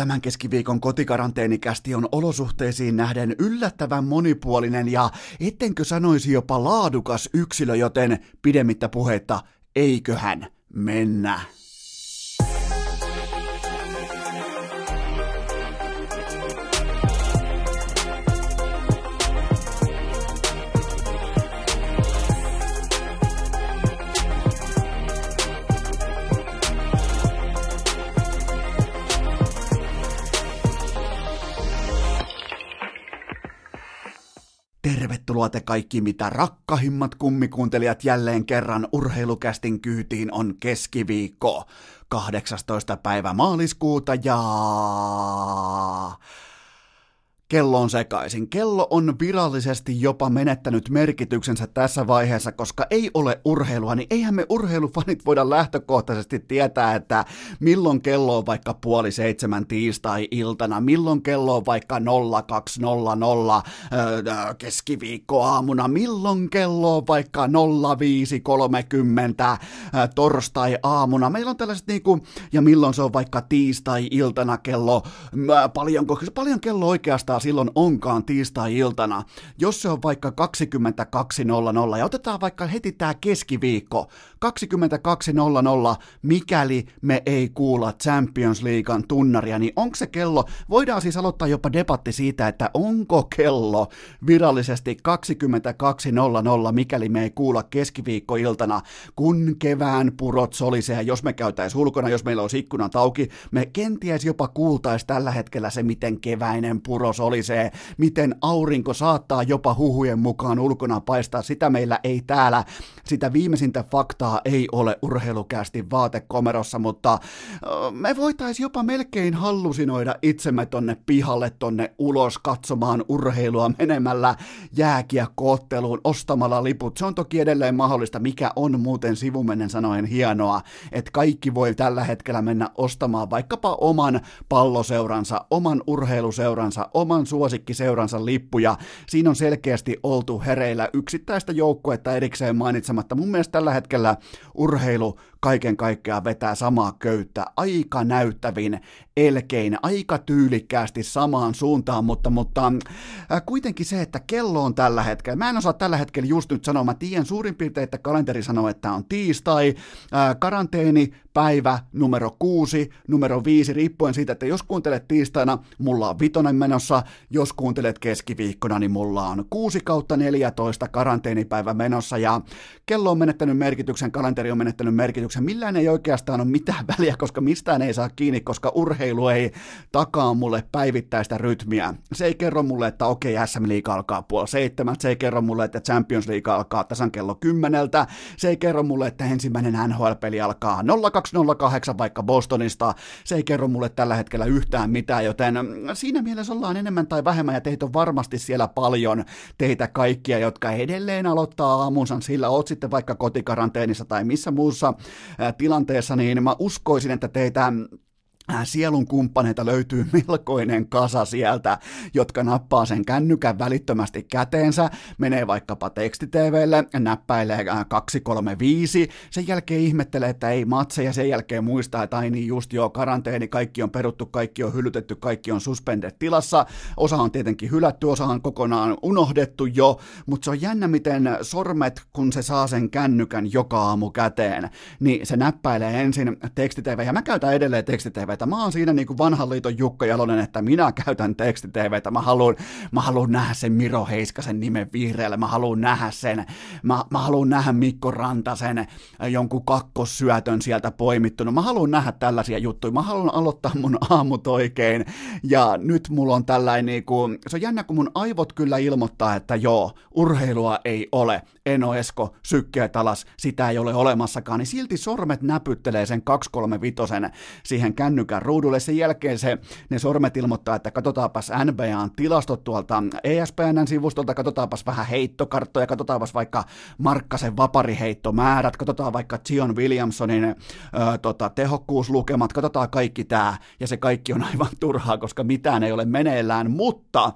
Tämän keskiviikon kotikaranteenikästi on olosuhteisiin nähden yllättävän monipuolinen ja ettenkö sanoisi jopa laadukas yksilö, joten pidemmittä puhetta, eiköhän mennä. Tervetuloa te kaikki mitä rakkahimmat kummikuuntelijat jälleen kerran urheilukästin kyytiin on keskiviikko 18. päivä maaliskuuta ja Kello on sekaisin. Kello on virallisesti jopa menettänyt merkityksensä tässä vaiheessa, koska ei ole urheilua, niin eihän me urheilufanit voida lähtökohtaisesti tietää, että milloin kello on vaikka puoli seitsemän tiistai-iltana, milloin kello on vaikka 0200 öö, keskiviikkoaamuna, milloin kello on vaikka 0530 öö, torstai-aamuna. Meillä on tällaiset niinku, ja milloin se on vaikka tiistai-iltana kello, öö, paljonko, paljon kello oikeastaan silloin onkaan tiistai-iltana, jos se on vaikka 22.00 ja otetaan vaikka heti tämä keskiviikko 22.00, mikäli me ei kuulla Champions Leaguean tunnaria, niin onko se kello, voidaan siis aloittaa jopa debatti siitä, että onko kello virallisesti 22.00, mikäli me ei kuulla keskiviikkoiltana, kun kevään purot solisee, jos me käytäisiin ulkona, jos meillä olisi ikkunat auki, me kenties jopa kuultaisi tällä hetkellä se, miten keväinen puro solisee, miten aurinko saattaa jopa huhujen mukaan ulkona paistaa, sitä meillä ei täällä, sitä viimeisintä faktaa ei ole urheilukästi vaatekomerossa, mutta me voitaisiin jopa melkein hallusinoida itsemme tonne pihalle, tonne ulos katsomaan urheilua menemällä jääkiekkootteluun, ostamalla liput. Se on toki edelleen mahdollista, mikä on muuten sivumennen sanoen hienoa, että kaikki voi tällä hetkellä mennä ostamaan vaikkapa oman palloseuransa, oman urheiluseuransa, oman suosikkiseuransa lippuja. Siinä on selkeästi oltu hereillä yksittäistä joukkuetta erikseen mainitsematta. Mun mielestä tällä hetkellä urheilu kaiken kaikkiaan vetää samaa köyttä aika näyttävin elkein, aika tyylikkäästi samaan suuntaan, mutta, mutta äh, kuitenkin se, että kello on tällä hetkellä, mä en osaa tällä hetkellä just nyt sanoa, mä tiedän suurin piirtein, että kalenteri sanoo, että on tiistai, äh, karanteeni, päivä numero kuusi, numero viisi, riippuen siitä, että jos kuuntelet tiistaina, mulla on vitonen menossa, jos kuuntelet keskiviikkona, niin mulla on 6 kautta 14 karanteenipäivä menossa, ja kello on menettänyt merkityksen, kalenteri on menettänyt merkityksen, millään ei oikeastaan ole mitään väliä, koska mistään ei saa kiinni, koska urheilu ei takaa mulle päivittäistä rytmiä. Se ei kerro mulle, että okei, SM League alkaa puoli seitsemän, se ei kerro mulle, että Champions League alkaa tasan kello kymmeneltä, se ei kerro mulle, että ensimmäinen NHL-peli alkaa 0208 vaikka Bostonista, se ei kerro mulle tällä hetkellä yhtään mitään, joten siinä mielessä ollaan enemmän tai vähemmän, ja teitä on varmasti siellä paljon, teitä kaikkia, jotka edelleen aloittaa aamunsa. Sillä, oot sitten vaikka kotikaranteenissa tai missä muussa tilanteessa, niin mä uskoisin, että teitä Äh, sielun kumppaneita löytyy melkoinen kasa sieltä, jotka nappaa sen kännykän välittömästi käteensä, menee vaikkapa tekstiteveelle, näppäilee 235, äh, sen jälkeen ihmettelee, että ei matseja, sen jälkeen muistaa, että ai niin just joo, karanteeni, kaikki on peruttu, kaikki on hylytetty, kaikki on suspended tilassa, osa on tietenkin hylätty, osa on kokonaan unohdettu jo, mutta se on jännä, miten sormet, kun se saa sen kännykän joka aamu käteen, niin se näppäilee ensin tekstitv, ja mä käytän edelleen tekstitv, että mä oon siinä niin kuin vanhan liiton Jukka Jalonen, että minä käytän tekstiteveitä, mä haluan, mä haluan nähdä sen Miro Heiskasen nimen vihreällä, mä haluan nähdä sen, mä, mä haluan nähdä Mikko Rantasen jonkun kakkossyötön sieltä poimittuna, mä haluan nähdä tällaisia juttuja, mä haluan aloittaa mun aamut oikein, ja nyt mulla on tällainen, niin kuin, se on jännä, kun mun aivot kyllä ilmoittaa, että joo, urheilua ei ole, Eno Esko, sykkeet alas, sitä ei ole olemassakaan, niin silti sormet näpyttelee sen 235 siihen kännykään kännykän ruudulle. Sen jälkeen se, ne sormet ilmoittaa, että katsotaanpas NBAn tilastot tuolta ESPNn sivustolta, katsotaanpas vähän heittokarttoja, katsotaanpas vaikka Markkasen vapariheittomäärät, katsotaan vaikka Zion Williamsonin ö, tota, tehokkuuslukemat, katsotaan kaikki tämä, ja se kaikki on aivan turhaa, koska mitään ei ole meneillään, mutta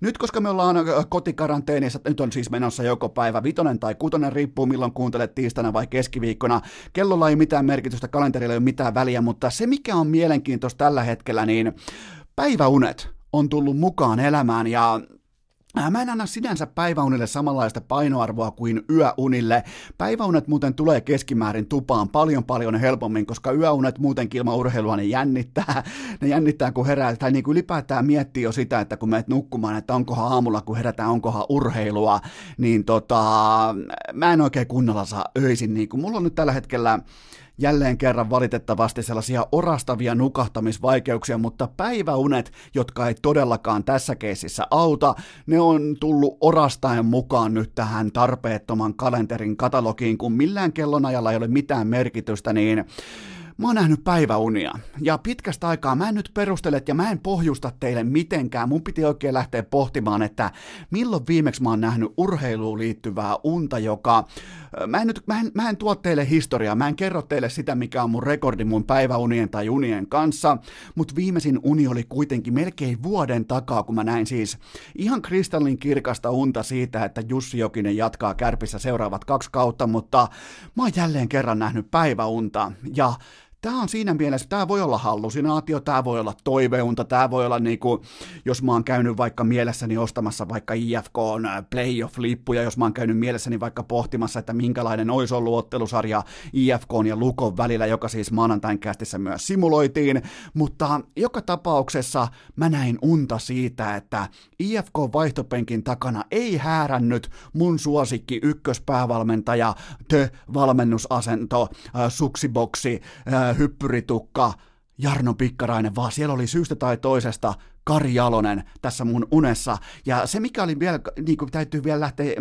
nyt koska me ollaan kotikaranteenissa, nyt on siis menossa joko päivä vitonen tai kutonen, riippuu milloin kuuntelet tiistaina vai keskiviikkona, kellolla ei mitään merkitystä, kalenterilla ei ole mitään väliä, mutta se mikä on mielenkiintoista, mielenkiintoista tällä hetkellä, niin päiväunet on tullut mukaan elämään ja Mä en anna sinänsä päiväunille samanlaista painoarvoa kuin yöunille. Päiväunet muuten tulee keskimäärin tupaan paljon paljon helpommin, koska yöunet muutenkin ilman urheilua ne jännittää. Ne jännittää kun herää, tai niin kuin ylipäätään miettii jo sitä, että kun menet nukkumaan, että onkohan aamulla kun herätään, onkohan urheilua, niin tota, mä en oikein kunnolla saa öisin. Niin kuin mulla on nyt tällä hetkellä jälleen kerran valitettavasti sellaisia orastavia nukahtamisvaikeuksia, mutta päiväunet, jotka ei todellakaan tässä keisissä auta, ne on tullut orastaen mukaan nyt tähän tarpeettoman kalenterin katalogiin, kun millään kellonajalla ei ole mitään merkitystä, niin Mä oon nähnyt päiväunia, ja pitkästä aikaa mä en nyt perustele, ja mä en pohjusta teille mitenkään. Mun piti oikein lähteä pohtimaan, että milloin viimeksi mä oon nähnyt urheiluun liittyvää unta, joka... Mä en, nyt, mä en, mä en tuo teille historiaa, mä en kerro teille sitä, mikä on mun rekordi mun päiväunien tai unien kanssa, mutta viimeisin uni oli kuitenkin melkein vuoden takaa, kun mä näin siis ihan kristallin kirkasta unta siitä, että Jussi Jokinen jatkaa kärpissä seuraavat kaksi kautta, mutta mä oon jälleen kerran nähnyt päiväunta, ja Tämä on siinä mielessä, tämä voi olla hallusinaatio, tämä voi olla toiveunta, tämä voi olla niin kuin, jos mä oon käynyt vaikka mielessäni ostamassa vaikka IFK on äh, playoff-lippuja, jos mä oon käynyt mielessäni vaikka pohtimassa, että minkälainen olisi ollut ottelusarja IFK ja Lukon välillä, joka siis maanantain kästissä myös simuloitiin, mutta joka tapauksessa mä näin unta siitä, että IFK vaihtopenkin takana ei häärännyt mun suosikki ykköspäävalmentaja, the valmennusasento, äh, suksiboksi, äh, hyppyritukka, Jarno Pikkarainen, vaan siellä oli syystä tai toisesta Kari Jalonen tässä mun unessa. Ja se, mikä oli vielä, niin kuin täytyy vielä lähteä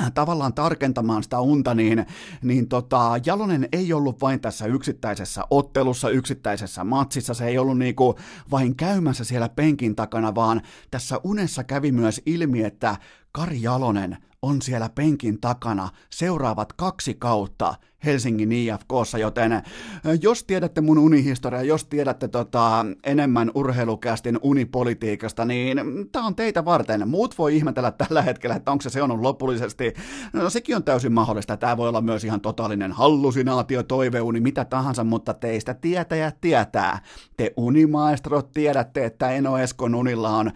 äh, tavallaan tarkentamaan sitä unta, niin, niin tota, Jalonen ei ollut vain tässä yksittäisessä ottelussa, yksittäisessä matsissa, se ei ollut niinku vain käymässä siellä penkin takana, vaan tässä unessa kävi myös ilmi, että Kari Jalonen on siellä penkin takana seuraavat kaksi kautta Helsingin IFKssa, joten jos tiedätte mun unihistoriaa, jos tiedätte tota, enemmän urheilukästin unipolitiikasta, niin tämä on teitä varten. Muut voi ihmetellä tällä hetkellä, että onko se se on lopullisesti. No sekin on täysin mahdollista. Tämä voi olla myös ihan totaalinen hallusinaatio, toiveuni, mitä tahansa, mutta teistä tietäjät tietää. Te unimaestrot tiedätte, että Eno Eskon unilla on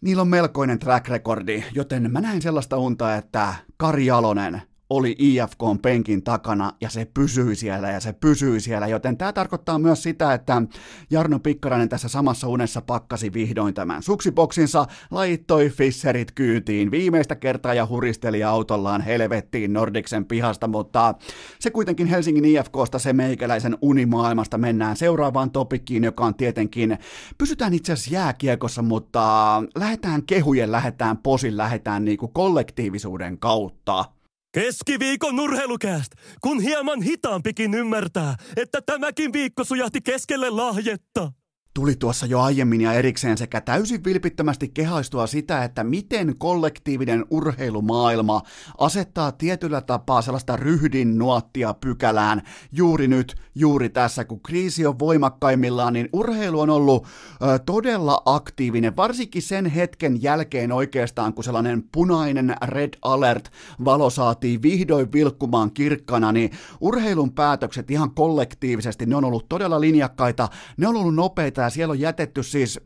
Niillä on melkoinen track recordi, joten mä näin sellaista unta, että Kari Jalonen oli IFKn penkin takana ja se pysyi siellä ja se pysyi siellä, joten tämä tarkoittaa myös sitä, että Jarno Pikkarainen tässä samassa unessa pakkasi vihdoin tämän suksiboksinsa, laittoi Fisserit kyytiin viimeistä kertaa ja huristeli autollaan helvettiin Nordiksen pihasta, mutta se kuitenkin Helsingin IFKsta se meikäläisen unimaailmasta mennään seuraavaan topikkiin, joka on tietenkin, pysytään itse asiassa jääkiekossa, mutta lähdetään kehujen, lähdetään posin, lähdetään niinku kollektiivisuuden kautta. Keskiviikon urheilukääst, kun hieman hitaampikin ymmärtää, että tämäkin viikko sujahti keskelle lahjetta. Tuli tuossa jo aiemmin ja erikseen sekä täysin vilpittömästi kehaistua sitä, että miten kollektiivinen urheilumaailma asettaa tietyllä tapaa sellaista ryhdin nuottia pykälään. Juuri nyt, juuri tässä, kun kriisi on voimakkaimmillaan, niin urheilu on ollut ö, todella aktiivinen, varsinkin sen hetken jälkeen oikeastaan, kun sellainen punainen red alert valo saatiin vihdoin vilkkumaan kirkkana, niin urheilun päätökset ihan kollektiivisesti, ne on ollut todella linjakkaita, ne on ollut nopeita ja siellä on jätetty siis,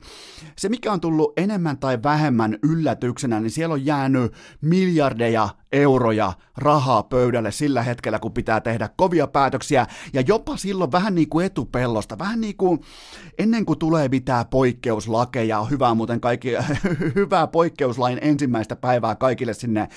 se mikä on tullut enemmän tai vähemmän yllätyksenä, niin siellä on jäänyt miljardeja euroja rahaa pöydälle sillä hetkellä, kun pitää tehdä kovia päätöksiä, ja jopa silloin vähän niin kuin etupellosta, vähän niin kuin ennen kuin tulee mitään poikkeuslakeja, hyvää muuten kaikki, hyvää poikkeuslain ensimmäistä päivää kaikille sinne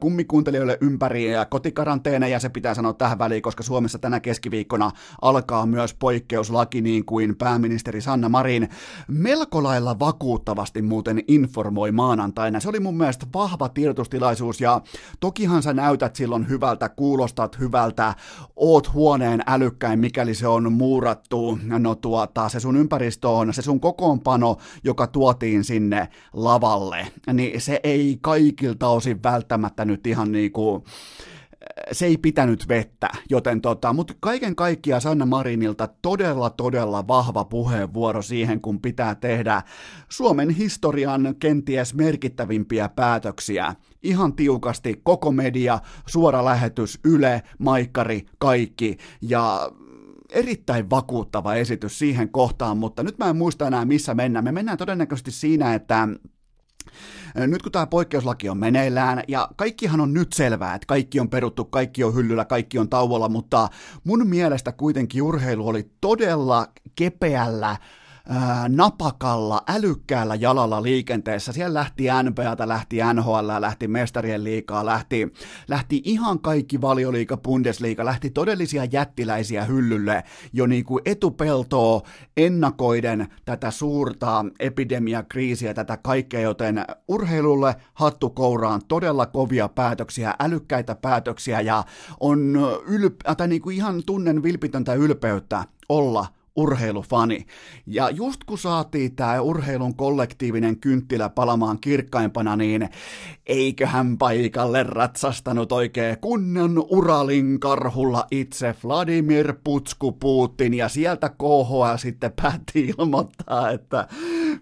kummikuuntelijoille ympäri ja kotikaranteena, ja se pitää sanoa tähän väliin, koska Suomessa tänä keskiviikkona alkaa myös poikkeuslaki, niin kuin pääministeri Sanna Marin melko lailla vakuuttavasti muuten informoi maanantaina. Se oli mun mielestä vahva tiedotustilaisuus, ja Tokihan sä näytät silloin hyvältä, kuulostat hyvältä, oot huoneen älykkäin, mikäli se on muurattu, no tuota, se sun ympäristö on, se sun kokoonpano, joka tuotiin sinne lavalle, niin se ei kaikilta osin välttämättä nyt ihan niinku, se ei pitänyt vettä, joten tota, mutta kaiken kaikkiaan Sanna Marinilta todella, todella vahva puheenvuoro siihen, kun pitää tehdä Suomen historian kenties merkittävimpiä päätöksiä. Ihan tiukasti koko media, suora lähetys, Yle, Maikkari, kaikki, ja erittäin vakuuttava esitys siihen kohtaan, mutta nyt mä en muista enää missä mennään. Me mennään todennäköisesti siinä, että nyt kun tämä poikkeuslaki on meneillään, ja kaikkihan on nyt selvää, että kaikki on peruttu, kaikki on hyllyllä, kaikki on tauolla, mutta mun mielestä kuitenkin urheilu oli todella kepeällä napakalla, älykkäällä jalalla liikenteessä. Siellä lähti NBAta, lähti NHL, lähti Mestarien liikaa, lähti, lähti ihan kaikki valioliika, Bundesliga, lähti todellisia jättiläisiä hyllylle jo niin kuin etupeltoa ennakoiden tätä suurta epidemiakriisiä, tätä kaikkea, joten urheilulle hattu kouraan todella kovia päätöksiä, älykkäitä päätöksiä ja on ylp- tai niin ihan tunnen vilpitöntä ylpeyttä olla urheilufani. Ja just kun saatiin tämä urheilun kollektiivinen kynttilä palamaan kirkkaimpana, niin eiköhän paikalle ratsastanut oikein kunnon Uralin karhulla itse Vladimir Putsku Putin, ja sieltä KHL sitten päätti ilmoittaa, että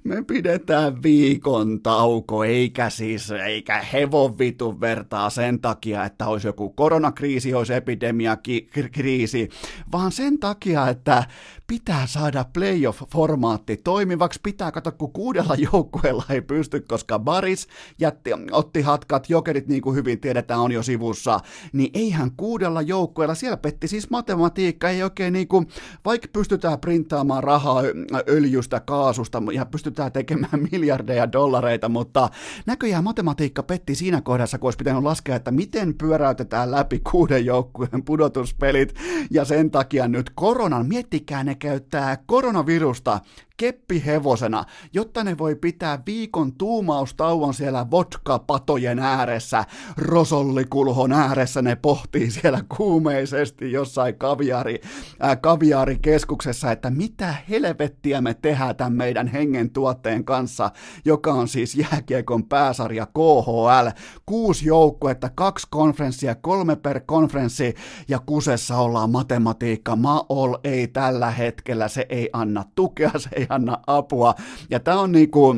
me pidetään viikon tauko, eikä siis, eikä hevon vitu vertaa sen takia, että olisi joku koronakriisi, olisi epidemiakriisi, vaan sen takia, että pitää saada playoff-formaatti toimivaksi, pitää katsoa, kun kuudella joukkueella ei pysty, koska Baris jätti, otti hatkat, jokerit niin kuin hyvin tiedetään on jo sivussa, niin eihän kuudella joukkueella, siellä petti siis matematiikka, ei oikein niin kuin, vaikka pystytään printtaamaan rahaa öljystä, kaasusta ja pystytään tekemään miljardeja dollareita, mutta näköjään matematiikka petti siinä kohdassa, kun olisi pitänyt laskea, että miten pyöräytetään läpi kuuden joukkueen pudotuspelit, ja sen takia nyt koronan, miettikää ne käyttää koronavirusta keppihevosena, jotta ne voi pitää viikon tuumaustauon siellä vodka-patojen ääressä, rosollikulhon ääressä, ne pohtii siellä kuumeisesti jossain kaviari, äh, kaviaarikeskuksessa, että mitä helvettiä me tehdään tämän meidän hengen tuotteen kanssa, joka on siis jääkiekon pääsarja KHL, kuusi joukkuetta, kaksi konferenssia, kolme per konferenssi, ja kusessa ollaan matematiikka, maol ei tällä hetkellä, se ei anna tukea, se ei anna apua. Ja tämä on niinku,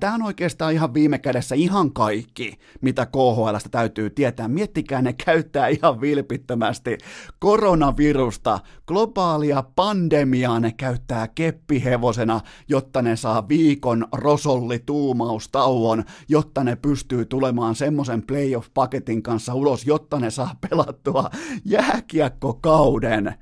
Tämä on oikeastaan ihan viime kädessä ihan kaikki, mitä KHLstä täytyy tietää. Miettikää, ne käyttää ihan vilpittömästi koronavirusta, globaalia pandemiaa ne käyttää keppihevosena, jotta ne saa viikon rosollituumaustauon, jotta ne pystyy tulemaan semmoisen playoff-paketin kanssa ulos, jotta ne saa pelattua jääkiekkokauden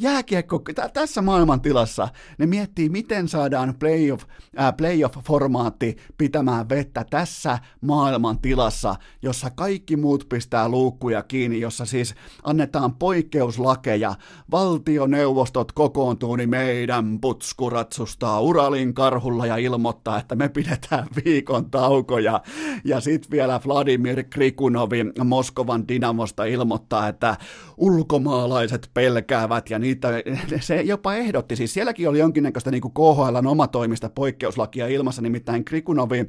jääkiekko, tässä maailmantilassa ne miettii, miten saadaan playoff, äh, playoff-formaatti pitämään vettä tässä maailmantilassa, jossa kaikki muut pistää luukkuja kiinni, jossa siis annetaan poikkeuslakeja, valtioneuvostot kokoontuu, niin meidän putsku ratsustaa Uralin karhulla ja ilmoittaa, että me pidetään viikon taukoja. Ja sitten vielä Vladimir Krikunovi Moskovan Dynamosta ilmoittaa, että ulkomaalaiset pelkäävät ja niin niitä, se jopa ehdotti, siis sielläkin oli jonkinnäköistä niin KHLn omatoimista poikkeuslakia ilmassa, nimittäin Krikunovi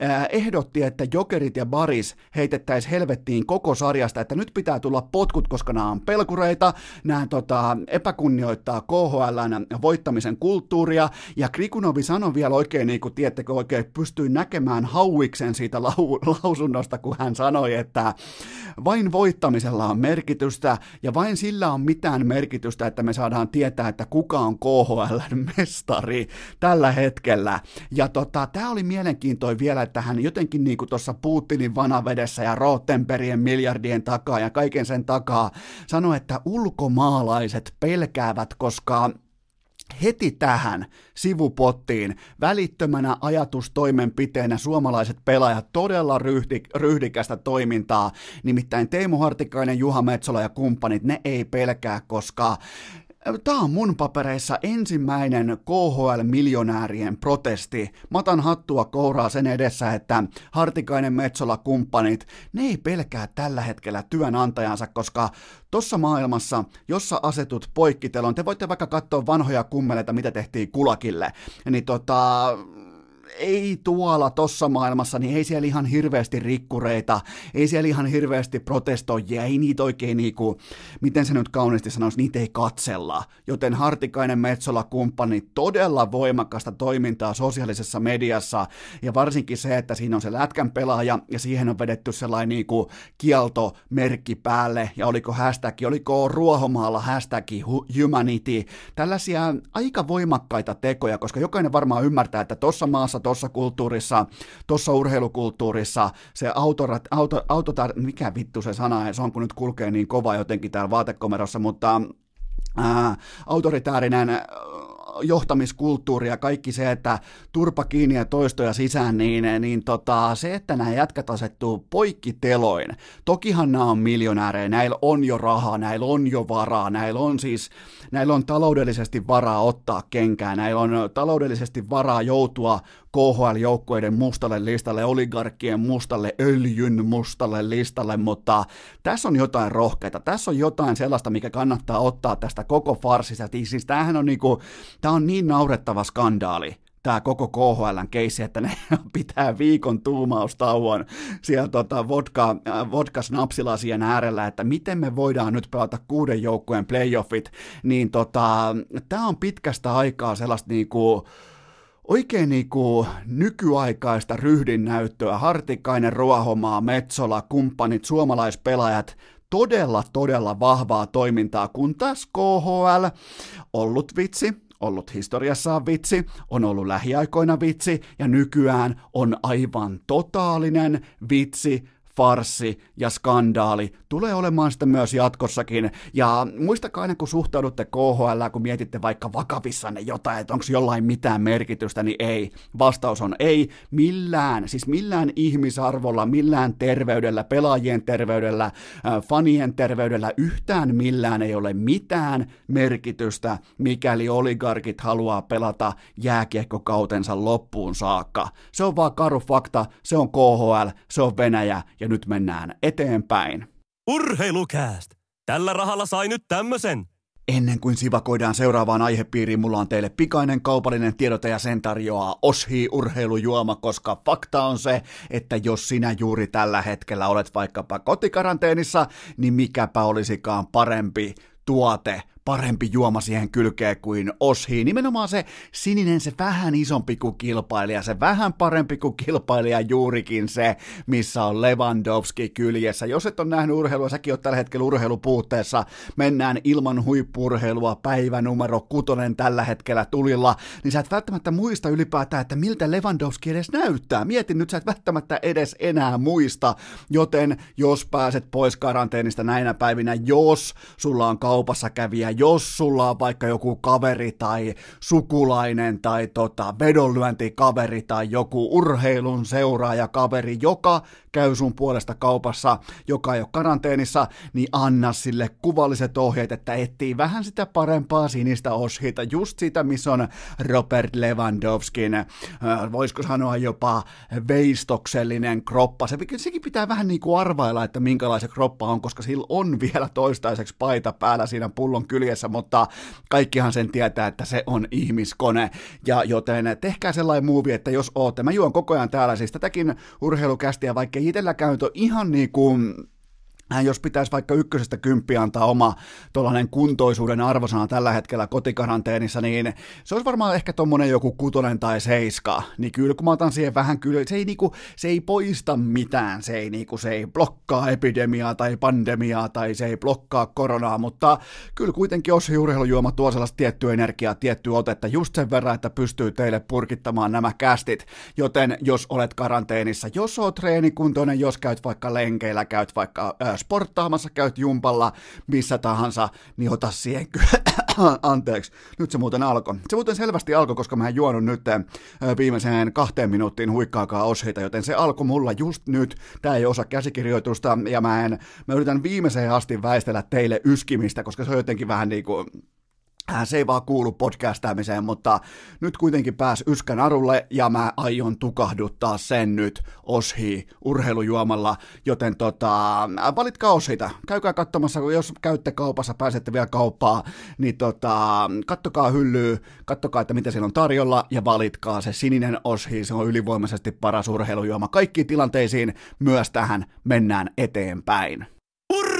ää, ehdotti, että Jokerit ja Baris heitettäisiin helvettiin koko sarjasta, että nyt pitää tulla potkut, koska nämä on pelkureita, nämä tota, epäkunnioittaa KHLn voittamisen kulttuuria, ja Krikunovi sanoi vielä oikein, niin kuin tiedättekö oikein, pystyy näkemään hauiksen siitä lau- lausunnosta, kun hän sanoi, että vain voittamisella on merkitystä, ja vain sillä on mitään merkitystä, että me saadaan tietää, että kuka on KHL-mestari tällä hetkellä. Ja tota, tämä oli mielenkiintoinen vielä, että hän jotenkin niin kuin tuossa Putinin vanavedessä ja Rottenbergien miljardien takaa ja kaiken sen takaa sanoi, että ulkomaalaiset pelkäävät, koska heti tähän sivupottiin välittömänä ajatustoimenpiteenä suomalaiset pelaajat todella ryhdi, ryhdikästä toimintaa. Nimittäin Teemu Hartikainen, Juha Metsola ja kumppanit, ne ei pelkää, koska Tämä on mun papereissa ensimmäinen KHL-miljonäärien protesti. Matan hattua kouraa sen edessä, että Hartikainen, Metsola, kumppanit, ne ei pelkää tällä hetkellä työnantajansa, koska tossa maailmassa, jossa asetut poikkitelon, te voitte vaikka katsoa vanhoja kummeleita, mitä tehtiin kulakille, niin tota, ei tuolla tossa maailmassa, niin ei siellä ihan hirveästi rikkureita, ei siellä ihan hirveästi protestoijia, ei niitä oikein niinku, miten se nyt kauniisti sanoisi, niitä ei katsella. Joten Hartikainen Metsola kumppani todella voimakasta toimintaa sosiaalisessa mediassa, ja varsinkin se, että siinä on se lätkän pelaaja, ja siihen on vedetty sellainen niinku kieltomerkki päälle, ja oliko hashtag, oliko Ruohomaalla hashtag humanity, tällaisia aika voimakkaita tekoja, koska jokainen varmaan ymmärtää, että tuossa maassa, tuossa kulttuurissa, tuossa urheilukulttuurissa. Se autorat, auto, autotar, mikä vittu se sana se on, kun nyt kulkee niin kova jotenkin täällä vaatekomerossa, mutta ää, autoritäärinen johtamiskulttuuri ja kaikki se, että turpa kiinni ja toistoja sisään, niin, niin tota, se, että nämä jätkät asettuu poikkiteloin. Tokihan nämä on miljonäärejä, näillä on jo rahaa, näillä on jo varaa, näillä on siis, näillä on taloudellisesti varaa ottaa kenkää, näillä on taloudellisesti varaa joutua KHL-joukkueiden mustalle listalle, oligarkkien mustalle, öljyn mustalle listalle, mutta tässä on jotain rohkeita, tässä on jotain sellaista, mikä kannattaa ottaa tästä koko farsista. Siis tämähän on niinku, tämä on niin naurettava skandaali, tämä koko KHLn keissi, että ne pitää viikon tuumaustauon siellä tota vodka, äh, vodka-snapsilasien äärellä, että miten me voidaan nyt pelata kuuden joukkueen playoffit, niin tota, tämä on pitkästä aikaa sellaista niinku, oikein niinku nykyaikaista ryhdinnäyttöä, Hartikainen, Ruohomaa, Metsola, kumppanit, suomalaispelaajat, todella, todella vahvaa toimintaa, kun taas KHL, ollut vitsi, ollut historiassaan vitsi, on ollut lähiaikoina vitsi ja nykyään on aivan totaalinen vitsi farsi ja skandaali tulee olemaan sitä myös jatkossakin. Ja muistakaa aina, kun suhtaudutte KHL, kun mietitte vaikka vakavissanne jotain, että onko jollain mitään merkitystä, niin ei. Vastaus on ei. Millään, siis millään ihmisarvolla, millään terveydellä, pelaajien terveydellä, äh, fanien terveydellä, yhtään millään ei ole mitään merkitystä, mikäli oligarkit haluaa pelata jääkiekkokautensa loppuun saakka. Se on vaan karu fakta, se on KHL, se on Venäjä ja nyt mennään eteenpäin. Urheilukääst! Tällä rahalla sai nyt tämmösen. Ennen kuin sivakoidaan seuraavaan aihepiiriin, mulla on teille pikainen kaupallinen tiedote ja sen tarjoaa Oshi urheilujuoma, koska fakta on se, että jos sinä juuri tällä hetkellä olet vaikkapa kotikaranteenissa, niin mikäpä olisikaan parempi tuote parempi juoma siihen kylkeen kuin Oshi. Nimenomaan se sininen, se vähän isompi kuin kilpailija, se vähän parempi kuin kilpailija juurikin se, missä on Lewandowski kyljessä. Jos et ole nähnyt urheilua, säkin oot tällä hetkellä urheilupuutteessa, mennään ilman huippurheilua päivä numero kutonen tällä hetkellä tulilla, niin sä et välttämättä muista ylipäätään, että miltä Lewandowski edes näyttää. Mietin nyt, sä et välttämättä edes enää muista, joten jos pääset pois karanteenista näinä päivinä, jos sulla on kaupassa kävijä, jos sulla on vaikka joku kaveri tai sukulainen tai tota, vedonlyöntikaveri tai joku urheilun seuraaja kaveri, joka käy sun puolesta kaupassa, joka ei ole karanteenissa, niin anna sille kuvalliset ohjeet, että etsii vähän sitä parempaa sinistä oshita, just sitä, missä on Robert Lewandowskin, äh, voisiko sanoa jopa veistoksellinen kroppa. Se, sekin pitää vähän niin kuin arvailla, että minkälainen kroppa on, koska sillä on vielä toistaiseksi paita päällä siinä pullon kyljessä, mutta kaikkihan sen tietää, että se on ihmiskone, ja joten tehkää sellainen movie, että jos ootte, mä juon koko ajan täällä siis tätäkin urheilukästiä, vaikka itselläkään ihan niin kuin jos pitäisi vaikka ykkösestä kymppiä antaa oma tuollainen kuntoisuuden arvosana tällä hetkellä kotikaranteenissa, niin se olisi varmaan ehkä tuommoinen joku kutonen tai seiska. Niin kyllä kun mä otan siihen vähän kyllä, se ei, niinku, se ei poista mitään, se ei, niinku, se ei blokkaa epidemiaa tai pandemiaa tai se ei blokkaa koronaa, mutta kyllä kuitenkin jos urheilujuoma tuo sellaista tiettyä energiaa, tiettyä otetta just sen verran, että pystyy teille purkittamaan nämä kästit, joten jos olet karanteenissa, jos oot treenikuntoinen, jos käyt vaikka lenkeillä, käyt vaikka äh, sporttaamassa, käyt jumpalla, missä tahansa, niin ota siihen Anteeksi, nyt se muuten alkoi. Se muuten selvästi alkoi, koska mä en juonut nyt viimeiseen kahteen minuuttiin huikkaakaan osheita, joten se alkoi mulla just nyt. Tää ei osa käsikirjoitusta, ja mä, en, mä yritän viimeiseen asti väistellä teille yskimistä, koska se on jotenkin vähän niin kuin se ei vaan kuulu podcastaamiseen, mutta nyt kuitenkin pääs yskän arulle ja mä aion tukahduttaa sen nyt oshi urheilujuomalla, joten tota, äh, valitkaa osita. Käykää katsomassa, jos käytte kaupassa, pääsette vielä kauppaa, niin tota, kattokaa hyllyä, kattokaa, että mitä siellä on tarjolla ja valitkaa se sininen oshi, se on ylivoimaisesti paras urheilujuoma. Kaikkiin tilanteisiin myös tähän mennään eteenpäin.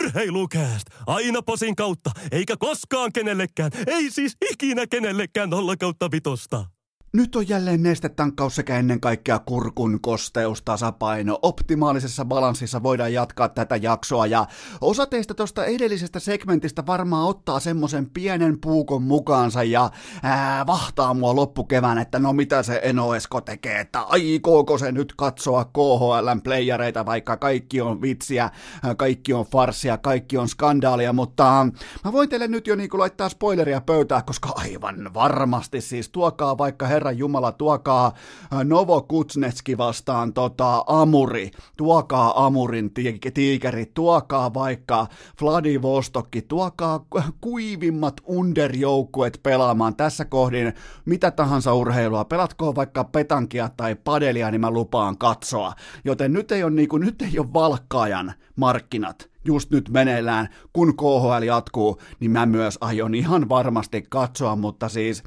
Urheilukääst! Aina posin kautta, eikä koskaan kenellekään, ei siis ikinä kenellekään nolla kautta vitosta. Nyt on jälleen nestetankkaus sekä ennen kaikkea kurkun kosteus, tasapaino. Optimaalisessa balanssissa voidaan jatkaa tätä jaksoa ja osa teistä tuosta edellisestä segmentistä varmaan ottaa semmoisen pienen puukon mukaansa ja ää, vahtaa mua loppukevään, että no mitä se Enoesko tekee, että aikooko se nyt katsoa KHLn playereita, vaikka kaikki on vitsiä, kaikki on farsia, kaikki on skandaalia, mutta mä voin teille nyt jo niinku laittaa spoileria pöytään, koska aivan varmasti siis tuokaa vaikka her Herran Jumala, tuokaa äh, Novo Kutsnetski vastaan tota, Amuri, tuokaa Amurin tiikeri, tuokaa vaikka Vladivostokki, tuokaa kuivimmat underjoukkuet pelaamaan. Tässä kohdin mitä tahansa urheilua, pelatkoon vaikka petankia tai padelia, niin mä lupaan katsoa. Joten nyt ei ole, niin kuin, nyt ei ole valkkaajan markkinat just nyt meneillään, kun KHL jatkuu, niin mä myös aion ihan varmasti katsoa, mutta siis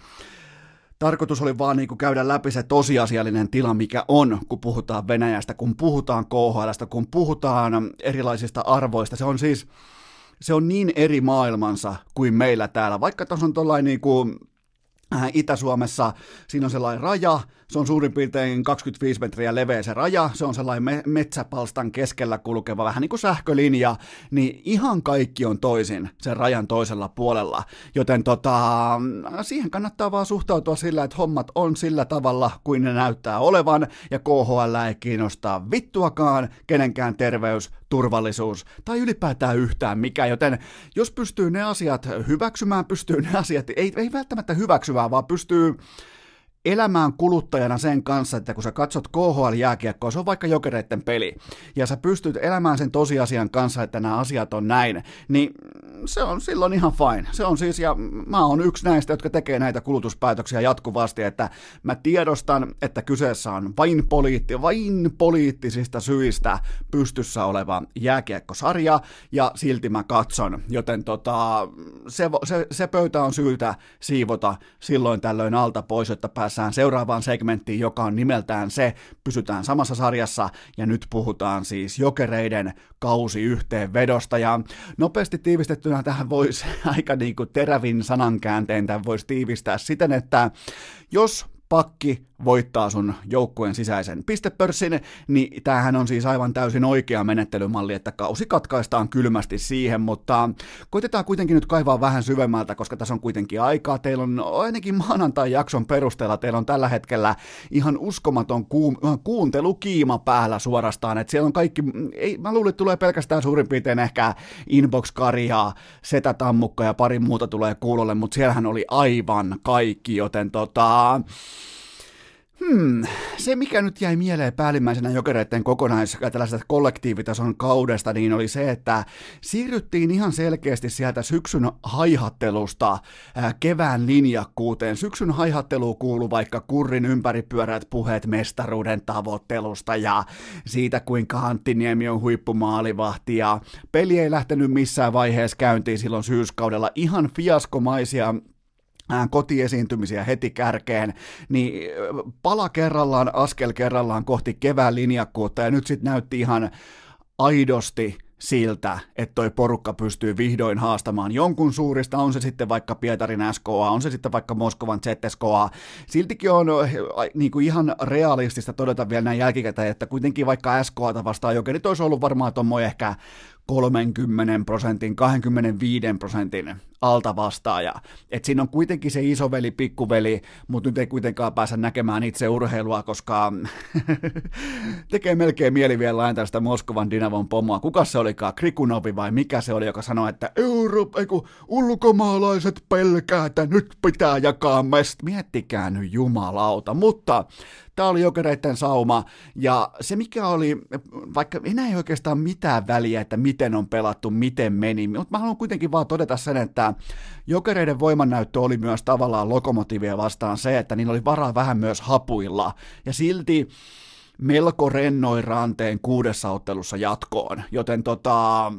tarkoitus oli vaan niin kuin käydä läpi se tosiasiallinen tila, mikä on, kun puhutaan Venäjästä, kun puhutaan KHLstä, kun puhutaan erilaisista arvoista. Se on siis, se on niin eri maailmansa kuin meillä täällä. Vaikka tuossa on tuollainen niin kuin Äh, Itä-Suomessa siinä on sellainen raja, se on suurin piirtein 25 metriä leveä se raja, se on sellainen me- metsäpalstan keskellä kulkeva vähän niin kuin sähkölinja, niin ihan kaikki on toisin sen rajan toisella puolella. Joten tota, siihen kannattaa vaan suhtautua sillä, että hommat on sillä tavalla kuin ne näyttää olevan, ja KHL ei kiinnostaa vittuakaan kenenkään terveys, turvallisuus tai ylipäätään yhtään mikä, joten jos pystyy ne asiat hyväksymään, pystyy ne asiat, ei, ei välttämättä hyväksyvää, vaan pystyy elämään kuluttajana sen kanssa, että kun sä katsot KHL-jääkiekkoa, se on vaikka jokereiden peli, ja sä pystyt elämään sen tosiasian kanssa, että nämä asiat on näin, niin se on silloin ihan fine. Se on siis, ja mä oon yksi näistä, jotka tekee näitä kulutuspäätöksiä jatkuvasti, että mä tiedostan, että kyseessä on vain, poliitti, vain poliittisista syistä pystyssä oleva jääkiekkosarja, ja silti mä katson, joten tota, se, se, se pöytä on syytä siivota silloin tällöin alta pois, että päässään seuraavaan segmenttiin, joka on nimeltään se, pysytään samassa sarjassa, ja nyt puhutaan siis jokereiden kausi yhteenvedosta, ja nopeasti tiivistettynä tähän voisi aika niin kuin terävin sanankäänteen tämän voisi tiivistää siten, että jos pakki voittaa sun joukkueen sisäisen pistepörssin, niin tämähän on siis aivan täysin oikea menettelymalli, että kausi katkaistaan kylmästi siihen, mutta koitetaan kuitenkin nyt kaivaa vähän syvemmältä, koska tässä on kuitenkin aikaa. Teillä on ainakin maanantai-jakson perusteella, teillä on tällä hetkellä ihan uskomaton kuum- kuuntelukiima päällä suorastaan, että siellä on kaikki, ei, mä luulen, että tulee pelkästään suurin piirtein ehkä Inbox-Karjaa, Setä Tammukka ja pari muuta tulee kuulolle, mutta siellähän oli aivan kaikki, joten tota, Hmm, se mikä nyt jäi mieleen päällimmäisenä jokereiden kokonais tällaisesta kollektiivitason kaudesta, niin oli se, että siirryttiin ihan selkeästi sieltä syksyn haihattelusta ää, kevään linjakkuuteen. Syksyn haihattelu kuuluu vaikka kurrin ympäripyörät puheet mestaruuden tavoittelusta ja siitä, kuinka Anttiniemi on huippumaalivahti ja peli ei lähtenyt missään vaiheessa käyntiin silloin syyskaudella. Ihan fiaskomaisia kotiesiintymisiä heti kärkeen, niin pala kerrallaan, askel kerrallaan kohti kevään linjakkuutta, ja nyt sitten näytti ihan aidosti siltä, että toi porukka pystyy vihdoin haastamaan jonkun suurista, on se sitten vaikka Pietarin SKA, on se sitten vaikka Moskovan ZSKA. Siltikin on niin kuin ihan realistista todeta vielä näin jälkikäteen, että kuitenkin vaikka SKAta vastaan jokerit olisi ollut varmaan tuommoinen ehkä 30 prosentin, 25 prosentin alta vastaaja. Et siinä on kuitenkin se isoveli, pikkuveli, mutta nyt ei kuitenkaan pääse näkemään itse urheilua, koska tekee melkein mieli vielä lainata sitä Moskovan Dinavon pomoa. Kuka se olikaan, Krikunovi vai mikä se oli, joka sanoi, että Euro, eiku, ulkomaalaiset pelkää, että nyt pitää jakaa mest. Miettikää nyt jumalauta, mutta Tämä oli jokereiden sauma, ja se mikä oli, vaikka enää ei oikeastaan mitään väliä, että miten on pelattu, miten meni. Mutta mä haluan kuitenkin vaan todeta sen, että jokereiden voimannäyttö oli myös tavallaan lokomotiivia vastaan se, että niillä oli varaa vähän myös hapuilla. Ja silti melko rennoin ranteen kuudessa ottelussa jatkoon, joten tota,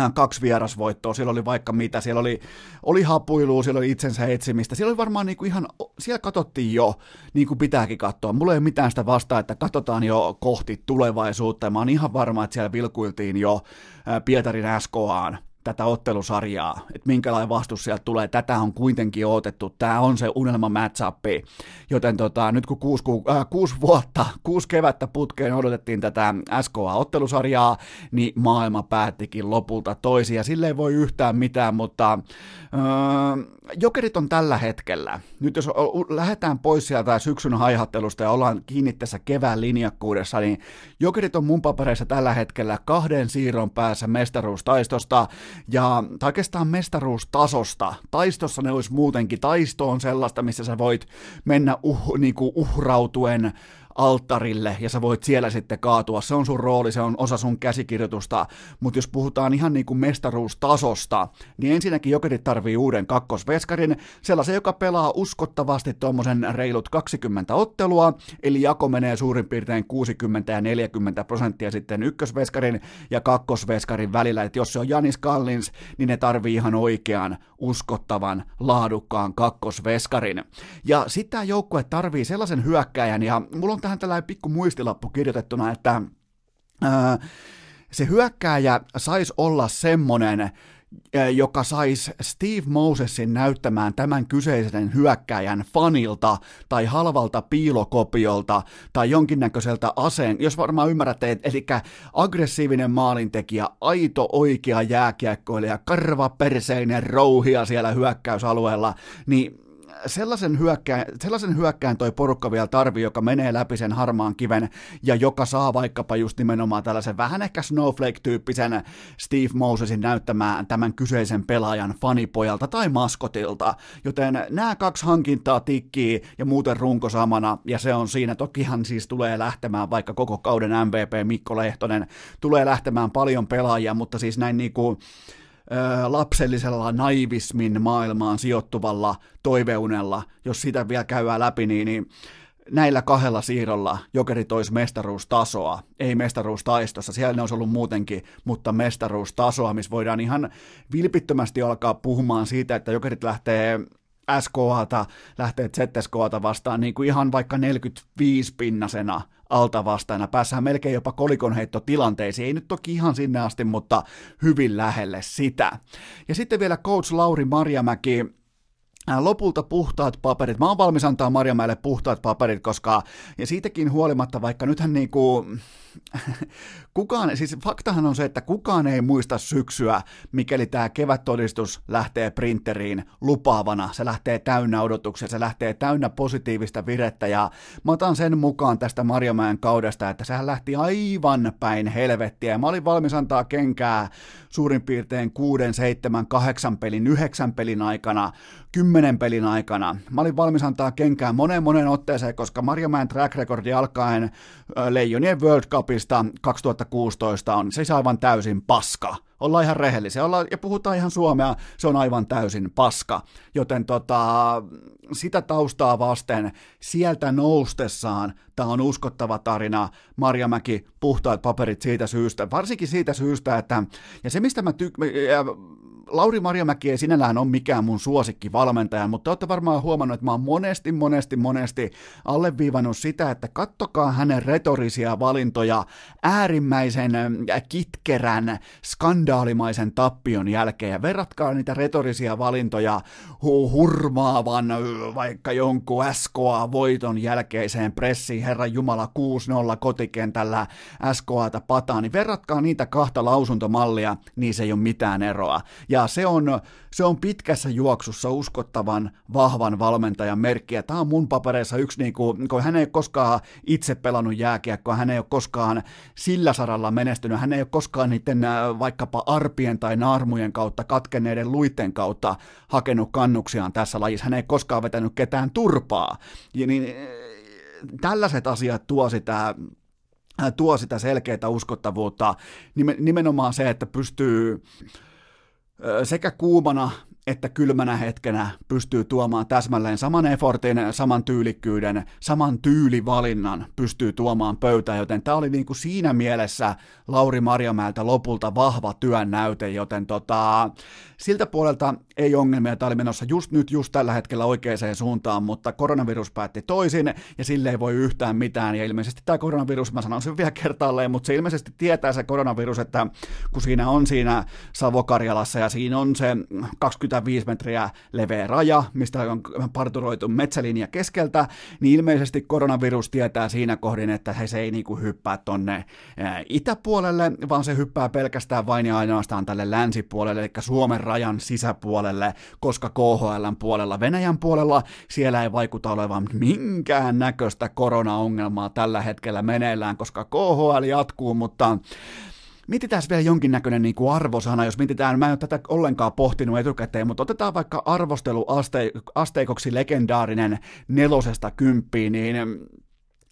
Äh, kaksi vierasvoittoa, siellä oli vaikka mitä, siellä oli, oli hapuilua, siellä oli itsensä etsimistä, siellä oli varmaan niin kuin ihan, siellä katsottiin jo, niin kuin pitääkin katsoa. Mulla ei ole mitään sitä vastaa, että katsotaan jo kohti tulevaisuutta, ja mä oon ihan varma, että siellä vilkuiltiin jo äh, Pietarin SKAan tätä ottelusarjaa, että minkälainen vastus sieltä tulee, tätä on kuitenkin otettu, tämä on se unelma matchup, joten tota, nyt kun kuusi, äh, kuusi vuotta, kuusi kevättä putkeen odotettiin tätä SKA-ottelusarjaa, niin maailma päättikin lopulta toisia, sille ei voi yhtään mitään, mutta äh, Jokerit on tällä hetkellä, nyt jos lähdetään pois sieltä syksyn haihattelusta ja ollaan kiinni tässä kevään linjakkuudessa, niin Jokerit on mun papereissa tällä hetkellä kahden siirron päässä mestaruustaistosta, ja tai oikeastaan mestaruustasosta. Taistossa ne olisi muutenkin, taisto on sellaista, missä sä voit mennä uh, niinku uhrautuen alttarille ja sä voit siellä sitten kaatua. Se on sun rooli, se on osa sun käsikirjoitusta, mutta jos puhutaan ihan niin kuin mestaruustasosta, niin ensinnäkin Jokerit tarvii uuden kakkosveskarin, sellaisen, joka pelaa uskottavasti tuommoisen reilut 20 ottelua, eli jako menee suurin piirtein 60 ja 40 prosenttia sitten ykkösveskarin ja kakkosveskarin välillä, että jos se on Janis Kallins, niin ne tarvii ihan oikean, uskottavan, laadukkaan kakkosveskarin. Ja tämä joukkue tarvii sellaisen hyökkäjän, ja mulla on tähän tällainen pikku muistilappu kirjoitettuna, että ää, se hyökkääjä saisi olla semmonen, joka saisi Steve Mosesin näyttämään tämän kyseisen hyökkäjän fanilta tai halvalta piilokopiolta tai jonkinnäköiseltä aseen, jos varmaan ymmärrätte, eli aggressiivinen maalintekijä, aito oikea jääkiekkoilija, karvaperseinen rouhia siellä hyökkäysalueella, niin sellaisen hyökkään, sellaisen hyökkään toi porukka vielä tarvii, joka menee läpi sen harmaan kiven ja joka saa vaikkapa just nimenomaan tällaisen vähän ehkä Snowflake-tyyppisen Steve Mosesin näyttämään tämän kyseisen pelaajan fanipojalta tai maskotilta. Joten nämä kaksi hankintaa tikkii ja muuten runko samana ja se on siinä. Tokihan siis tulee lähtemään vaikka koko kauden MVP Mikko Lehtonen, tulee lähtemään paljon pelaajia, mutta siis näin niinku lapsellisella naivismin maailmaan sijoittuvalla toiveunella, jos sitä vielä käydään läpi, niin, niin näillä kahdella siirrolla jokerit olisi mestaruustasoa, ei mestaruustaistossa, siellä ne olisi ollut muutenkin, mutta mestaruustasoa, missä voidaan ihan vilpittömästi alkaa puhumaan siitä, että jokerit lähtee SKAta, lähtee ZSKAta vastaan niin kuin ihan vaikka 45 pinnasena alta vastaina. Päässään melkein jopa kolikonheitto tilanteisiin. Ei nyt toki ihan sinne asti, mutta hyvin lähelle sitä. Ja sitten vielä coach Lauri Marjamäki lopulta puhtaat paperit. Mä oon valmis antaa Marjamäelle puhtaat paperit, koska, ja siitäkin huolimatta, vaikka nythän niinku, kukaan, siis faktahan on se, että kukaan ei muista syksyä, mikäli tämä kevättodistus lähtee printeriin lupaavana. Se lähtee täynnä odotuksia, se lähtee täynnä positiivista virettä ja mä otan sen mukaan tästä Marjamäen kaudesta, että sehän lähti aivan päin helvettiä. Mä olin valmis antaa kenkää suurin piirtein 6, 7, 8 pelin, 9 pelin aikana, 10 pelin aikana. Mä olin valmis antaa kenkää monen monen otteeseen, koska Marjamäen track recordi alkaen Leijonien World Cupista 2016 on siis aivan täysin paska. Ollaan ihan rehellisiä ollaan, ja puhutaan ihan suomea, se on aivan täysin paska. Joten tota, sitä taustaa vasten sieltä noustessaan tämä on uskottava tarina. Marjamäki, puhtaat paperit siitä syystä, varsinkin siitä syystä, että, ja se mistä mä tykkään, Lauri Marjamäki ei sinällään ole mikään mun suosikkivalmentaja, mutta olette varmaan huomannut, että mä oon monesti, monesti, monesti alleviivannut sitä, että kattokaa hänen retorisia valintoja äärimmäisen kitkerän, skandaalimaisen tappion jälkeen. Ja verratkaa niitä retorisia valintoja hu- hurmaavan vaikka jonkun SKA-voiton jälkeiseen pressiin, Herran Jumala 6-0 kotikentällä SKAta pataan, niin verratkaa niitä kahta lausuntomallia, niin se ei ole mitään eroa. Ja ja se on, se on pitkässä juoksussa uskottavan vahvan valmentajan merkki. Ja tämä on mun papereissa yksi, niin kuin, kun hän ei ole koskaan itse pelannut jääkiekkoa, hän ei ole koskaan sillä saralla menestynyt, hän ei ole koskaan niiden äh, vaikkapa arpien tai naarmujen kautta, katkenneiden luitten kautta hakenut kannuksiaan tässä lajissa, hän ei koskaan vetänyt ketään turpaa. Ja niin, äh, tällaiset asiat tuo sitä tuo sitä selkeää uskottavuutta, nimenomaan se, että pystyy sekä kuumana että kylmänä hetkenä pystyy tuomaan täsmälleen saman effortin, saman tyylikkyyden, saman tyylivalinnan pystyy tuomaan pöytään, joten tämä oli niin kuin siinä mielessä Lauri Marjamäeltä lopulta vahva työn näyte, joten tota, siltä puolelta ei ongelmia, tämä oli menossa just nyt, just tällä hetkellä oikeaan suuntaan, mutta koronavirus päätti toisin, ja sille ei voi yhtään mitään, ja ilmeisesti tämä koronavirus, mä sanon sen vielä kertaalleen, mutta se ilmeisesti tietää se koronavirus, että kun siinä on siinä Savokarjalassa, ja siinä on se 25 metriä leveä raja, mistä on parturoitu metsälinja keskeltä, niin ilmeisesti koronavirus tietää siinä kohdin, että he se ei niinku hyppää tonne itäpuolelle, vaan se hyppää pelkästään vain ja ainoastaan tälle länsipuolelle, eli Suomen rajan sisäpuolelle, koska KHLn puolella, Venäjän puolella, siellä ei vaikuta olevan minkään näköistä koronaongelmaa tällä hetkellä meneillään, koska KHL jatkuu, mutta mietitään vielä jonkinnäköinen niin kuin arvosana, jos mietitään, mä en ole tätä ollenkaan pohtinut etukäteen, mutta otetaan vaikka arvosteluasteikoksi legendaarinen nelosesta kymppiin, niin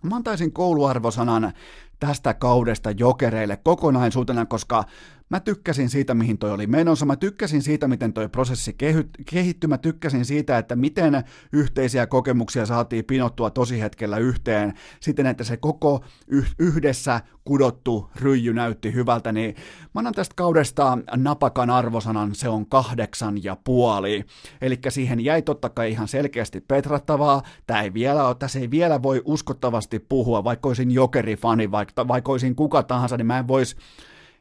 mä antaisin kouluarvosanan tästä kaudesta jokereille kokonaisuutena, koska Mä tykkäsin siitä, mihin toi oli menossa, mä tykkäsin siitä, miten toi prosessi kehittyi, mä tykkäsin siitä, että miten yhteisiä kokemuksia saatiin pinottua tosi hetkellä yhteen, siten, että se koko yhdessä kudottu ryijy näytti hyvältä, niin mä annan tästä kaudesta napakan arvosanan, se on kahdeksan ja puoli. Eli siihen jäi totta kai ihan selkeästi petrattavaa, tää ei vielä, tässä ei vielä voi uskottavasti puhua, vaikka olisin jokerifani, vaikka, vaikka olisin kuka tahansa, niin mä en vois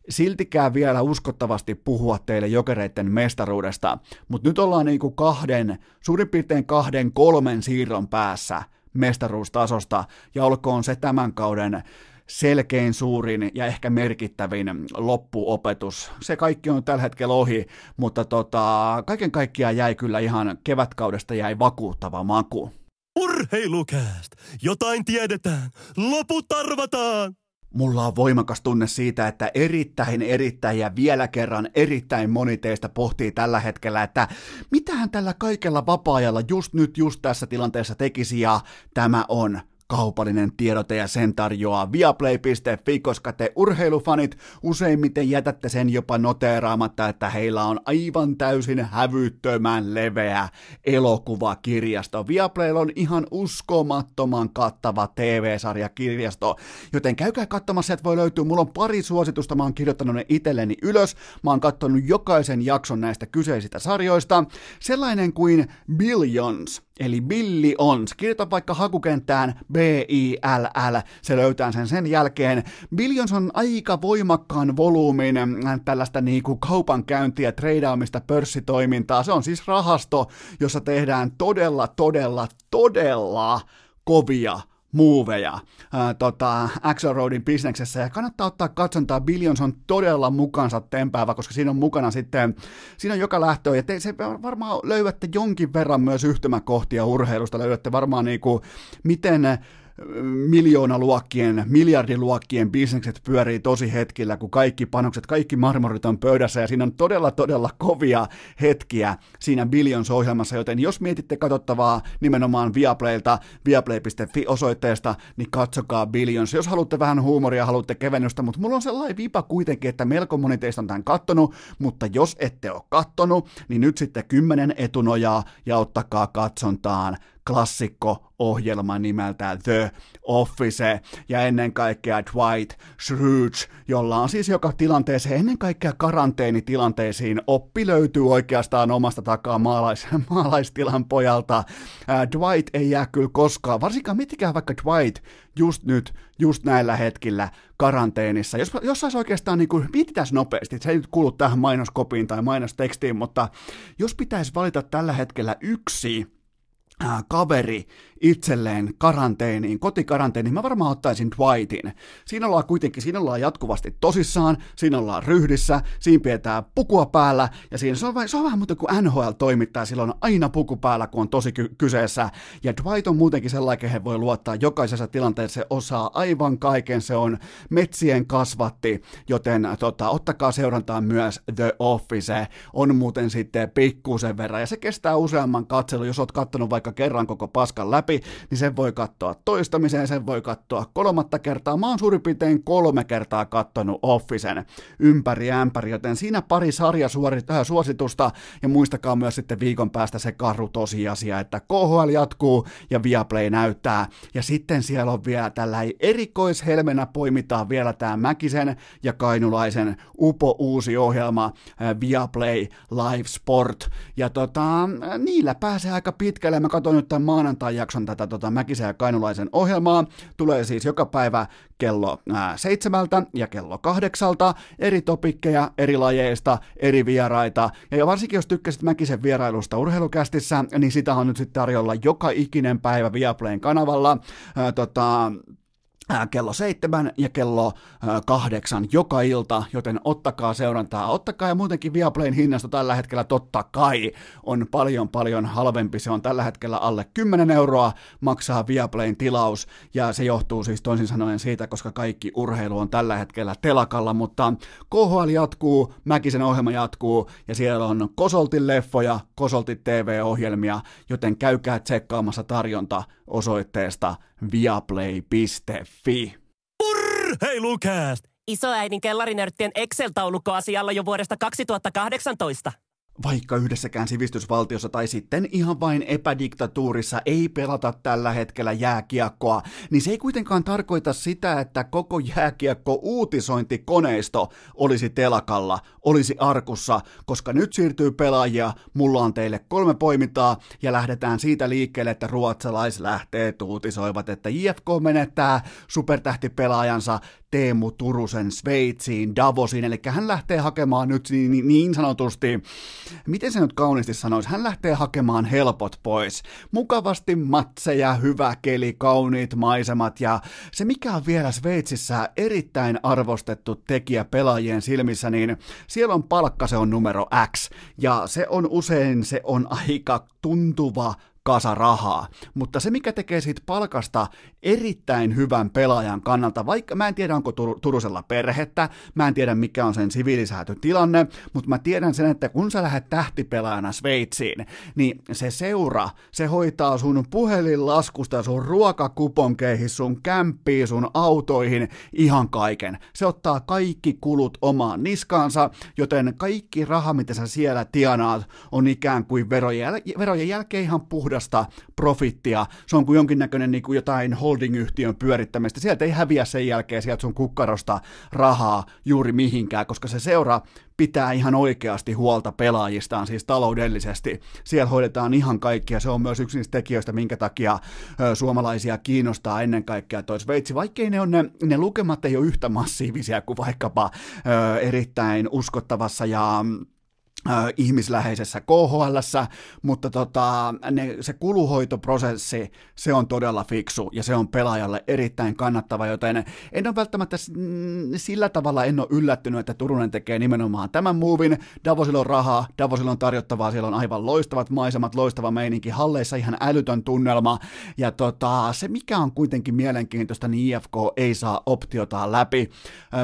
siltikään vielä uskottavasti puhua teille jokereiden mestaruudesta, mutta nyt ollaan niinku kahden, suurin piirtein kahden, kolmen siirron päässä mestaruustasosta, ja olkoon se tämän kauden selkein suurin ja ehkä merkittävin loppuopetus. Se kaikki on tällä hetkellä ohi, mutta tota, kaiken kaikkiaan jäi kyllä ihan kevätkaudesta jäi vakuuttava maku. Urheilukääst! Jotain tiedetään! Loput arvataan! Mulla on voimakas tunne siitä, että erittäin, erittäin ja vielä kerran erittäin moni teistä pohtii tällä hetkellä, että mitähän tällä kaikella vapaa-ajalla just nyt, just tässä tilanteessa tekisi, ja tämä on kaupallinen tiedote ja sen tarjoaa viaplay.fi, koska te urheilufanit useimmiten jätätte sen jopa noteeraamatta, että heillä on aivan täysin hävyttömän leveä elokuvakirjasto. Viaplaylla on ihan uskomattoman kattava TV-sarjakirjasto, joten käykää katsomassa, että voi löytyä. Mulla on pari suositusta, mä oon kirjoittanut ne itselleni ylös. Mä oon katsonut jokaisen jakson näistä kyseisistä sarjoista. Sellainen kuin Billions, Eli Billy Ons. Kirjoita vaikka hakukenttään B-I-L-L, se löytää sen sen jälkeen. Billions on aika voimakkaan volyymin äh, tällaista niinku kaupankäyntiä, treidaamista, pörssitoimintaa. Se on siis rahasto, jossa tehdään todella, todella, todella kovia muuveja ää, tota, Axel Roadin bisneksessä. Ja kannattaa ottaa katsontaa, Billions on todella mukansa tempäävä, koska siinä on mukana sitten, siinä on joka lähtö. Ja te, se varmaan löydätte jonkin verran myös yhtymäkohtia urheilusta, löydätte varmaan niinku, miten miljoonaluokkien, miljardiluokkien bisnekset pyörii tosi hetkillä, kun kaikki panokset, kaikki marmorit on pöydässä ja siinä on todella, todella kovia hetkiä siinä Billions-ohjelmassa, joten jos mietitte katsottavaa nimenomaan Viaplaylta, viaplay.fi osoitteesta, niin katsokaa Billions. Jos haluatte vähän huumoria, haluatte kevennystä, mutta mulla on sellainen vipa kuitenkin, että melko moni teistä on tämän kattonut, mutta jos ette ole kattonut, niin nyt sitten kymmenen etunojaa ja ottakaa katsontaan klassikko-ohjelma nimeltä The Office ja ennen kaikkea Dwight Schrute, jolla on siis joka tilanteeseen, ennen kaikkea karanteenitilanteisiin, oppi löytyy oikeastaan omasta takaa maalais, maalaistilan pojalta. Ää, Dwight ei jää kyllä koskaan, varsinkaan mitikään vaikka Dwight just nyt, just näillä hetkillä karanteenissa. Jos, jos saisi oikeastaan, niin kuin, mietitään nopeasti, se ei nyt kuulu tähän mainoskopiin tai mainostekstiin, mutta jos pitäisi valita tällä hetkellä yksi kaveri itselleen karanteeniin, kotikaranteeniin, mä varmaan ottaisin Dwightin. Siinä ollaan kuitenkin, siinä ollaan jatkuvasti tosissaan, siinä ollaan ryhdissä, siinä pidetään pukua päällä, ja siinä se on, se on vähän muuten kuin NHL toimittaa, silloin on aina puku päällä, kun on tosi ky- kyseessä, ja Dwight on muutenkin sellainen, kehen voi luottaa. Jokaisessa tilanteessa, se osaa aivan kaiken, se on metsien kasvatti, joten tota, ottakaa seurantaan myös The Office, on muuten sitten pikkusen verran, ja se kestää useamman katselun, jos oot kattonut vaikka vaikka kerran koko paskan läpi, niin sen voi katsoa toistamiseen, sen voi katsoa kolmatta kertaa. Mä oon suurin piirtein kolme kertaa kattonut Officen ympäri ämpäri, joten siinä pari sarjasuositusta ja muistakaa myös sitten viikon päästä se karu tosiasia, että KHL jatkuu ja Viaplay näyttää. Ja sitten siellä on vielä tällä erikoishelmenä poimitaan vielä tämä Mäkisen ja Kainulaisen upo uusi ohjelma Viaplay Live Sport. Ja tota, niillä pääsee aika pitkälle. Mä katsoin nyt tämän maanantai-jakson tätä tota, Mäkisen ja Kainulaisen ohjelmaa. Tulee siis joka päivä kello ää, seitsemältä ja kello kahdeksalta, eri topikkeja, eri lajeista, eri vieraita, ja varsinkin jos tykkäsit Mäkisen vierailusta urheilukästissä, niin sitä on nyt sitten tarjolla joka ikinen päivä Viaplayn kanavalla. Ää, tota, kello seitsemän ja kello kahdeksan joka ilta, joten ottakaa seurantaa. Ottakaa ja muutenkin Viaplayn hinnasta tällä hetkellä totta kai on paljon paljon halvempi. Se on tällä hetkellä alle 10 euroa maksaa Viaplayn tilaus ja se johtuu siis toisin sanoen siitä, koska kaikki urheilu on tällä hetkellä telakalla, mutta KHL jatkuu, Mäkisen ohjelma jatkuu ja siellä on Kosoltin leffoja, Kosoltin TV-ohjelmia, joten käykää tsekkaamassa tarjonta osoitteesta viaplay.fi. Hei Lukast! Isoäidin kellarinörttien Excel-taulukko asialla jo vuodesta 2018. Vaikka yhdessäkään sivistysvaltiossa tai sitten ihan vain epädiktatuurissa ei pelata tällä hetkellä jääkiekkoa, niin se ei kuitenkaan tarkoita sitä, että koko jääkiekko-uutisointikoneisto olisi telakalla, olisi arkussa, koska nyt siirtyy pelaajia, mulla on teille kolme poimintaa ja lähdetään siitä liikkeelle, että ruotsalaislähteet uutisoivat, että IFK menettää supertähtipelaajansa Teemu Turusen Sveitsiin, Davosiin, eli hän lähtee hakemaan nyt niin, niin sanotusti, miten se nyt kauniisti sanoisi, hän lähtee hakemaan helpot pois. Mukavasti matseja, hyvä keli, kauniit maisemat. Ja se mikä on vielä Sveitsissä erittäin arvostettu tekijä pelaajien silmissä, niin siellä on palkka, se on numero X. Ja se on usein, se on aika tuntuva kasa rahaa. Mutta se, mikä tekee siitä palkasta erittäin hyvän pelaajan kannalta, vaikka mä en tiedä, onko Tur- Turusella perhettä, mä en tiedä, mikä on sen siviilisäätötilanne, mutta mä tiedän sen, että kun sä lähdet tähtipelaajana Sveitsiin, niin se seura, se hoitaa sun puhelinlaskusta, sun ruokakuponkeihin, sun kämppiin, sun autoihin, ihan kaiken. Se ottaa kaikki kulut omaan niskaansa, joten kaikki raha, mitä sä siellä tienaat, on ikään kuin verojen, jäl- verojen jälkeen ihan puhdas puhdasta profittia. Se on kuin jonkinnäköinen niin kuin jotain holding-yhtiön pyörittämistä. Sieltä ei häviä sen jälkeen sieltä sun kukkarosta rahaa juuri mihinkään, koska se seura pitää ihan oikeasti huolta pelaajistaan, siis taloudellisesti. Siellä hoidetaan ihan kaikkia. Se on myös yksi niistä tekijöistä, minkä takia suomalaisia kiinnostaa ennen kaikkea toi Sveitsi. Vaikkei ne, on ne, ne lukemat ei ole yhtä massiivisia kuin vaikkapa ö, erittäin uskottavassa ja äh, ihmisläheisessä KHL, mutta tota, ne, se kuluhoitoprosessi, se on todella fiksu ja se on pelaajalle erittäin kannattava, joten en ole välttämättä sillä tavalla en ole yllättynyt, että Turunen tekee nimenomaan tämän muuvin. Davosilla on rahaa, Davosilla on tarjottavaa, siellä on aivan loistavat maisemat, loistava meininki, halleissa ihan älytön tunnelma ja tota, se mikä on kuitenkin mielenkiintoista, niin IFK ei saa optiotaan läpi.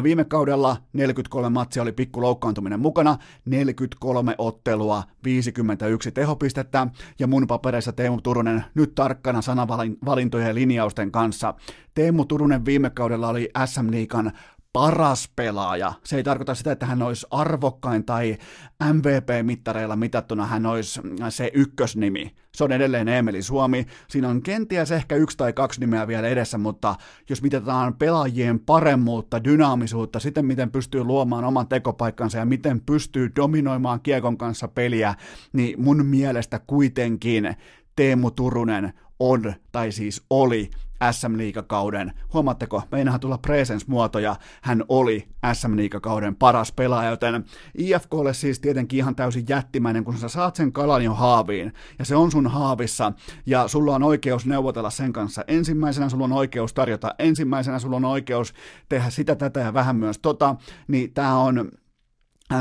Viime kaudella 43 matsia oli pikku loukkaantuminen mukana, 43 kolme ottelua, 51 tehopistettä, ja mun papereissa Teemu Turunen nyt tarkkana sanavalintojen ja linjausten kanssa. Teemu Turunen viime kaudella oli SM Liikan paras pelaaja. Se ei tarkoita sitä, että hän olisi arvokkain tai MVP-mittareilla mitattuna hän olisi se ykkösnimi. Se on edelleen Emeli Suomi. Siinä on kenties ehkä yksi tai kaksi nimeä vielä edessä, mutta jos mitataan pelaajien paremmuutta, dynaamisuutta, sitten miten pystyy luomaan oman tekopaikkansa ja miten pystyy dominoimaan kiekon kanssa peliä, niin mun mielestä kuitenkin Teemu Turunen on, tai siis oli SM Liigakauden. Huomaatteko, meinahan tulla presence-muotoja, hän oli SM Liigakauden paras pelaaja, joten IFKlle siis tietenkin ihan täysin jättimäinen, kun sä saat sen kalan jo haaviin, ja se on sun haavissa, ja sulla on oikeus neuvotella sen kanssa ensimmäisenä, sulla on oikeus tarjota ensimmäisenä, sulla on oikeus tehdä sitä, tätä ja vähän myös tota, niin tää on,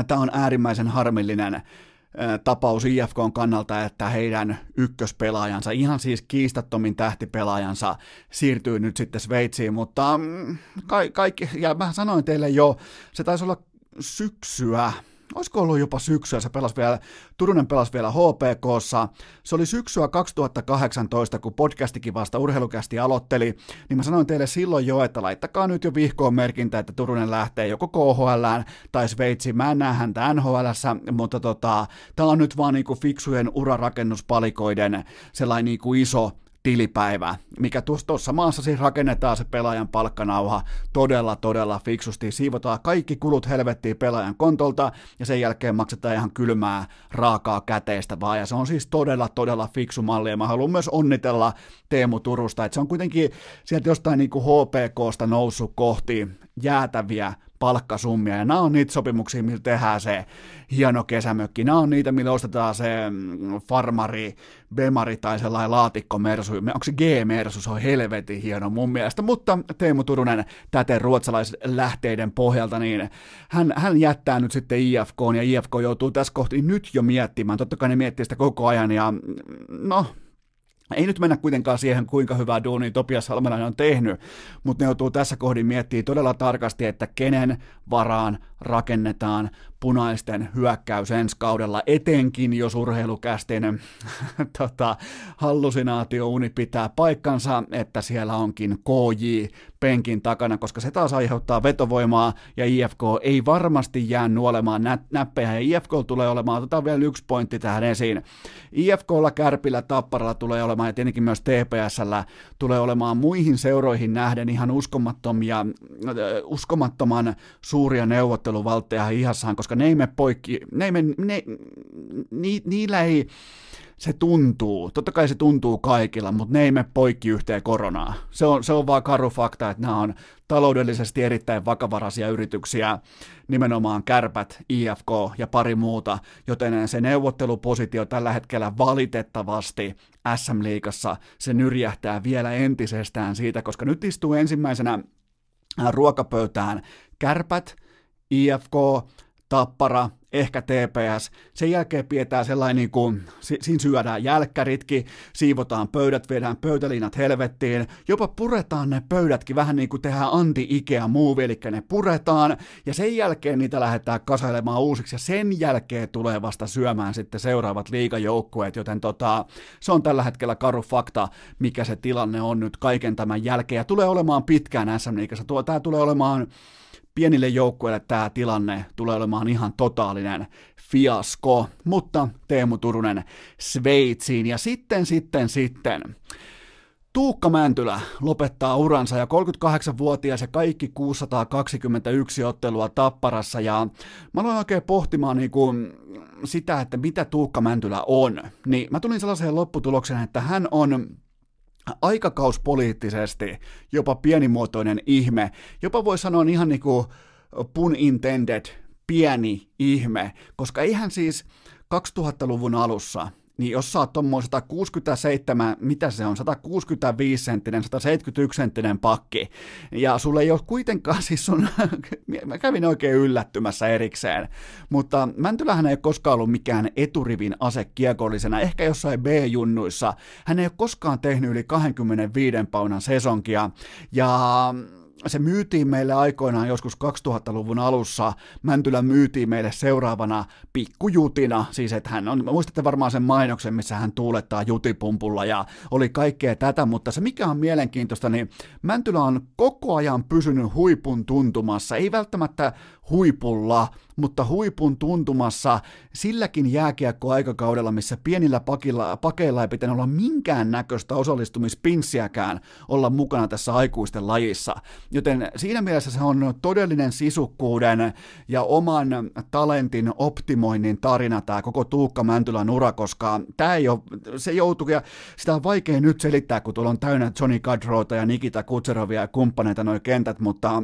tää on äärimmäisen harmillinen tapaus IFKn kannalta, että heidän ykköspelaajansa, ihan siis kiistattomin tähtipelaajansa, siirtyy nyt sitten Sveitsiin, mutta mm, ka- kaikki, ja mä sanoin teille jo, se taisi olla syksyä, olisiko ollut jopa syksyä, se pelasi vielä, Turunen pelasi vielä HPKssa, se oli syksyä 2018, kun podcastikin vasta urheilukästi aloitteli, niin mä sanoin teille silloin jo, että laittakaa nyt jo vihkoon merkintä, että Turunen lähtee joko KHL tai Sveitsiin, mä en näe häntä NHLssä, mutta tota, tää on nyt vaan niinku fiksujen urarakennuspalikoiden sellainen niinku iso tilipäivä, mikä tuossa maassa siis rakennetaan se pelaajan palkkanauha todella, todella fiksusti. Siivotaan kaikki kulut helvettiin pelaajan kontolta ja sen jälkeen maksetaan ihan kylmää, raakaa käteistä vaan. Ja se on siis todella, todella fiksu malli. Ja mä haluan myös onnitella Teemu Turusta, että se on kuitenkin sieltä jostain niin kuin HPKsta noussut kohti jäätäviä palkkasummia, ja nämä on niitä sopimuksia, millä tehdään se hieno kesämökki, nämä on niitä, millä ostetaan se mm, farmari, bemari tai sellainen laatikkomersu, onko se G-mersu, se on helvetin hieno mun mielestä, mutta Teemu Turunen täten ruotsalaislähteiden pohjalta, niin hän, hän jättää nyt sitten IFK, ja IFK joutuu tässä kohti nyt jo miettimään, totta kai ne miettii sitä koko ajan, ja mm, no, ei nyt mennä kuitenkaan siihen, kuinka hyvää duunia Topias Salmelainen on tehnyt, mutta ne joutuu tässä kohdin miettimään todella tarkasti, että kenen varaan rakennetaan punaisten hyökkäys ensi kaudella, etenkin jos urheilukästin tota, hallusinaatiouni pitää paikkansa, että siellä onkin KJ penkin takana, koska se taas aiheuttaa vetovoimaa ja IFK ei varmasti jää nuolemaan nä- näppejä ja IFK tulee olemaan, otetaan vielä yksi pointti tähän esiin, IFKlla, Kärpillä, Tapparalla tulee olemaan ja tietenkin myös TPSllä tulee olemaan muihin seuroihin nähden ihan uskomattomia, äh, uskomattoman suuria neuvotteluvaltteja hihassaan, koska ne ei me poikki, ne ei me, ne, ni, niillä ei, se tuntuu, totta kai se tuntuu kaikilla, mutta ne ei me poikki yhteen koronaa. Se on, se on vaan karu fakta, että nämä on taloudellisesti erittäin vakavaraisia yrityksiä, nimenomaan Kärpät, IFK ja pari muuta, joten se neuvottelupositio tällä hetkellä valitettavasti SM-liigassa se nyrjähtää vielä entisestään siitä, koska nyt istuu ensimmäisenä ruokapöytään Kärpät, IFK, Tappara, ehkä TPS. Sen jälkeen pidetään sellainen, niin kuin, siinä syödään jälkkäritkin, siivotaan pöydät, viedään pöytäliinat helvettiin, jopa puretaan ne pöydätkin vähän niin kuin tehdään anti-Ikea move, eli ne puretaan, ja sen jälkeen niitä lähdetään kasailemaan uusiksi, ja sen jälkeen tulee vasta syömään sitten seuraavat liigajoukkueet, joten tota, se on tällä hetkellä karu fakta, mikä se tilanne on nyt kaiken tämän jälkeen, ja tulee olemaan pitkään SM-liigassa. Tämä tulee olemaan pienille joukkueille tämä tilanne tulee olemaan ihan totaalinen fiasko, mutta Teemu Turunen Sveitsiin ja sitten, sitten, sitten. Tuukka Mäntylä lopettaa uransa ja 38-vuotias ja kaikki 621 ottelua Tapparassa ja mä aloin oikein pohtimaan niin kuin sitä, että mitä Tuukka Mäntylä on. Niin mä tulin sellaiseen lopputulokseen, että hän on aikakauspoliittisesti jopa pienimuotoinen ihme, jopa voi sanoa ihan niin kuin pun intended pieni ihme, koska eihän siis 2000-luvun alussa niin jos sä oot tommoinen 167, mitä se on, 165 senttinen, 171 senttinen pakki, ja sulle ei ole kuitenkaan, siis sun, mä kävin oikein yllättymässä erikseen, mutta Mäntylähän ei ole koskaan ollut mikään eturivin ase kiekollisena, ehkä jossain B-junnuissa, hän ei ole koskaan tehnyt yli 25 paunan sesonkia, ja se myytiin meille aikoinaan joskus 2000-luvun alussa. Mäntylä myytiin meille seuraavana pikkujutina, siis että hän on, muistatte varmaan sen mainoksen, missä hän tuulettaa jutipumpulla ja oli kaikkea tätä, mutta se mikä on mielenkiintoista, niin Mäntylä on koko ajan pysynyt huipun tuntumassa, ei välttämättä huipulla, mutta huipun tuntumassa silläkin jääkiekkoaikakaudella, missä pienillä pakilla, pakeilla ei pitänyt olla minkään näköistä osallistumispinssiäkään olla mukana tässä aikuisten lajissa. Joten siinä mielessä se on todellinen sisukkuuden ja oman talentin optimoinnin tarina tämä koko Tuukka Mäntylän ura, koska tämä ei ole, se joutuu, ja sitä on vaikea nyt selittää, kun tuolla on täynnä Johnny Gadrota ja Nikita Kutserovia ja kumppaneita noin kentät, mutta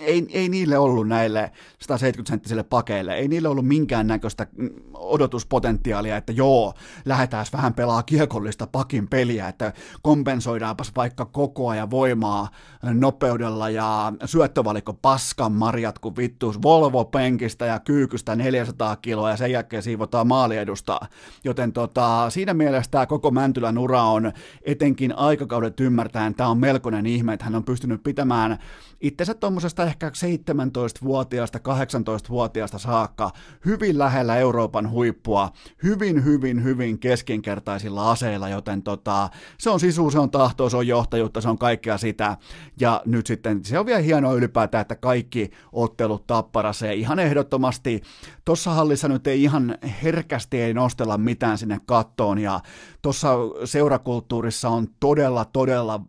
ei, ei niille ollut näille 170-senttisille pakeille, ei niille ollut minkäännäköistä odotuspotentiaalia, että joo, lähdetään vähän pelaa kiekollista pakin peliä, että kompensoidaanpas vaikka kokoa ja voimaa nopeudella ja syöttövalikko paskan marjat, kun vittuus Volvo penkistä ja kyykystä 400 kiloa ja sen jälkeen siivotaan maaliedustaa. Joten tota, siinä mielessä tämä koko Mäntylän ura on etenkin aikakaudet ymmärtäen, tämä on melkoinen ihme, että hän on pystynyt pitämään itsensä tuommoisen semmoisesta ehkä 17-vuotiaasta, 18-vuotiaasta saakka hyvin lähellä Euroopan huippua, hyvin, hyvin, hyvin keskinkertaisilla aseilla, joten tota, se on sisu, se on tahto, se on johtajuutta, se on kaikkea sitä. Ja nyt sitten se on vielä hienoa ylipäätään, että kaikki ottelut tapparassa ja ihan ehdottomasti tuossa hallissa nyt ei ihan herkästi ei nostella mitään sinne kattoon ja tuossa seurakulttuurissa on todella, todella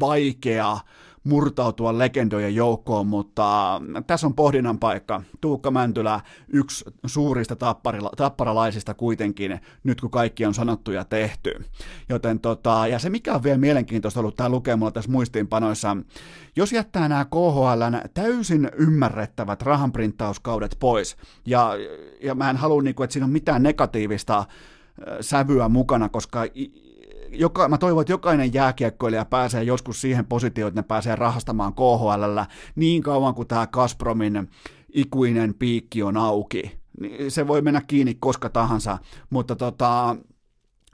vaikea murtautua legendojen joukkoon, mutta tässä on pohdinnan paikka. Tuukka Mäntylä, yksi suurista tapparalaisista kuitenkin, nyt kun kaikki on sanottu ja tehty. Joten tota, ja se mikä on vielä mielenkiintoista ollut, tämä lukee mulla tässä muistiinpanoissa, jos jättää nämä KHLn täysin ymmärrettävät rahanprinttauskaudet pois, ja, ja mä en halua, niinku, että siinä on mitään negatiivista sävyä mukana, koska joka, mä toivon, että jokainen jääkiekkoilija pääsee joskus siihen positioon, että ne pääsee rahastamaan KHL niin kauan kuin tämä Gazpromin ikuinen piikki on auki. Niin se voi mennä kiinni koska tahansa, mutta tota,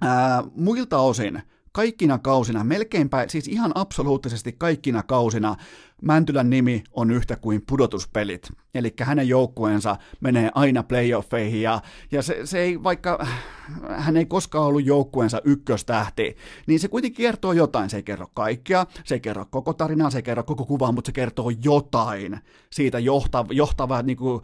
ää, muilta osin kaikkina kausina, melkeinpä, siis ihan absoluuttisesti kaikkina kausina, Mäntylän nimi on yhtä kuin pudotuspelit. Eli hänen joukkueensa menee aina playoffeihin ja, ja se, se ei, vaikka hän ei koskaan ollut joukkueensa ykköstähti, niin se kuitenkin kertoo jotain. Se ei kerro kaikkea, se ei kerro koko tarinaa, se ei kerro koko kuvaa, mutta se kertoo jotain siitä johtav, johtavaa niin kuin,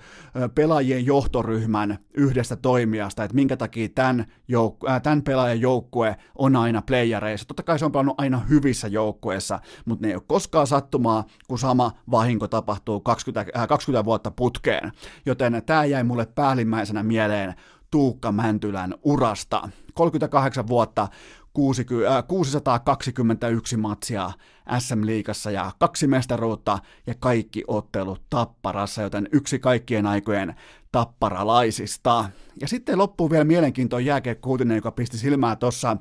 pelaajien johtoryhmän yhdestä toimijasta, että minkä takia tämän, jouk- äh, tämän pelaajan joukkue on aina playereissa. Totta kai se on pelannut aina hyvissä joukkueissa, mutta ne ei ole koskaan sattumaa, kun sama vahinko tapahtuu 20, äh, 20 vuotta putkeen. Joten tämä jäi mulle päällimmäisenä mieleen Tuukka Mäntylän urasta. 38 vuotta, 60, äh, 621 matsia SM-liigassa ja kaksi mestaruutta ja kaikki ottelut tapparassa, joten yksi kaikkien aikojen tapparalaisista. Ja sitten loppuu vielä mielenkiintoinen jääkiekko joka pisti silmää tuossa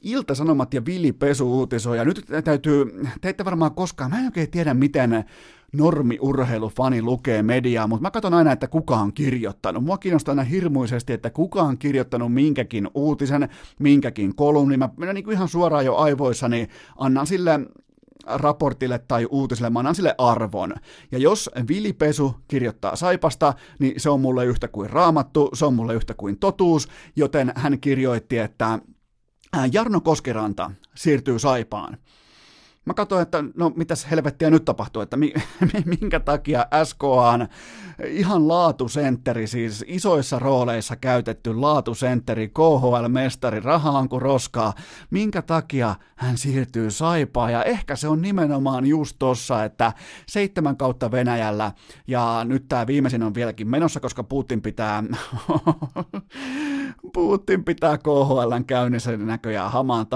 Ilta-Sanomat ja Vili Pesu nyt täytyy, te ette varmaan koskaan, mä en oikein tiedä miten normi-urheilufani lukee mediaa, mutta mä katson aina, että kuka on kirjoittanut. Mua kiinnostaa aina hirmuisesti, että kuka on kirjoittanut minkäkin uutisen, minkäkin kolumnin. Mä menen niin ihan suoraan jo aivoissani, annan sille raportille tai uutiselle, mä annan sille arvon. Ja jos Vili Pesu kirjoittaa Saipasta, niin se on mulle yhtä kuin raamattu, se on mulle yhtä kuin totuus, joten hän kirjoitti, että Jarno Koskeranta siirtyy Saipaan. Mä katsoin, että no mitäs helvettiä nyt tapahtuu, että mi, minkä takia SKAn ihan laatusentteri, siis isoissa rooleissa käytetty laatusentteri, KHL-mestari, rahaan kuin roskaa, minkä takia hän siirtyy saipaa ja ehkä se on nimenomaan just tossa, että seitsemän kautta Venäjällä ja nyt tämä viimeisin on vieläkin menossa, koska Putin pitää Putin pitää KHLn käynnissä näköjään hamaan.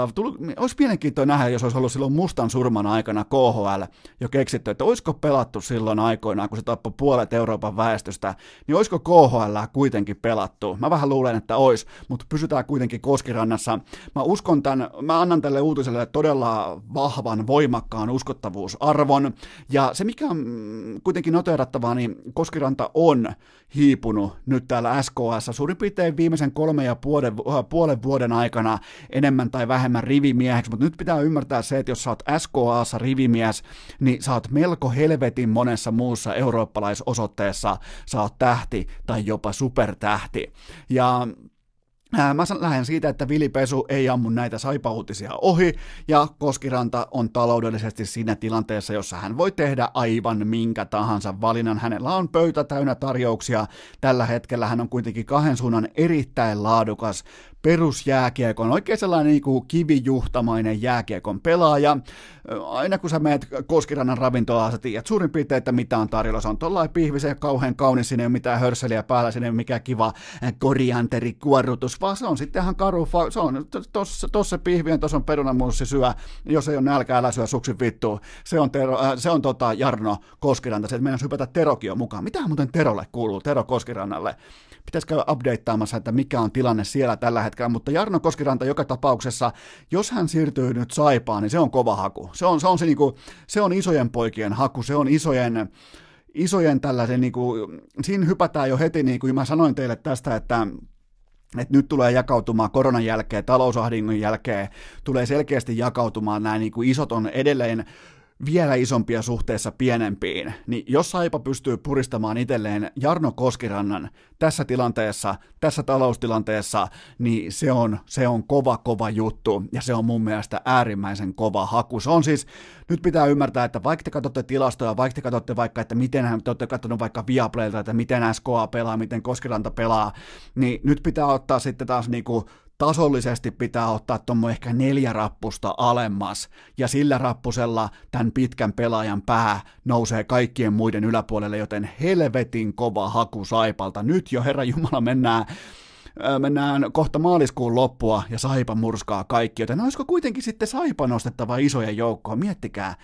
Olisi mielenkiintoista nähdä, jos olisi ollut silloin mustan surman aikana KHL jo keksitty, että olisiko pelattu silloin aikoinaan, kun se tappoi puolet Euroopan väestöstä, niin olisiko KHL kuitenkin pelattu? Mä vähän luulen, että ois, mutta pysytään kuitenkin Koskirannassa. Mä uskon tämän, mä annan tälle uutiselle todella vahvan, voimakkaan uskottavuusarvon, ja se mikä on kuitenkin noterattavaa, niin Koskiranta on hiipunut nyt täällä SKS suurin piirtein viimeisen kolme ja puolen, puolen vuoden aikana enemmän tai vähemmän rivimieheksi, mutta nyt pitää ymmärtää se, että jos sä oot SKAssa rivimies, niin sä oot melko helvetin monessa muussa eurooppalaisosoitteessa, sä oot tähti tai jopa supertähti. Ja Mä lähden siitä, että Vilipesu ei ammu näitä saipautisia ohi, ja Koskiranta on taloudellisesti siinä tilanteessa, jossa hän voi tehdä aivan minkä tahansa valinnan. Hänellä on pöytä täynnä tarjouksia. Tällä hetkellä hän on kuitenkin kahden suunnan erittäin laadukas perusjääkiekon, oikein sellainen niin kuin kivijuhtamainen jääkiekon pelaaja. Aina kun sä meet Koskirannan ravintolaan, sä tiedät suurin piirtein, että mitä on tarjolla. Se on tollain pihvisen ja kauhean kaunis, sinne ei ole mitään hörseliä päällä, sinne ei ole mikään kiva korianterikuorrutus, vaan se on sitten ihan karu, se on tossa, tossa pihvien, tuossa on perunamussi syö, jos ei ole nälkä, älä syö suksi vittu. Se on, tero, äh, se on tota Jarno Koskiranta, se, että meidän hypätä Terokio mukaan. Mitä muuten Terolle kuuluu, Tero Koskirannalle? Pitäisi käydä updateaamassa, että mikä on tilanne siellä tällä hetkellä, mutta Jarno Koskiranta joka tapauksessa, jos hän siirtyy nyt Saipaan, niin se on kova haku. Se on, se on, se, niin kuin, se on isojen poikien haku, se on isojen, isojen tällaisen, niin kuin, siinä hypätään jo heti, niin kuin mä sanoin teille tästä, että että nyt tulee jakautumaan koronan jälkeen, talousahdingon jälkeen, tulee selkeästi jakautumaan nämä niin kuin isot on edelleen vielä isompia suhteessa pienempiin, niin jos Saipa pystyy puristamaan itselleen Jarno Koskirannan tässä tilanteessa, tässä taloustilanteessa, niin se on, se on kova, kova juttu, ja se on mun mielestä äärimmäisen kova haku. Se on siis, nyt pitää ymmärtää, että vaikka te katsotte tilastoja, vaikka te katsotte vaikka, että miten te olette katsonut vaikka Viaplaylta, että miten SKA pelaa, miten Koskiranta pelaa, niin nyt pitää ottaa sitten taas niinku tasollisesti pitää ottaa tuommoinen ehkä neljä rappusta alemmas, ja sillä rappusella tämän pitkän pelaajan pää nousee kaikkien muiden yläpuolelle, joten helvetin kova haku Saipalta. Nyt jo, Herra Jumala, mennään mennään kohta maaliskuun loppua ja Saipa murskaa kaikki, joten olisiko kuitenkin sitten Saipa nostettava isojen joukkoon? Miettikää,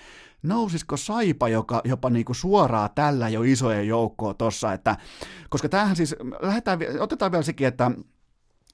nousisiko Saipa joka, jopa niinku suoraan tällä jo isojen joukkoon tossa, että, koska tämähän siis, lähdetään, otetaan vielä sekin, että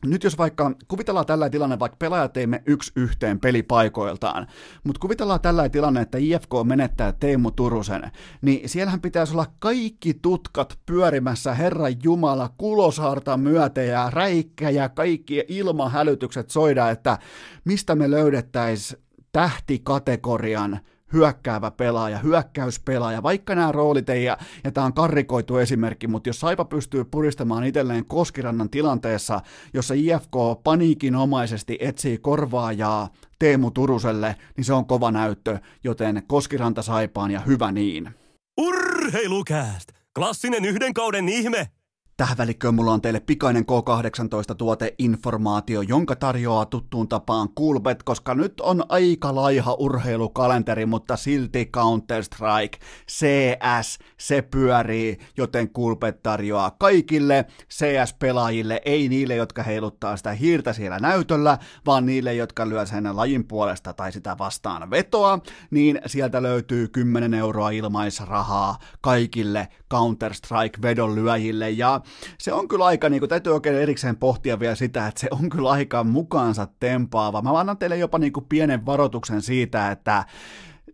nyt jos vaikka, kuvitellaan tällä tilanne, vaikka pelaajat teimme yksi yhteen pelipaikoiltaan, mutta kuvitellaan tällä tilanne, että IFK menettää Teemu Turusen, niin siellähän pitäisi olla kaikki tutkat pyörimässä Herran Jumala kulosaarta myötä ja räikkä ja kaikki ilmahälytykset soida, että mistä me löydettäisiin tähtikategorian hyökkäävä pelaaja, hyökkäyspelaaja, vaikka nämä roolit ei, ja, ja tämä on karrikoitu esimerkki, mutta jos Saipa pystyy puristamaan itselleen Koskirannan tilanteessa, jossa IFK paniikinomaisesti etsii korvaajaa Teemu Turuselle, niin se on kova näyttö, joten Koskiranta Saipaan ja hyvä niin. Urheilukääst! Klassinen yhden kauden ihme! Tähän välikköön mulla on teille pikainen K18-tuoteinformaatio, jonka tarjoaa tuttuun tapaan Coolbet, koska nyt on aika laiha urheilukalenteri, mutta silti Counter-Strike, CS, se pyörii, joten Coolbet tarjoaa kaikille CS-pelaajille, ei niille, jotka heiluttaa sitä hiirtä siellä näytöllä, vaan niille, jotka lyö sen lajin puolesta tai sitä vastaan vetoa, niin sieltä löytyy 10 euroa ilmaisrahaa kaikille Counter-Strike vedonlyöjille, ja se on kyllä aika, niin kuin, täytyy oikein erikseen pohtia vielä sitä, että se on kyllä aika mukaansa tempaava. Mä annan teille jopa niin kuin pienen varoituksen siitä, että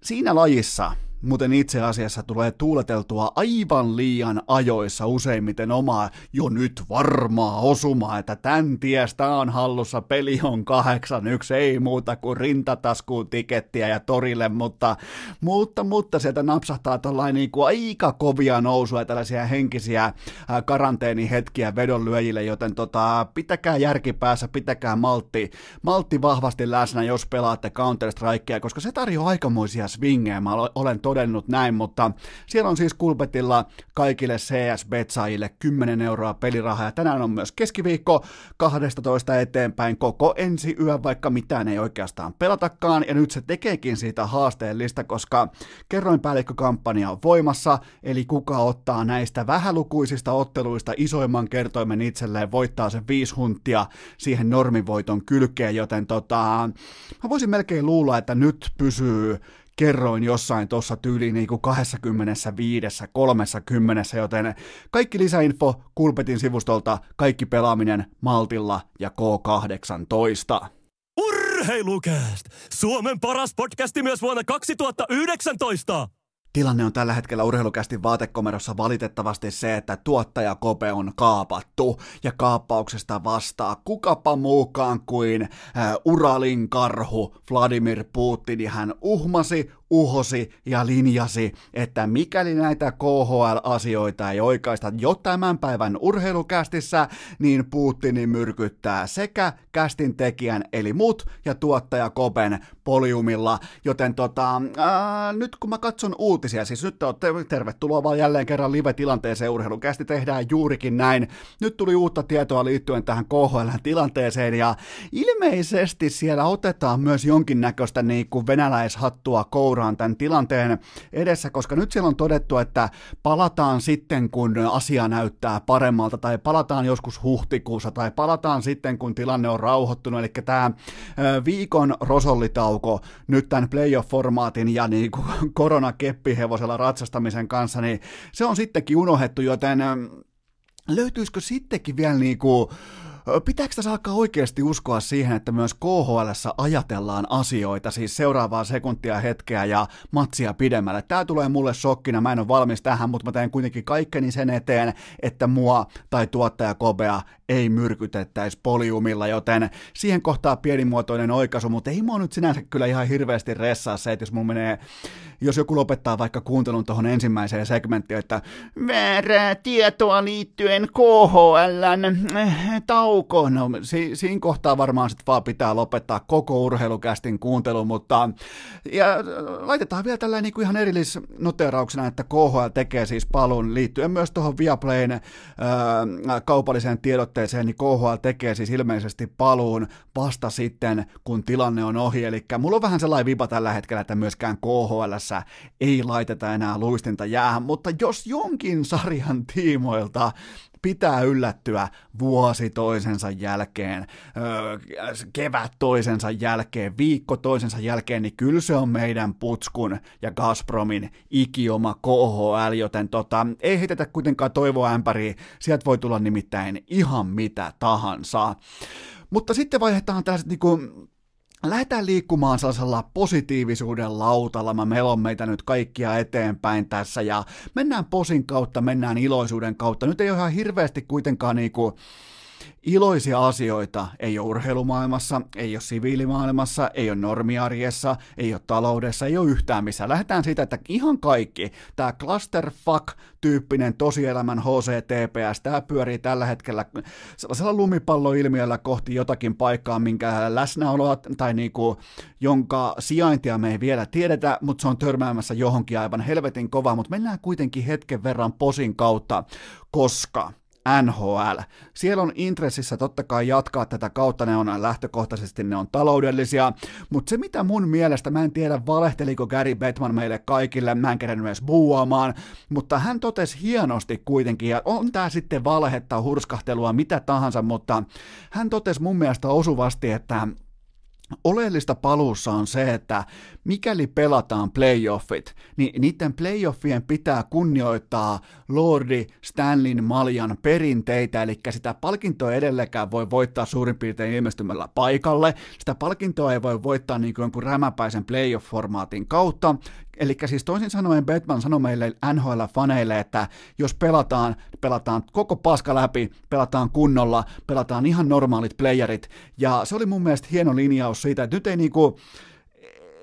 siinä lajissa – muuten itse asiassa tulee tuuleteltua aivan liian ajoissa useimmiten omaa jo nyt varmaa osumaa, että tämän tiestä on hallussa, peli on kahdeksan, yksi ei muuta kuin rintataskuun tikettiä ja torille, mutta, mutta, mutta sieltä napsahtaa tuollainen niin kuin aika kovia nousua tällaisia henkisiä karanteenihetkiä vedonlyöjille, joten tota, pitäkää järki päässä, pitäkää maltti, maltti vahvasti läsnä, jos pelaatte Counter-Strikea, koska se tarjoaa aikamoisia swingejä, mä olen todennut näin, mutta siellä on siis Kulpetilla kaikille CS-betsaajille 10 euroa pelirahaa, ja tänään on myös keskiviikko 12 eteenpäin koko ensi yö, vaikka mitään ei oikeastaan pelatakaan, ja nyt se tekeekin siitä haasteellista, koska kerroinpäällikkökampanja on voimassa, eli kuka ottaa näistä vähälukuisista otteluista isoimman kertoimen itselleen, voittaa sen viisi huntia siihen normivoiton kylkeen, joten tota, mä voisin melkein luulla, että nyt pysyy kerroin jossain tuossa tyyliin niin kuin 25, 30, joten kaikki lisäinfo Kulpetin sivustolta, kaikki pelaaminen Maltilla ja K18. Urheilukääst! Suomen paras podcasti myös vuonna 2019! Tilanne on tällä hetkellä urheilukästi vaatekomerossa valitettavasti se, että tuottaja Kope on kaapattu ja kaappauksesta vastaa kukapa muukaan kuin äh, Uralin karhu Vladimir Putin. Ja hän uhmasi, uhosi ja linjasi, että mikäli näitä KHL-asioita ei oikaista jo tämän päivän urheilukästissä, niin Putini myrkyttää sekä kästin tekijän eli mut ja tuottaja Kopen poliumilla, joten tota, ää, nyt kun mä katson uutisia, siis nyt olette tervetuloa vaan jälleen kerran live-tilanteeseen urheilukästi tehdään juurikin näin. Nyt tuli uutta tietoa liittyen tähän KHL-tilanteeseen ja ilmeisesti siellä otetaan myös jonkinnäköistä niin kuin venäläishattua kouraan seuraan tämän tilanteen edessä, koska nyt siellä on todettu, että palataan sitten, kun asia näyttää paremmalta, tai palataan joskus huhtikuussa, tai palataan sitten, kun tilanne on rauhoittunut, eli tämä viikon rosollitauko nyt tämän playoff-formaatin ja niin kuin koronakeppihevosella ratsastamisen kanssa, niin se on sittenkin unohdettu, joten löytyisikö sittenkin vielä niin kuin Pitääkö tässä alkaa oikeasti uskoa siihen, että myös KHL ajatellaan asioita, siis seuraavaa sekuntia, hetkeä ja matsia pidemmälle? Tämä tulee mulle shokkina, mä en ole valmis tähän, mutta mä teen kuitenkin kaikkeni sen eteen, että mua tai tuottaja Kobea ei myrkytettäisi poliumilla, joten siihen kohtaa pienimuotoinen oikaisu, mutta ei mua nyt sinänsä kyllä ihan hirveästi ressaa se, että jos mun menee, jos joku lopettaa vaikka kuuntelun tuohon ensimmäiseen segmenttiin, että väärää tietoa liittyen KHLn eh, taukoon, no si- siinä kohtaa varmaan sitten vaan pitää lopettaa koko urheilukästin kuuntelu, mutta ja laitetaan vielä tällä niin ihan erillisnoterauksena, että KHL tekee siis palun liittyen myös tuohon Viaplayn äh, kaupalliseen tiedotteeseen, niin KHL tekee siis ilmeisesti paluun vasta sitten, kun tilanne on ohi, eli mulla on vähän sellainen vipa tällä hetkellä, että myöskään KHL ei laiteta enää luistinta jäähän, mutta jos jonkin sarjan tiimoilta pitää yllättyä vuosi toisensa jälkeen, kevät toisensa jälkeen, viikko toisensa jälkeen, niin kyllä se on meidän Putskun ja Gazpromin ikioma KHL, joten tota, ei heitetä kuitenkaan toivoa ämpäriin, sieltä voi tulla nimittäin ihan mitä tahansa. Mutta sitten vaihdetaan tällaiset niinku lähdetään liikkumaan sellaisella positiivisuuden lautalla. Mä melon meitä nyt kaikkia eteenpäin tässä ja mennään posin kautta, mennään iloisuuden kautta. Nyt ei ole ihan hirveästi kuitenkaan niinku iloisia asioita. Ei ole urheilumaailmassa, ei ole siviilimaailmassa, ei ole normiarjessa, ei ole taloudessa, ei ole yhtään missä. Lähdetään siitä, että ihan kaikki, tämä clusterfuck-tyyppinen tosielämän HCTPS, tämä pyörii tällä hetkellä sellaisella lumipalloilmiöllä kohti jotakin paikkaa, minkä läsnäoloa tai niinku, jonka sijaintia me ei vielä tiedetä, mutta se on törmäämässä johonkin aivan helvetin kovaa, mutta mennään kuitenkin hetken verran posin kautta, koska NHL. Siellä on intressissä totta kai jatkaa tätä kautta, ne on lähtökohtaisesti ne on taloudellisia, mutta se mitä mun mielestä, mä en tiedä valehteliko Gary Bettman meille kaikille, mä en kerännyt myös buuaamaan, mutta hän totesi hienosti kuitenkin, ja on tää sitten valhetta, hurskahtelua, mitä tahansa, mutta hän totesi mun mielestä osuvasti, että Oleellista paluussa on se, että mikäli pelataan playoffit, niin niiden playoffien pitää kunnioittaa Lordi Stanlin maljan perinteitä, eli sitä palkintoa edellekään voi voittaa suurin piirtein ilmestymällä paikalle, sitä palkintoa ei voi voittaa niin kuin jonkun rämäpäisen playoff-formaatin kautta, Eli siis toisin sanoen Batman sanoi meille NHL-faneille, että jos pelataan, pelataan koko paska läpi, pelataan kunnolla, pelataan ihan normaalit playerit, ja se oli mun mielestä hieno linjaus siitä, että nyt ei niinku,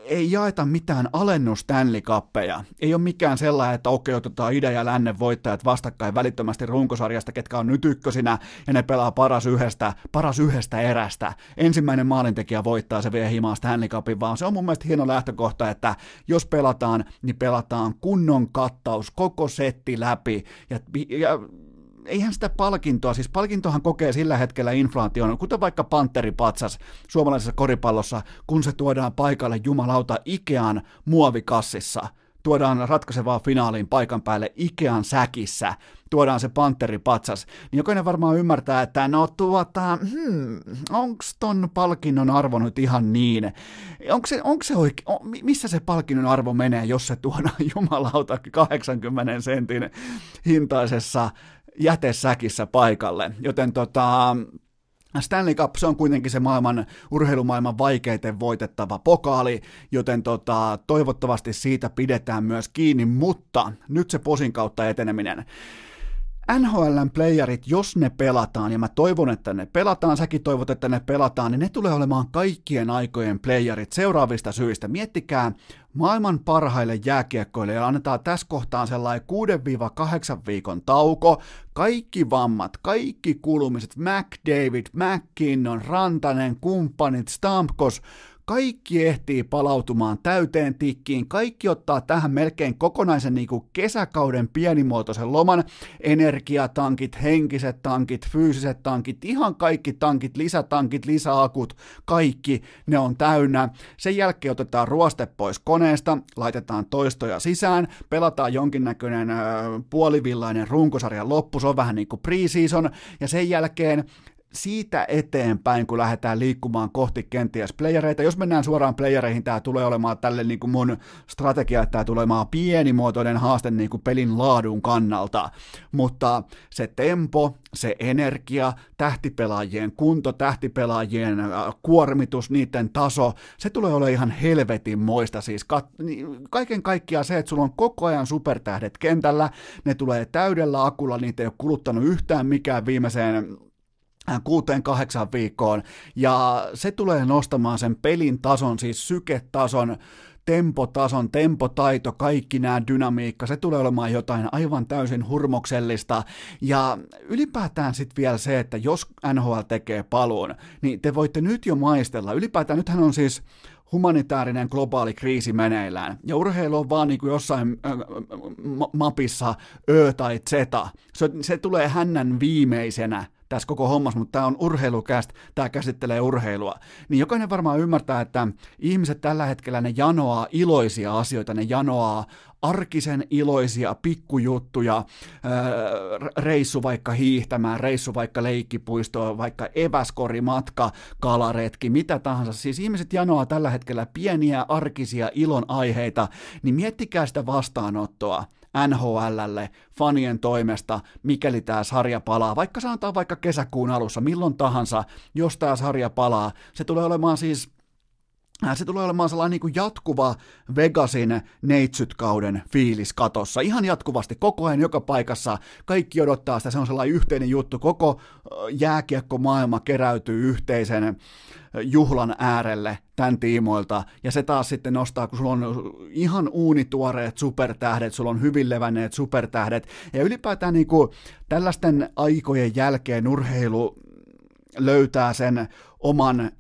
ei jaeta mitään alennus Stanley Cuppeja. Ei ole mikään sellainen, että okei, otetaan idän ja lännen voittajat vastakkain välittömästi runkosarjasta, ketkä on nyt ykkösinä, ja ne pelaa paras yhdestä, paras yhdestä erästä. Ensimmäinen maalintekijä voittaa, se vie himaa Stanley Cupin, vaan se on mun mielestä hieno lähtökohta, että jos pelataan, niin pelataan kunnon kattaus, koko setti läpi, ja, ja eihän sitä palkintoa, siis palkintohan kokee sillä hetkellä inflaation, kuten vaikka Panteripatsas suomalaisessa koripallossa, kun se tuodaan paikalle jumalauta Ikean muovikassissa, tuodaan ratkaisevaa finaaliin paikan päälle Ikean säkissä, tuodaan se panteripatsas, niin jokainen varmaan ymmärtää, että no tuota, hmm, onko ton palkinnon arvo nyt ihan niin? Onko se, onko se oike, missä se palkinnon arvo menee, jos se tuodaan jumalauta 80 sentin hintaisessa jätesäkissä paikalle. Joten tota, Stanley Cup, se on kuitenkin se maailman, urheilumaailman vaikeiten voitettava pokaali, joten tota, toivottavasti siitä pidetään myös kiinni, mutta nyt se posin kautta eteneminen. NHLn playerit, jos ne pelataan, ja mä toivon, että ne pelataan, säkin toivot, että ne pelataan, niin ne tulee olemaan kaikkien aikojen playerit seuraavista syistä. Miettikää maailman parhaille jääkiekkoille ja annetaan tässä kohtaan sellainen 6-8 viikon tauko, kaikki vammat, kaikki kulumiset, McDavid, McKinnon, Rantanen, kumppanit, Stamkos, kaikki ehtii palautumaan täyteen tikkiin, kaikki ottaa tähän melkein kokonaisen niin kuin kesäkauden pienimuotoisen loman, energiatankit, henkiset tankit, fyysiset tankit, ihan kaikki tankit, lisätankit, lisäakut, kaikki ne on täynnä. Sen jälkeen otetaan ruoste pois koneesta, laitetaan toistoja sisään, pelataan jonkinnäköinen äh, puolivillainen runkosarjan loppu, se on vähän niin kuin preseason, ja sen jälkeen siitä eteenpäin, kun lähdetään liikkumaan kohti kenties playereita, jos mennään suoraan playereihin, tämä tulee olemaan tälle niin kuin mun strategia, että tämä tulee olemaan pienimuotoinen haaste niin kuin pelin laadun kannalta, mutta se tempo, se energia, tähtipelaajien kunto, tähtipelaajien äh, kuormitus, niiden taso, se tulee olemaan ihan helvetin moista, siis kat- kaiken kaikkiaan se, että sulla on koko ajan supertähdet kentällä, ne tulee täydellä akulla, niitä ei ole kuluttanut yhtään mikään viimeiseen kuuteen kahdeksan viikkoon, ja se tulee nostamaan sen pelin tason, siis syketason, tempotason, tempotaito, kaikki nämä dynamiikka, se tulee olemaan jotain aivan täysin hurmoksellista. Ja ylipäätään sitten vielä se, että jos NHL tekee paluun, niin te voitte nyt jo maistella. Ylipäätään nythän on siis humanitaarinen globaali kriisi meneillään. Ja urheilu on vaan niin kuin jossain äh, mapissa Ö tai Z. Se, se tulee hännän viimeisenä tässä koko hommassa, mutta tämä on urheilukäst, tämä käsittelee urheilua. Niin jokainen varmaan ymmärtää, että ihmiset tällä hetkellä ne janoaa iloisia asioita, ne janoaa arkisen iloisia pikkujuttuja, reissu vaikka hiihtämään, reissu vaikka leikkipuistoon, vaikka eväskorimatka, kalaretki, mitä tahansa. Siis ihmiset janoaa tällä hetkellä pieniä arkisia ilon aiheita, niin miettikää sitä vastaanottoa NHLlle fanien toimesta, mikäli tämä sarja palaa, vaikka sanotaan vaikka kesäkuun alussa, milloin tahansa, jos tämä sarja palaa, se tulee olemaan siis Äh, se tulee olemaan sellainen niin kuin jatkuva Vegasin neitsyt-kauden fiilis katossa. Ihan jatkuvasti, koko ajan, joka paikassa. Kaikki odottaa sitä, se on sellainen yhteinen juttu. Koko jääkiekko maailma keräytyy yhteisen juhlan äärelle tämän tiimoilta, ja se taas sitten nostaa, kun sulla on ihan uunituoreet supertähdet, sulla on hyvin levänneet supertähdet, ja ylipäätään niin kuin tällaisten aikojen jälkeen urheilu löytää sen oman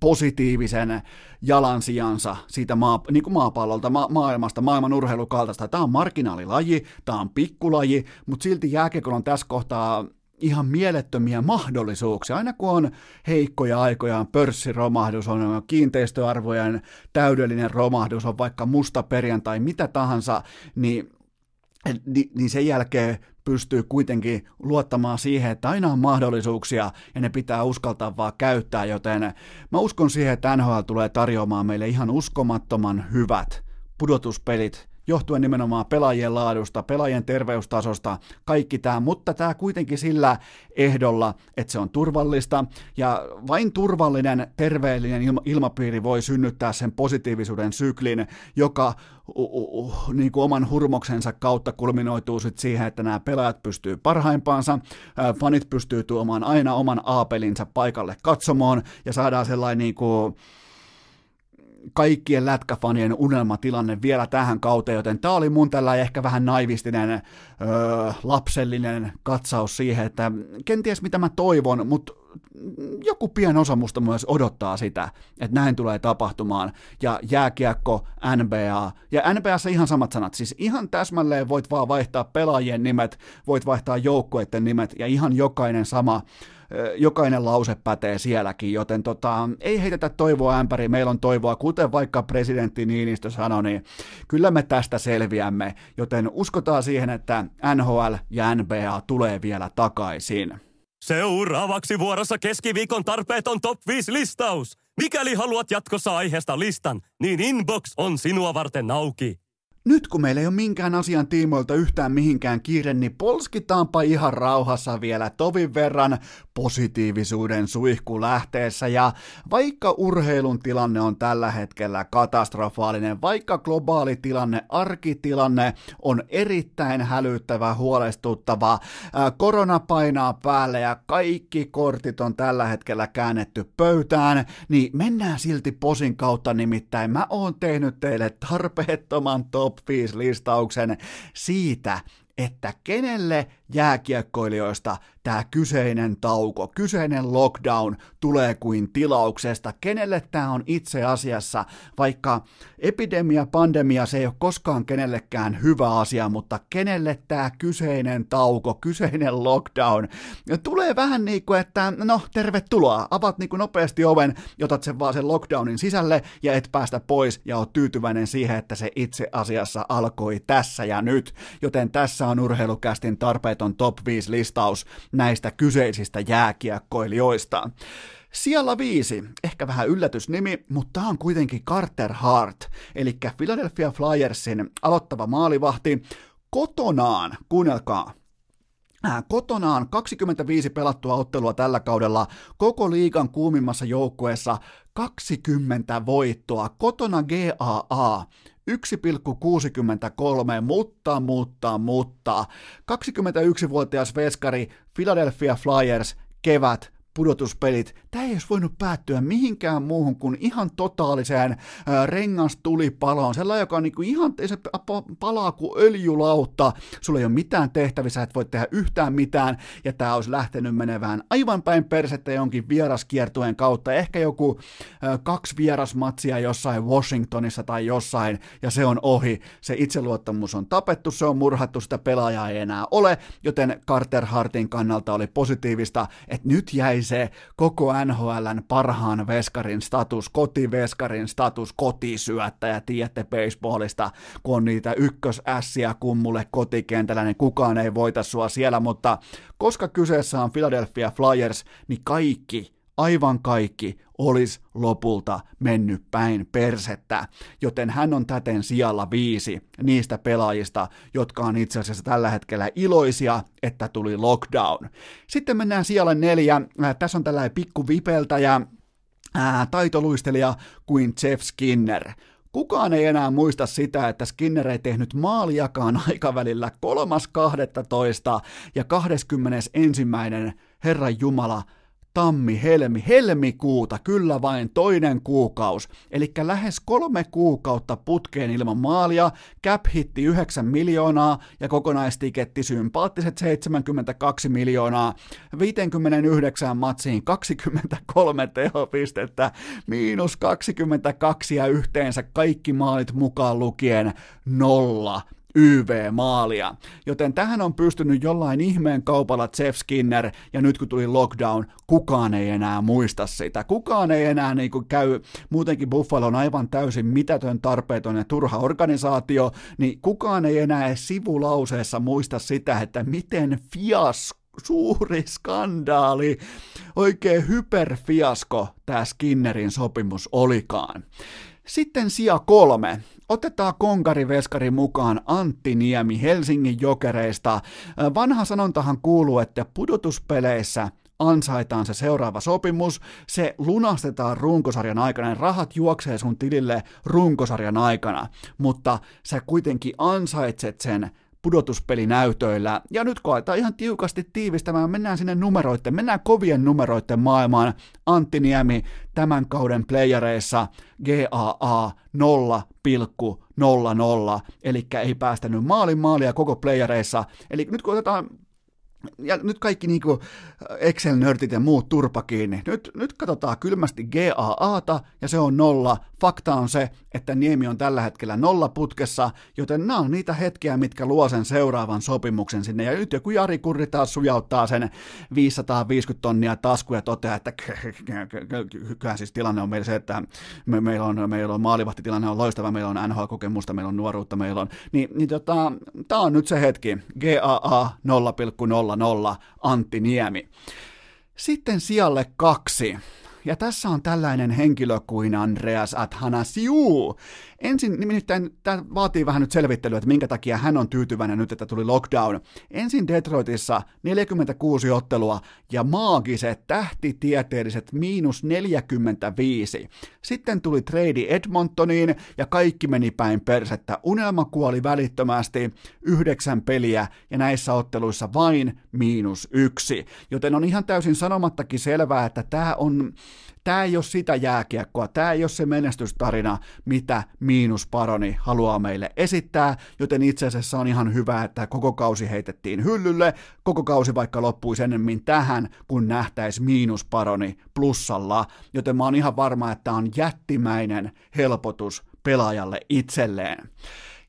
positiivisen jalansijansa siitä maa, niin kuin maapallolta, ma- maailmasta, maailman urheilukaltaista. Tämä on marginaalilaji, tämä on pikkulaji, mutta silti jääkiekolla on tässä kohtaa ihan mielettömiä mahdollisuuksia. Aina kun on heikkoja aikoja, on pörssiromahdus, on kiinteistöarvojen täydellinen romahdus, on vaikka musta perjantai, mitä tahansa, niin niin sen jälkeen pystyy kuitenkin luottamaan siihen, että aina on mahdollisuuksia ja ne pitää uskaltaa vaan käyttää, joten mä uskon siihen, että NHL tulee tarjoamaan meille ihan uskomattoman hyvät pudotuspelit johtuen nimenomaan pelaajien laadusta, pelaajien terveystasosta, kaikki tämä, mutta tämä kuitenkin sillä ehdolla, että se on turvallista, ja vain turvallinen, terveellinen ilma- ilmapiiri voi synnyttää sen positiivisuuden syklin, joka uh, uh, niin kuin oman hurmoksensa kautta kulminoituu sit siihen, että nämä pelaajat pystyy parhaimpaansa, fanit pystyy tuomaan aina oman aapelinsa paikalle katsomoon, ja saadaan sellainen niin kuin, kaikkien lätkäfanien unelmatilanne vielä tähän kauteen, joten tämä oli mun tällä ehkä vähän naivistinen, öö, lapsellinen katsaus siihen, että kenties mitä mä toivon, mutta joku pien osa musta myös odottaa sitä, että näin tulee tapahtumaan. Ja jääkiekko, NBA, ja NBAssa ihan samat sanat, siis ihan täsmälleen voit vaan vaihtaa pelaajien nimet, voit vaihtaa joukkueiden nimet, ja ihan jokainen sama jokainen lause pätee sielläkin, joten tota, ei heitetä toivoa ämpäri, meillä on toivoa, kuten vaikka presidentti Niinistö sanoi, niin kyllä me tästä selviämme, joten uskotaan siihen, että NHL ja NBA tulee vielä takaisin. Seuraavaksi vuorossa keskiviikon tarpeeton top 5 listaus. Mikäli haluat jatkossa aiheesta listan, niin inbox on sinua varten auki. Nyt kun meillä ei ole minkään asian tiimoilta yhtään mihinkään kiire, niin polskitaanpa ihan rauhassa vielä tovin verran positiivisuuden suihku lähteessä. Ja vaikka urheilun tilanne on tällä hetkellä katastrofaalinen, vaikka globaali tilanne, arkitilanne on erittäin hälyttävä, huolestuttava, korona painaa päälle ja kaikki kortit on tällä hetkellä käännetty pöytään, niin mennään silti posin kautta nimittäin. Mä oon tehnyt teille tarpeettoman top 5 listauksen siitä, että kenelle jääkiekkoilijoista tämä kyseinen tauko, kyseinen lockdown tulee kuin tilauksesta, kenelle tämä on itse asiassa, vaikka epidemia, pandemia, se ei ole koskaan kenellekään hyvä asia, mutta kenelle tämä kyseinen tauko, kyseinen lockdown, tulee vähän niin kuin, että no tervetuloa, avaat niin kuin nopeasti oven, otat sen vaan sen lockdownin sisälle ja et päästä pois ja oot tyytyväinen siihen, että se itse asiassa alkoi tässä ja nyt, joten tässä on urheilukästin tarpeeton top 5 listaus näistä kyseisistä jääkiekkoilijoista. Siellä viisi, ehkä vähän yllätysnimi, mutta tämä on kuitenkin Carter Hart, eli Philadelphia Flyersin aloittava maalivahti, kotonaan, kuunnelkaa, äh, Kotonaan 25 pelattua ottelua tällä kaudella koko liigan kuumimmassa joukkueessa 20 voittoa. Kotona GAA 1,63, mutta, mutta, mutta. 21-vuotias veskari Philadelphia Flyers kevät, pudotuspelit, tämä ei olisi voinut päättyä mihinkään muuhun kuin ihan totaaliseen rengastulipaloon. Sellainen, joka on niinku ihan, se palaa kuin öljylautta, sulla ei ole mitään tehtävissä, et voi tehdä yhtään mitään, ja tämä olisi lähtenyt menevään aivan päin persettä jonkin vieraskiertueen kautta. Ehkä joku kaksi vierasmatsia jossain Washingtonissa tai jossain, ja se on ohi. Se itseluottamus on tapettu, se on murhattu, sitä pelaajaa ei enää ole, joten Carter Hartin kannalta oli positiivista, että nyt jäi se koko NHLn parhaan veskarin status, kotiveskarin status, kotisyöttäjä, tiedätte baseballista, kun on niitä ykkösässiä kummulle kotikentällä, niin kukaan ei voita sua siellä, mutta koska kyseessä on Philadelphia Flyers, niin kaikki, aivan kaikki olisi lopulta mennyt päin persettä, joten hän on täten sijalla viisi niistä pelaajista, jotka on itse asiassa tällä hetkellä iloisia, että tuli lockdown. Sitten mennään sijalle neljä, äh, tässä on tällainen pikku vipeltäjä, ää, taitoluistelija kuin Jeff Skinner. Kukaan ei enää muista sitä, että Skinner ei tehnyt maaliakaan aikavälillä 3.12. ja 21. Herran Jumala tammi, helmi, helmikuuta, kyllä vain toinen kuukaus. Eli lähes kolme kuukautta putkeen ilman maalia, cap hitti 9 miljoonaa ja kokonaistiketti sympaattiset 72 miljoonaa, 59 matsiin 23 tehopistettä, miinus 22 ja yhteensä kaikki maalit mukaan lukien nolla YV-maalia. Joten tähän on pystynyt jollain ihmeen kaupalla Jeff Skinner, ja nyt kun tuli lockdown, kukaan ei enää muista sitä. Kukaan ei enää niin kuin käy, muutenkin Buffalo on aivan täysin mitätön, tarpeeton ja turha organisaatio, niin kukaan ei enää sivulauseessa muista sitä, että miten fiasko suuri skandaali, oikein hyperfiasko tämä Skinnerin sopimus olikaan. Sitten sija kolme. Otetaan konkariveskari mukaan Antti Niemi Helsingin jokereista. Vanha sanontahan kuuluu, että pudotuspeleissä ansaitaan se seuraava sopimus, se lunastetaan runkosarjan aikana, ja rahat juoksee sun tilille runkosarjan aikana, mutta sä kuitenkin ansaitset sen pudotuspelinäytöillä. Ja nyt koetaan ihan tiukasti tiivistämään, mennään sinne numeroitten, mennään kovien numeroitten maailmaan. Antti Niemi tämän kauden playereissa GAA 0,00, eli ei päästänyt maalin maalia koko playereissa. Eli nyt kun otetaan ja nyt kaikki niin kuin Excel-nörtit ja muut turpa kiinni. Nyt, nyt katsotaan kylmästi GAAta ja se on nolla. Fakta on se, että Niemi on tällä hetkellä nolla putkessa, joten nämä on niitä hetkiä, mitkä luo sen seuraavan sopimuksen sinne. Ja nyt joku Jari Kurri taas sujauttaa sen 550 tonnia taskuja ja toteaa, että kyllä siis tilanne on meillä se, että me, meillä on, meillä on maalivahtitilanne on loistava, meillä on NHL-kokemusta, meillä on nuoruutta, meillä on, niin, niin tota, tämä on nyt se hetki, GAA 0,0 0 Antti Niemi. Sitten sijalle kaksi. Ja tässä on tällainen henkilö kuin Andreas Athanasiu, Ensin, nimittäin tämä vaatii vähän nyt selvittelyä, että minkä takia hän on tyytyväinen nyt, että tuli lockdown. Ensin Detroitissa 46 ottelua ja maagiset tähtitieteelliset miinus 45. Sitten tuli trade Edmontoniin ja kaikki meni päin persettä. Unelma kuoli välittömästi, yhdeksän peliä ja näissä otteluissa vain miinus yksi. Joten on ihan täysin sanomattakin selvää, että tämä on Tämä ei ole sitä jääkiekkoa, tämä ei ole se menestystarina, mitä Miinusparoni haluaa meille esittää, joten itse asiassa on ihan hyvä, että koko kausi heitettiin hyllylle, koko kausi vaikka loppuisi ennemmin tähän, kun nähtäisi Miinusparoni plussalla, joten mä oon ihan varma, että on jättimäinen helpotus pelaajalle itselleen.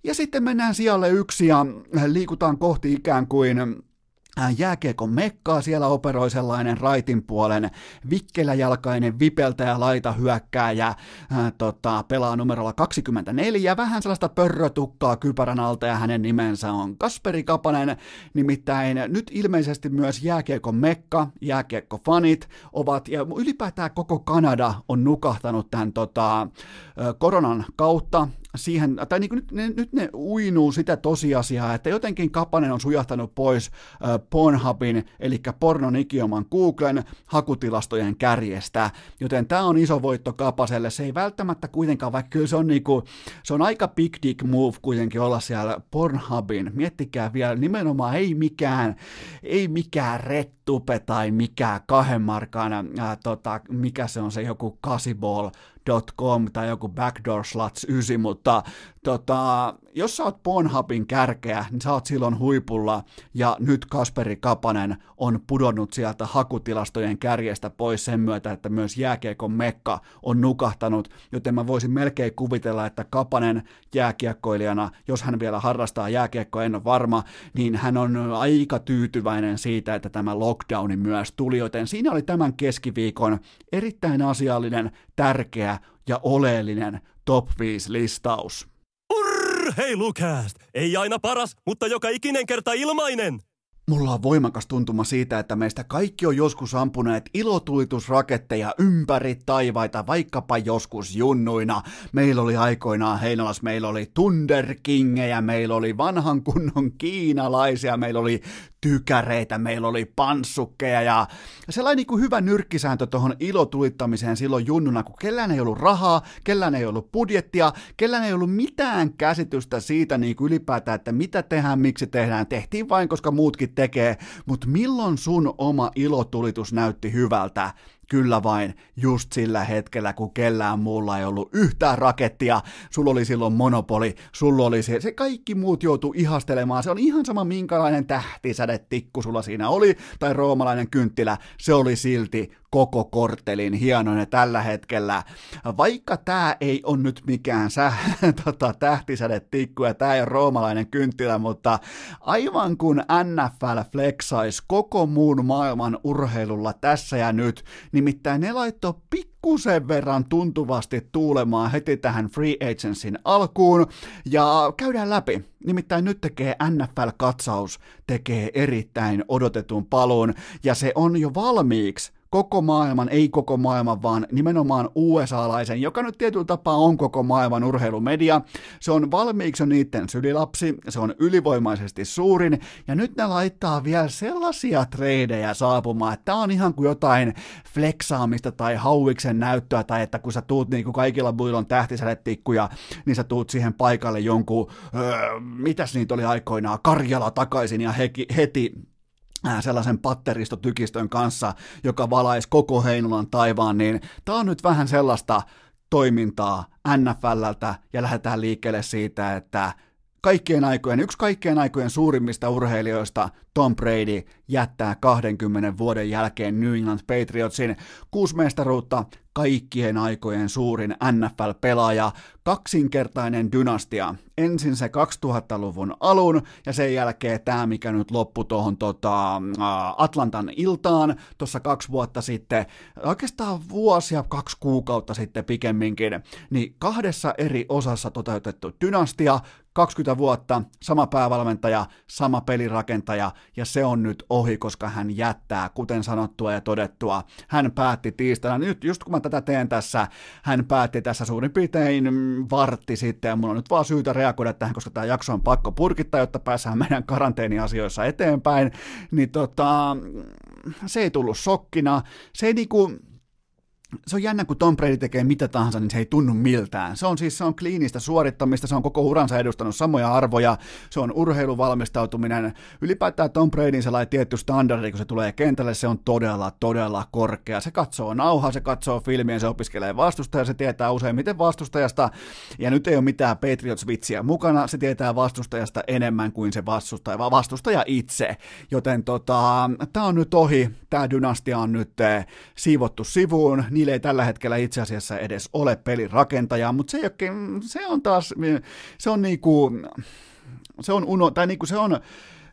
Ja sitten mennään sijalle yksi ja liikutaan kohti ikään kuin jääkiekon mekkaa, siellä operoi sellainen raitin puolen vikkeläjalkainen vipeltäjä laita hyökkääjä, ää, äh, tota, pelaa numerolla 24, vähän sellaista pörrötukkaa kypärän alta ja hänen nimensä on Kasperi Kapanen, nimittäin nyt ilmeisesti myös jääkiekon mekka, jääkiekkofanit ovat, ja ylipäätään koko Kanada on nukahtanut tämän tota, koronan kautta, siihen, tai niin kuin nyt, ne, nyt ne uinuu sitä tosiasiaa, että jotenkin Kapanen on sujahtanut pois äh, Pornhubin, eli pornon ikioman Googlen hakutilastojen kärjestä, joten tämä on iso voitto Kapaselle. Se ei välttämättä kuitenkaan, vaikka kyllä se on, niin kuin, se on aika big dick move kuitenkin olla siellä Pornhubin. Miettikää vielä, nimenomaan ei mikään, ei mikään rettupe tai mikään kahden markan, äh, tota, mikä se on se joku kasiball com tai joku Backdoor Sluts 9, mutta tota, jos sä oot Pornhubin kärkeä, niin sä oot silloin huipulla, ja nyt Kasperi Kapanen on pudonnut sieltä hakutilastojen kärjestä pois sen myötä, että myös jääkiekon mekka on nukahtanut, joten mä voisin melkein kuvitella, että Kapanen jääkiekkoilijana, jos hän vielä harrastaa jääkiekkoa, en ole varma, niin hän on aika tyytyväinen siitä, että tämä lockdowni myös tuli, joten siinä oli tämän keskiviikon erittäin asiallinen, tärkeä ja oleellinen top 5 listaus. Urheilukääst! Ei aina paras, mutta joka ikinen kerta ilmainen! Mulla on voimakas tuntuma siitä, että meistä kaikki on joskus ampuneet ilotulitusraketteja ympäri taivaita, vaikkapa joskus junnuina. Meillä oli aikoinaan Heinolas, meillä oli Tunderkingejä, meillä oli vanhan kunnon kiinalaisia, meillä oli tykäreitä, meillä oli panssukkeja ja sellainen niin kuin hyvä nyrkkisääntö tuohon ilotulittamiseen silloin junnuna, kun kellään ei ollut rahaa, kellään ei ollut budjettia, kellään ei ollut mitään käsitystä siitä niin kuin ylipäätään, että mitä tehdään, miksi tehdään, tehtiin vain, koska muutkin tekee, mutta milloin sun oma ilotulitus näytti hyvältä? Kyllä vain just sillä hetkellä, kun kellään muulla ei ollut yhtään rakettia, sulla oli silloin monopoli, sulla oli se, se kaikki muut joutuu ihastelemaan, se on ihan sama minkälainen tähtisädetikku sulla siinä oli, tai roomalainen kynttilä, se oli silti koko korttelin hienoinen tällä hetkellä. Vaikka tämä ei ole nyt mikään sä, tota, tähtisädetikku ja tämä ei ole roomalainen kynttilä, mutta aivan kun NFL flexaisi koko muun maailman urheilulla tässä ja nyt, nimittäin ne laittoi pikkusen verran tuntuvasti tuulemaan heti tähän free agencyn alkuun ja käydään läpi. Nimittäin nyt tekee NFL-katsaus, tekee erittäin odotetun paluun ja se on jo valmiiksi koko maailman, ei koko maailman, vaan nimenomaan USA-laisen, joka nyt tietyllä tapaa on koko maailman urheilumedia. Se on valmiiksi niiden sylilapsi, se on ylivoimaisesti suurin, ja nyt ne laittaa vielä sellaisia treidejä saapumaan, että tämä on ihan kuin jotain fleksaamista tai hauiksen näyttöä, tai että kun sä tuut niin kuin kaikilla builon tähtisädetikkuja, niin sä tuut siihen paikalle jonkun, öö, mitäs niitä oli aikoinaan, Karjala takaisin ja heki, heti sellaisen patteristotykistön kanssa, joka valaisi koko Heinolan taivaan, niin tämä on nyt vähän sellaista toimintaa NFLltä ja lähdetään liikkeelle siitä, että kaikkien aikojen, yksi kaikkien aikojen suurimmista urheilijoista, Tom Brady, jättää 20 vuoden jälkeen New England Patriotsin. Kuusi mestaruutta, kaikkien aikojen suurin NFL-pelaaja, kaksinkertainen dynastia. Ensin se 2000-luvun alun ja sen jälkeen tämä, mikä nyt loppui tuohon tota, Atlantan iltaan tuossa kaksi vuotta sitten, oikeastaan vuosia, kaksi kuukautta sitten pikemminkin, niin kahdessa eri osassa toteutettu dynastia, 20 vuotta, sama päävalmentaja, sama pelirakentaja, ja se on nyt ohi, koska hän jättää, kuten sanottua ja todettua. Hän päätti tiistaina, nyt just kun mä tätä teen tässä, hän päätti tässä suurin piirtein vartti sitten, ja mun on nyt vaan syytä reagoida tähän, koska tämä jakso on pakko purkittaa, jotta pääsään meidän karanteeniasioissa eteenpäin, niin tota, se ei tullut shokkina, se ei niinku, se on jännä, kun Tom Brady tekee mitä tahansa, niin se ei tunnu miltään. Se on siis se on kliinistä suorittamista, se on koko uransa edustanut samoja arvoja, se on urheiluvalmistautuminen. Ylipäätään Tom Bradyn sellainen tietty standardi, kun se tulee kentälle, se on todella, todella korkea. Se katsoo nauhaa, se katsoo filmiä, se opiskelee vastustajaa, se tietää useimmiten vastustajasta, ja nyt ei ole mitään Patriots-vitsiä mukana, se tietää vastustajasta enemmän kuin se vastustaja, vaan vastustaja itse. Joten tota, tämä on nyt ohi, tämä dynastia on nyt eh, siivottu sivuun, niin niillä ei tällä hetkellä itse asiassa edes ole pelirakentajaa, mutta se, ei oikein, se on taas, se on niinku, se on uno, tai niinku se on,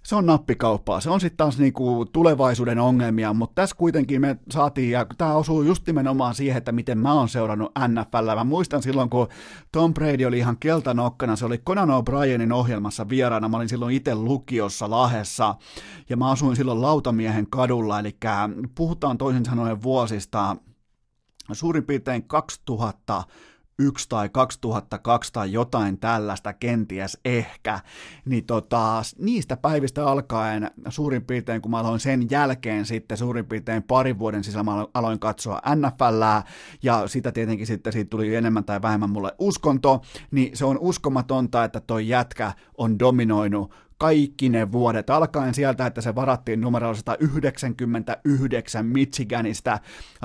se on nappikauppaa. Se on sitten taas niinku tulevaisuuden ongelmia, mutta tässä kuitenkin me saatiin, ja tämä osuu just nimenomaan siihen, että miten mä oon seurannut NFL. Mä muistan silloin, kun Tom Brady oli ihan keltanokkana, se oli Conan O'Brienin ohjelmassa vieraana, mä olin silloin itse lukiossa Lahessa, ja mä asuin silloin Lautamiehen kadulla, eli puhutaan toisin sanoen vuosista suurin piirtein 2000 2001 tai 2002 tai jotain tällaista kenties ehkä, niin tota, niistä päivistä alkaen suurin piirtein, kun mä aloin sen jälkeen sitten suurin piirtein parin vuoden sisällä mä aloin katsoa NFLää, ja sitä tietenkin sitten siitä tuli enemmän tai vähemmän mulle uskonto, niin se on uskomatonta, että toi jätkä on dominoinut kaikki ne vuodet, alkaen sieltä, että se varattiin numerolla 199 Michiganista,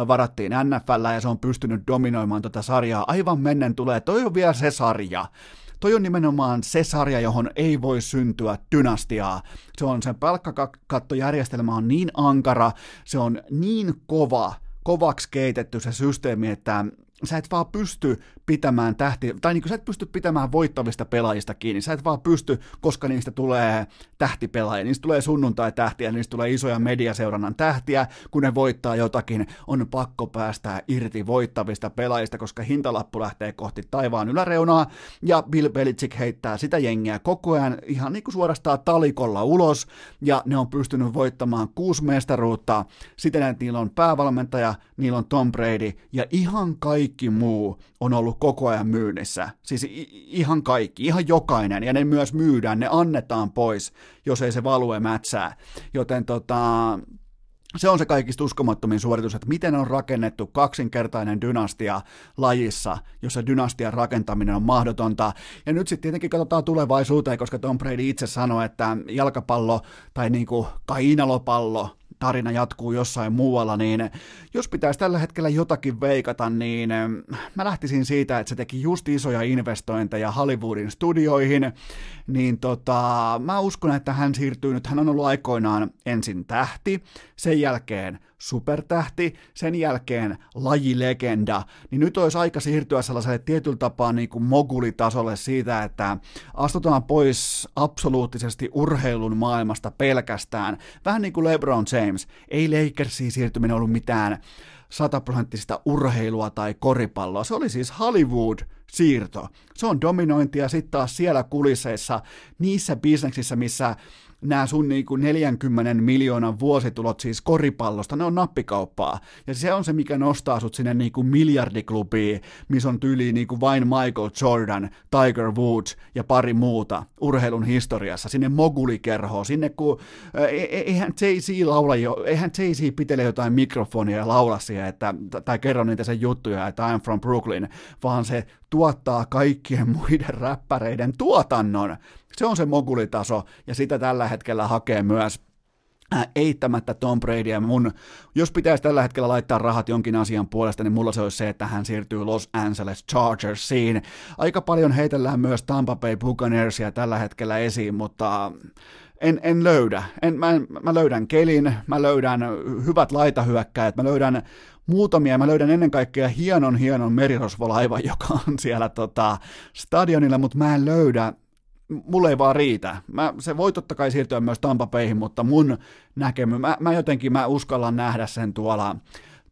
varattiin NFL ja se on pystynyt dominoimaan tuota sarjaa. Aivan mennen tulee, toi on vielä se sarja. Toi on nimenomaan se sarja, johon ei voi syntyä dynastiaa. Se on sen palkkakattojärjestelmä on niin ankara, se on niin kova, kovaksi keitetty se systeemi, että sä et vaan pysty pitämään tähti, tai niin kuin sä et pysty pitämään voittavista pelaajista kiinni, sä et vaan pysty, koska niistä tulee tähtipelaajia, niistä tulee sunnuntai-tähtiä, niistä tulee isoja mediaseurannan tähtiä, kun ne voittaa jotakin, on pakko päästä irti voittavista pelaajista, koska hintalappu lähtee kohti taivaan yläreunaa, ja Bill Belichick heittää sitä jengiä koko ajan ihan niin kuin suorastaan talikolla ulos, ja ne on pystynyt voittamaan kuusi mestaruutta. Siten, että niillä on päävalmentaja, niillä on Tom Brady, ja ihan kaikki muu on ollut koko ajan myynnissä. Siis ihan kaikki, ihan jokainen, ja ne myös myydään, ne annetaan pois, jos ei se value mätsää. Joten tota, se on se kaikista uskomattomin suoritus, että miten on rakennettu kaksinkertainen dynastia lajissa, jossa dynastian rakentaminen on mahdotonta. Ja nyt sitten tietenkin katsotaan tulevaisuuteen, koska Tom Brady itse sanoi, että jalkapallo tai niin kuin kainalopallo tarina jatkuu jossain muualla, niin jos pitäisi tällä hetkellä jotakin veikata, niin mä lähtisin siitä, että se teki just isoja investointeja Hollywoodin studioihin, niin tota, mä uskon, että hän siirtyy nyt, hän on ollut aikoinaan ensin tähti, sen jälkeen supertähti, sen jälkeen lajilegenda, niin nyt olisi aika siirtyä sellaiselle tietyllä tapaa niin kuin mogulitasolle siitä, että astutaan pois absoluuttisesti urheilun maailmasta pelkästään. Vähän niin kuin LeBron James. Ei Lakersiin siirtyminen ollut mitään sataprosenttista urheilua tai koripalloa. Se oli siis Hollywood-siirto. Se on dominointia sitten taas siellä kulisseissa, niissä bisneksissä, missä nämä sun niinku 40 miljoonan vuositulot siis koripallosta, ne on nappikauppaa. Ja se on se, mikä nostaa sut sinne niinku miljardiklubiin, missä on tyyli niinku vain Michael Jordan, Tiger Woods ja pari muuta urheilun historiassa, sinne mogulikerhoon, sinne kun e, e, eihän Jay-Z laula jo, eihän Jay-Z pitele jotain mikrofonia ja laula siihen, että, tai kerro niitä sen juttuja, että I'm from Brooklyn, vaan se tuottaa kaikkien muiden räppäreiden tuotannon. Se on se mogulitaso, ja sitä tällä hetkellä hakee myös äh, eittämättä Tom Brady ja mun, jos pitäisi tällä hetkellä laittaa rahat jonkin asian puolesta, niin mulla se olisi se, että hän siirtyy Los Angeles Chargersiin. Aika paljon heitellään myös Tampa Bay Buccaneersia tällä hetkellä esiin, mutta en, en löydä. En, mä, mä löydän kelin, mä löydän hyvät laitahyökkäät, mä löydän muutamia. Mä löydän ennen kaikkea hienon hienon merirosvolaivan, joka on siellä tota, stadionilla, mutta mä en löydä mulle ei vaan riitä. Mä, se voi totta kai siirtyä myös Tampapeihin, mutta mun näkemys, mä, mä jotenkin mä uskallan nähdä sen tuolla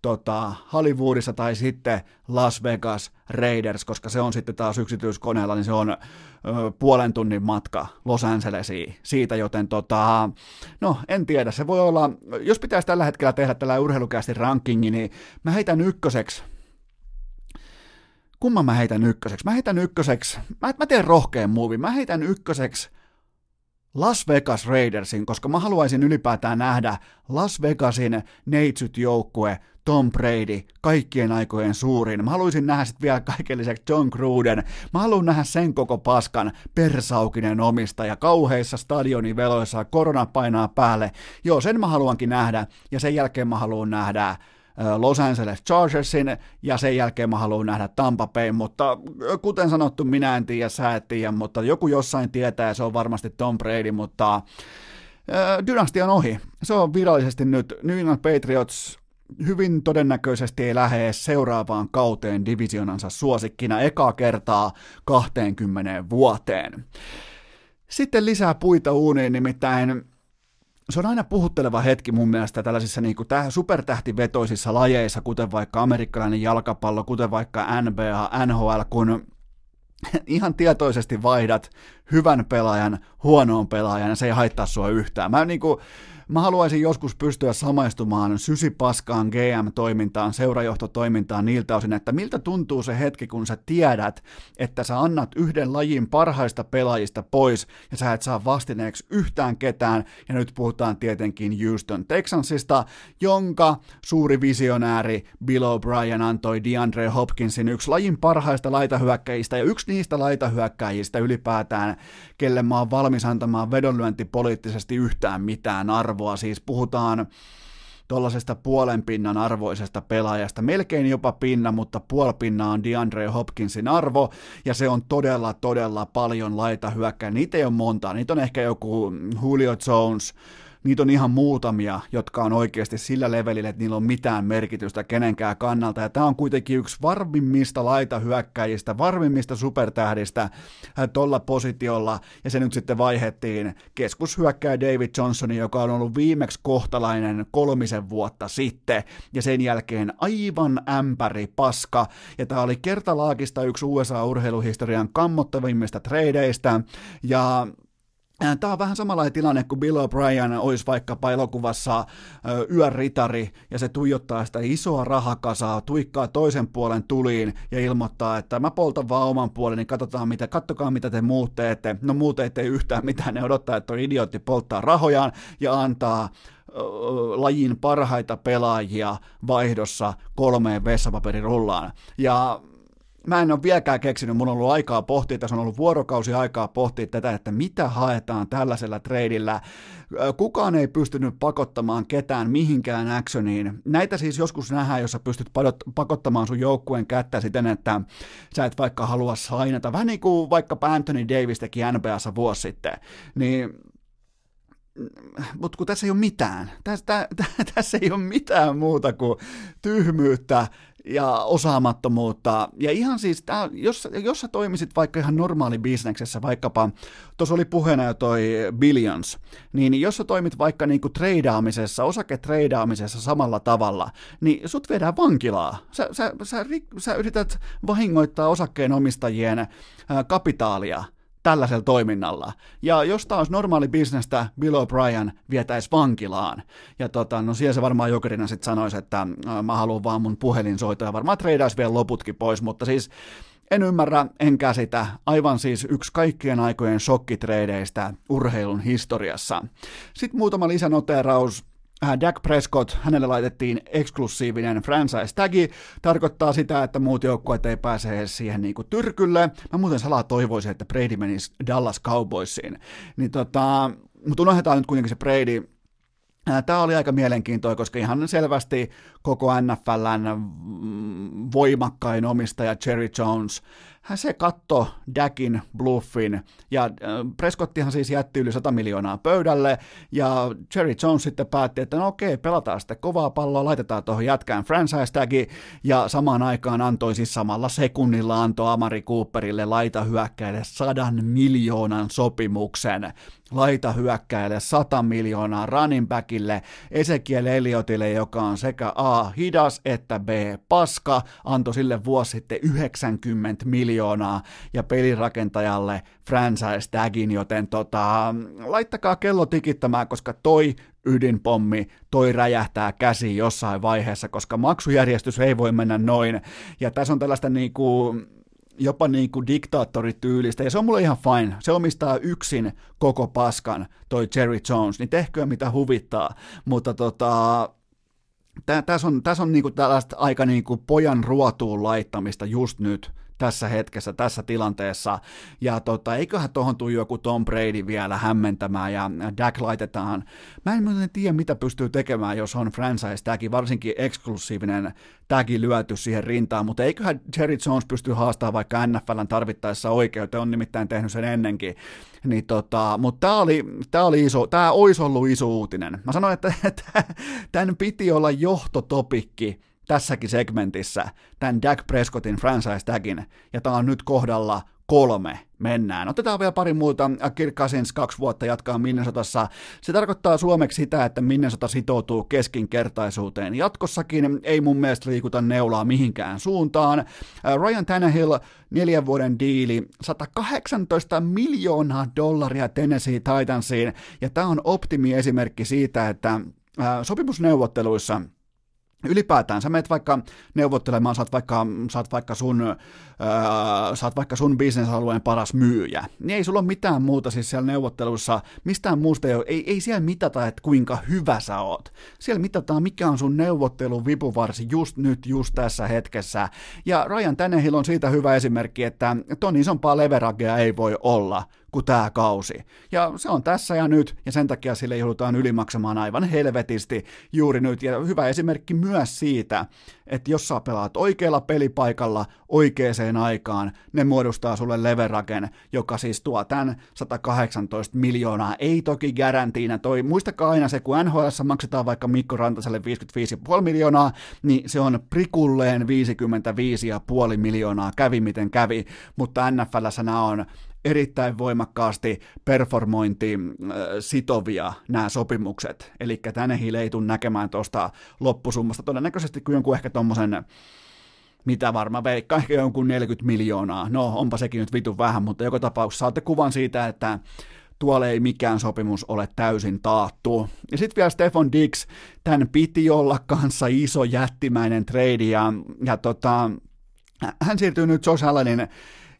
tota, Hollywoodissa tai sitten Las Vegas Raiders, koska se on sitten taas yksityiskoneella, niin se on ö, puolen tunnin matka Los Angelesiin siitä, joten tota, no en tiedä, se voi olla, jos pitäisi tällä hetkellä tehdä tällä urheilukästi rankingi, niin mä heitän ykköseksi kumman mä heitän ykköseksi? Mä heitän ykköseksi, mä, mä teen rohkeen muuvin, mä heitän ykköseksi Las Vegas Raidersin, koska mä haluaisin ylipäätään nähdä Las Vegasin neitsyt joukkue, Tom Brady, kaikkien aikojen suurin. Mä haluaisin nähdä sitten vielä kaiken lisäksi John Gruden. Mä haluan nähdä sen koko paskan persaukinen omistaja kauheissa stadioniveloissa, korona painaa päälle. Joo, sen mä haluankin nähdä, ja sen jälkeen mä haluan nähdä Los Angeles Chargersin ja sen jälkeen mä haluan nähdä Tampa Bay, mutta kuten sanottu, minä en tiedä, sä et tiedä, mutta joku jossain tietää ja se on varmasti Tom Brady, mutta dynastia on ohi. Se on virallisesti nyt New England Patriots hyvin todennäköisesti ei lähde seuraavaan kauteen divisionansa suosikkina ekaa kertaa 20 vuoteen. Sitten lisää puita uuniin, nimittäin se on aina puhutteleva hetki mun mielestä tällaisissa niin kuin supertähtivetoisissa lajeissa, kuten vaikka amerikkalainen jalkapallo, kuten vaikka NBA, NHL, kun ihan tietoisesti vaihdat hyvän pelaajan huonoon pelaajan ja se ei haittaa sua yhtään. Mä niinku, Mä haluaisin joskus pystyä samaistumaan sysipaskaan GM-toimintaan, seurajohtotoimintaan niiltä osin, että miltä tuntuu se hetki, kun sä tiedät, että sä annat yhden lajin parhaista pelaajista pois ja sä et saa vastineeksi yhtään ketään. Ja nyt puhutaan tietenkin Houston Texansista, jonka suuri visionääri Bill O'Brien antoi DeAndre Hopkinsin yksi lajin parhaista laitahyökkäjistä ja yksi niistä laitahyökkäjistä ylipäätään, kelle mä oon valmis antamaan vedonlyönti poliittisesti yhtään mitään arvoa arvoa, siis puhutaan tuollaisesta puolen pinnan arvoisesta pelaajasta, melkein jopa pinna, mutta puolpinna on DeAndre Hopkinsin arvo, ja se on todella, todella paljon laita hyökkää. Niitä ei ole monta, niitä on ehkä joku Julio Jones, niitä on ihan muutamia, jotka on oikeasti sillä levelillä, että niillä on mitään merkitystä kenenkään kannalta. Ja tämä on kuitenkin yksi varmimmista laitahyökkäjistä, varmimmista supertähdistä äh, tuolla positiolla. Ja se nyt sitten vaihettiin keskushyökkäjä David Johnsonin, joka on ollut viimeksi kohtalainen kolmisen vuotta sitten. Ja sen jälkeen aivan ämpäri paska. Ja tämä oli kertalaakista yksi USA-urheiluhistorian kammottavimmista tradeista. Ja Tämä on vähän samanlainen tilanne kuin Bill O'Brien olisi vaikka elokuvassa Yön ritari ja se tuijottaa sitä isoa rahakasaa, tuikkaa toisen puolen tuliin ja ilmoittaa, että mä poltan vaan oman puolen, niin katsotaan mitä, kattokaa mitä te muut teette. No muut ei tee yhtään mitään, ne odottaa, että on idiootti polttaa rahojaan ja antaa lajin parhaita pelaajia vaihdossa kolmeen vessapaperirullaan. Ja mä en ole vieläkään keksinyt, mulla on ollut aikaa pohtia, tässä on ollut vuorokausi aikaa pohtia tätä, että mitä haetaan tällaisella treidillä. Kukaan ei pystynyt pakottamaan ketään mihinkään actioniin. Näitä siis joskus nähdään, jos sä pystyt pakottamaan sun joukkueen kättä siten, että sä et vaikka halua sainata. Vähän niin kuin vaikka Anthony Davis teki NBAssa vuosi sitten. Niin mutta kun tässä ei ole mitään, tässä, tässä ei ole mitään muuta kuin tyhmyyttä, ja osaamattomuutta. Ja ihan siis, tää, jos, jos sä toimisit vaikka ihan normaali bisneksessä, vaikkapa, tuossa oli puheena jo toi Billions, niin jos sä toimit vaikka niinku treidaamisessa, osaketreidaamisessa samalla tavalla, niin sut viedään vankilaa. Sä, sä, sä, sä yrität vahingoittaa osakkeenomistajien ää, kapitaalia tällaisella toiminnalla. Ja jos taas normaali bisnestä Bill O'Brien vietäisi vankilaan, ja tota, no siellä se varmaan jokerina sitten sanoisi, että mä haluan vaan mun puhelinsoitoja, varmaan treidaisi vielä loputkin pois, mutta siis en ymmärrä, en käsitä. Aivan siis yksi kaikkien aikojen shokkitreideistä urheilun historiassa. Sitten muutama lisänoteraus Äh, Dak Prescott, hänelle laitettiin eksklusiivinen franchise tagi, tarkoittaa sitä, että muut joukkueet ei pääse edes siihen niin kuin tyrkylle. Mä muuten salaa toivoisin, että Brady menisi Dallas Cowboysiin. Niin tota, mutta unohdetaan nyt kuitenkin se Brady, äh, Tämä oli aika mielenkiintoinen, koska ihan selvästi koko NFLn voimakkain omistaja Jerry Jones – hän se katto Dakin bluffin, ja äh, Prescottihan siis jätti yli 100 miljoonaa pöydälle, ja Jerry Jones sitten päätti, että no okei, pelataan sitten kovaa palloa, laitetaan tuohon jätkään franchise tagi, ja samaan aikaan antoi siis samalla sekunnilla antoi Amari Cooperille laita hyökkäille sadan miljoonan sopimuksen. Laita hyökkäille 100 miljoonaa running backille, Ezekiel Eliotille, joka on sekä A hidas että B paska, antoi sille vuosi sitten 90 miljoonaa ja pelirakentajalle franchise tagin, joten tota, laittakaa kello tikittämään, koska toi ydinpommi, toi räjähtää käsi jossain vaiheessa, koska maksujärjestys ei voi mennä noin. Ja tässä on tällaista niinku, jopa niin kuin diktaattorityylistä, ja se on mulle ihan fine. Se omistaa yksin koko paskan, toi Jerry Jones, niin tehköön mitä huvittaa, mutta tota, tässä on, täs on niinku tällaista aika niinku pojan ruotuun laittamista just nyt, tässä hetkessä, tässä tilanteessa. Ja tota, eiköhän tuohon tule joku Tom Brady vielä hämmentämään ja Dak laitetaan. Mä en muuten tiedä, mitä pystyy tekemään, jos on franchise tagi, varsinkin eksklusiivinen tagi lyöty siihen rintaan, mutta eiköhän Jerry Jones pysty haastamaan vaikka NFLn tarvittaessa oikeuteen, on nimittäin tehnyt sen ennenkin. Niin tota, mutta tämä oli, tää oli iso, tämä olisi ollut iso uutinen. Mä sanoin, että tämän piti olla johtotopikki tässäkin segmentissä tämän Dak Prescottin franchise tagin, ja tämä on nyt kohdalla kolme mennään. Otetaan vielä pari muuta. Kirk Cousins kaksi vuotta jatkaa Minnesotassa. Se tarkoittaa suomeksi sitä, että Minnesota sitoutuu keskinkertaisuuteen. Jatkossakin ei mun mielestä liikuta neulaa mihinkään suuntaan. Ryan Tannehill, neljän vuoden diili, 118 miljoonaa dollaria Tennessee Titansiin, ja tämä on optimi esimerkki siitä, että sopimusneuvotteluissa – ylipäätään sä menet vaikka neuvottelemaan, saat vaikka, saat vaikka sun, äh, saat vaikka sun bisnesalueen paras myyjä, niin ei sulla ole mitään muuta siis siellä neuvottelussa, mistään muusta ei, ei, ei siellä mitata, että kuinka hyvä sä oot. Siellä mitataan, mikä on sun neuvottelun vipuvarsi just nyt, just tässä hetkessä. Ja Ryan Tannehill on siitä hyvä esimerkki, että ton isompaa leveragea ei voi olla, kuin tämä kausi. Ja se on tässä ja nyt, ja sen takia sille joudutaan ylimaksamaan aivan helvetisti juuri nyt. Ja hyvä esimerkki myös siitä, että jos sä pelaat oikealla pelipaikalla oikeaan aikaan, ne muodostaa sulle leveraken, joka siis tuo tämän 118 miljoonaa. Ei toki garantiina toi, muistakaa aina se, kun NHL maksetaan vaikka Mikko Rantaselle 55,5 miljoonaa, niin se on prikulleen 55,5 miljoonaa, kävi miten kävi, mutta NFLssä nämä on erittäin voimakkaasti performointi sitovia nämä sopimukset. Eli tänne ei tule näkemään tuosta loppusummasta. Todennäköisesti kuin jonkun ehkä tuommoisen mitä varma veikka, ehkä jonkun 40 miljoonaa. No, onpa sekin nyt vitu vähän, mutta joka tapauksessa saatte kuvan siitä, että tuolla ei mikään sopimus ole täysin taattu. Ja sitten vielä Stefan Dix, tämän piti olla kanssa iso jättimäinen trade, ja, ja tota, hän siirtyy nyt Josh Allenin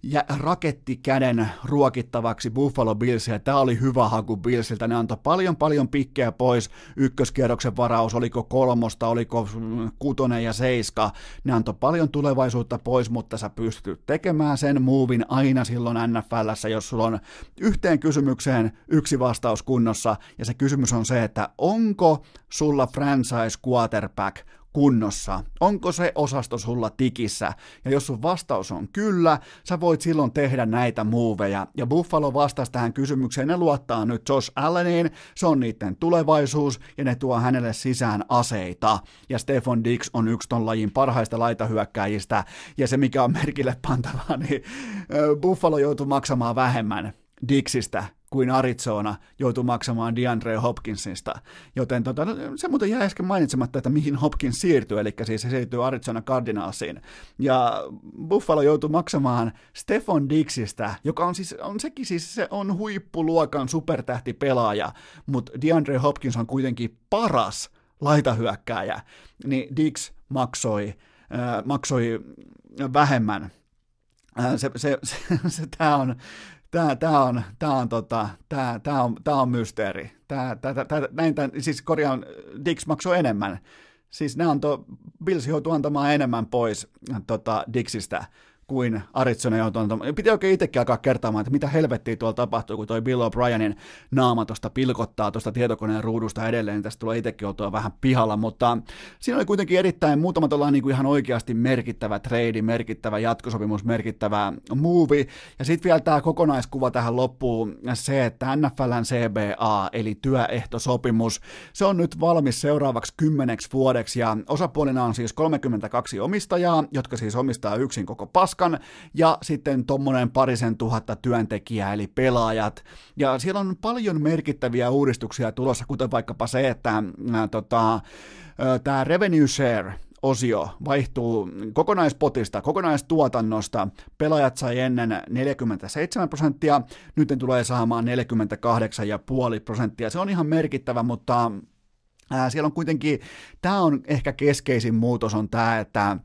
ja raketti käden ruokittavaksi Buffalo Billsia. Tämä oli hyvä haku Billsiltä. Ne antoi paljon paljon pikkejä pois. Ykköskierroksen varaus, oliko kolmosta, oliko kutonen ja seiska. Ne antoi paljon tulevaisuutta pois, mutta sä pystyt tekemään sen muuvin aina silloin NFLssä, jos sulla on yhteen kysymykseen yksi vastaus kunnossa. Ja se kysymys on se, että onko sulla franchise quarterback kunnossa? Onko se osasto sulla tikissä? Ja jos sun vastaus on kyllä, sä voit silloin tehdä näitä muuveja. Ja Buffalo vastasi tähän kysymykseen, ne luottaa nyt Josh Alleniin, se on niiden tulevaisuus, ja ne tuo hänelle sisään aseita. Ja Stefan Dix on yksi ton lajin parhaista laitahyökkäjistä, ja se mikä on merkille pantavaa, niin Buffalo joutuu maksamaan vähemmän Dixistä kuin Arizona joutui maksamaan DeAndre Hopkinsista. Joten tota, no, se muuten jäi äsken mainitsematta, että mihin Hopkins siirtyy, eli siis se siirtyy Arizona Cardinalsiin. Ja Buffalo joutui maksamaan Stefan Dixistä, joka on siis, on sekin siis, se on huippuluokan supertähtipelaaja, mutta DeAndre Hopkins on kuitenkin paras laitahyökkääjä, niin Dix maksoi, äh, maksoi vähemmän se, se, se, se, tämä on, Tämä, tämä on, tämä on, tota, tämä, tämä on, tämä on mysteeri. Tämä, tämä, tämä, näin tämän, siis korjaan, Dix maksoi enemmän. Siis on to, Bills joutuu antamaan enemmän pois tota, Dixistä kuin Arizona joutui antamaan. Piti oikein itsekin alkaa kertaamaan, että mitä helvettiä tuolla tapahtuu, kun toi Bill O'Brienin naama tuosta pilkottaa tuosta tietokoneen ruudusta edelleen, niin tästä tulee itsekin oltua vähän pihalla, mutta siinä oli kuitenkin erittäin muutama niin ihan oikeasti merkittävä trade, merkittävä jatkosopimus, merkittävä movie, ja sitten vielä tämä kokonaiskuva tähän loppuun, se, että NFLn CBA, eli työehtosopimus, se on nyt valmis seuraavaksi kymmeneksi vuodeksi, ja osapuolina on siis 32 omistajaa, jotka siis omistaa yksin koko pas paskan, ja sitten tuommoinen parisen tuhatta työntekijää, eli pelaajat. Ja siellä on paljon merkittäviä uudistuksia tulossa, kuten vaikkapa se, että ää, tota, tämä revenue share, osio vaihtuu kokonaispotista, kokonaistuotannosta. Pelaajat sai ennen 47 prosenttia, nyt ne tulee saamaan 48,5 prosenttia. Se on ihan merkittävä, mutta siellä on kuitenkin, tämä on ehkä keskeisin muutos on tämä, että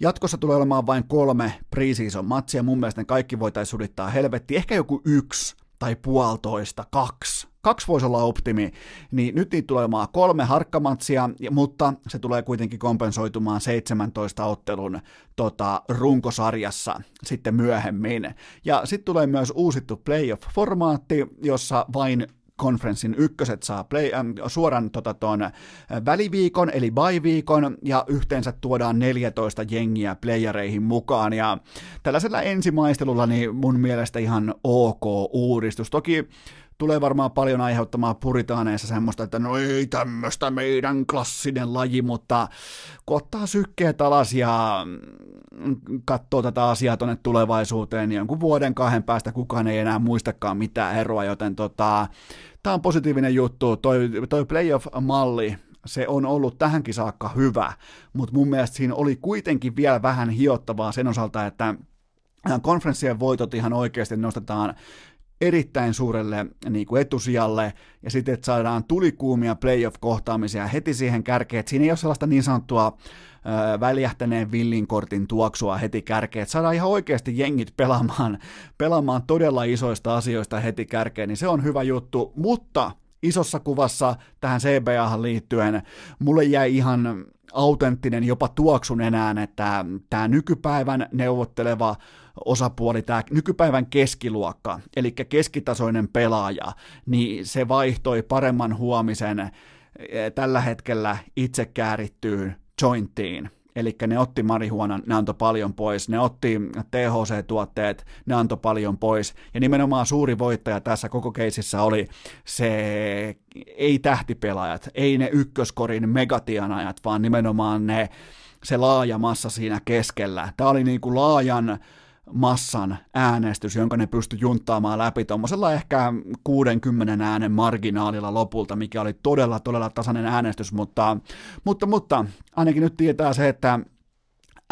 Jatkossa tulee olemaan vain kolme preseason matsia, mun mielestä ne kaikki voitaisiin sudittaa helvetti, ehkä joku yksi tai puolitoista, kaksi. Kaksi voisi olla optimi, niin nyt niitä tulee olemaan kolme harkkamatsia, mutta se tulee kuitenkin kompensoitumaan 17 ottelun tota, runkosarjassa sitten myöhemmin. Ja sitten tulee myös uusittu playoff-formaatti, jossa vain konferenssin ykköset saa play, äh, suoran tota, ton väliviikon, eli bye-viikon, ja yhteensä tuodaan 14 jengiä playereihin mukaan, ja tällaisella ensimaistelulla niin mun mielestä ihan ok uudistus. Toki tulee varmaan paljon aiheuttamaan puritaaneissa semmoista, että no ei tämmöistä meidän klassinen laji, mutta kun ottaa sykkeet alas ja mm, katsoo tätä asiaa tuonne tulevaisuuteen, niin jonkun vuoden kahden päästä kukaan ei enää muistakaan mitään eroa, joten tota, tämä on positiivinen juttu. Toi, toi playoff-malli, se on ollut tähänkin saakka hyvä, mutta mun mielestä siinä oli kuitenkin vielä vähän hiottavaa sen osalta, että konferenssien voitot ihan oikeasti nostetaan erittäin suurelle niin kuin etusijalle, ja sitten, että saadaan tulikuumia playoff-kohtaamisia heti siihen kärkeen, että siinä ei ole sellaista niin sanottua ö, väljähtäneen villinkortin tuoksua heti kärkeen, että saadaan ihan oikeasti jengit pelaamaan, pelaamaan todella isoista asioista heti kärkeen, niin se on hyvä juttu, mutta isossa kuvassa tähän CBAhan liittyen mulle jäi ihan autenttinen jopa tuoksun enää, että tämä nykypäivän neuvotteleva osapuoli, tämä nykypäivän keskiluokka, eli keskitasoinen pelaaja, niin se vaihtoi paremman huomisen eh, tällä hetkellä itse käärittyyn jointtiin. Eli ne otti marihuonan, ne antoi paljon pois, ne otti THC-tuotteet, ne antoi paljon pois. Ja nimenomaan suuri voittaja tässä koko keisissä oli se ei tähtipelaajat, ei ne ykköskorin megatianajat, vaan nimenomaan ne, se laaja massa siinä keskellä. Tämä oli niin kuin laajan massan äänestys, jonka ne pystyi junttaamaan läpi tuommoisella ehkä 60 äänen marginaalilla lopulta, mikä oli todella, todella tasainen äänestys, mutta, mutta, mutta ainakin nyt tietää se, että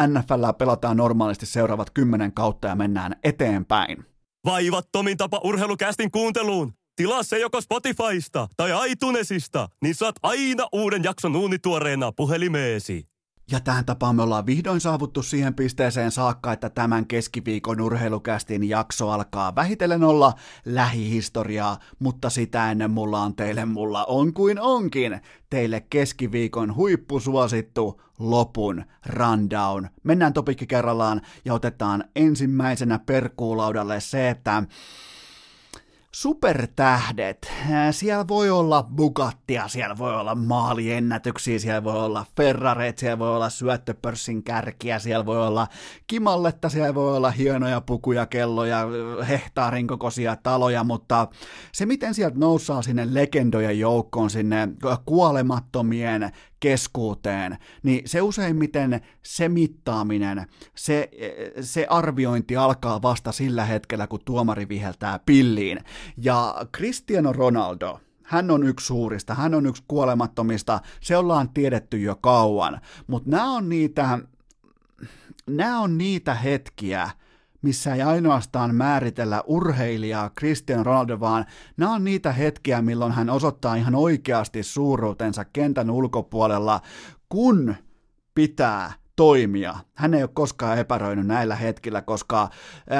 NFL pelataan normaalisti seuraavat kymmenen kautta ja mennään eteenpäin. Vaivattomin tapa urheilukästin kuunteluun. Tilaa se joko Spotifysta tai iTunesista, niin saat aina uuden jakson uunituoreena puhelimeesi. Ja tähän tapaan me ollaan vihdoin saavuttu siihen pisteeseen saakka, että tämän keskiviikon urheilukästin jakso alkaa vähitellen olla lähihistoriaa, mutta sitä ennen mulla on teille, mulla on kuin onkin, teille keskiviikon huippusuosittu lopun rundown. Mennään topikki kerrallaan ja otetaan ensimmäisenä perkuulaudalle se, että supertähdet. Siellä voi olla Bugattia, siellä voi olla maaliennätyksiä, siellä voi olla Ferrareet, siellä voi olla syöttöpörssin kärkiä, siellä voi olla kimalletta, siellä voi olla hienoja pukuja, kelloja, hehtaarin kokoisia taloja, mutta se miten sieltä noussaa sinne legendojen joukkoon, sinne kuolemattomien keskuuteen, niin se useimmiten se mittaaminen, se, se arviointi alkaa vasta sillä hetkellä, kun tuomari viheltää pilliin. Ja Cristiano Ronaldo, hän on yksi suurista, hän on yksi kuolemattomista, se ollaan tiedetty jo kauan, mutta nämä on niitä, nämä on niitä hetkiä, missä ei ainoastaan määritellä urheilijaa Cristiano Ronaldo, vaan nämä on niitä hetkiä, milloin hän osoittaa ihan oikeasti suuruutensa kentän ulkopuolella, kun pitää toimia. Hän ei ole koskaan epäröinyt näillä hetkillä, koska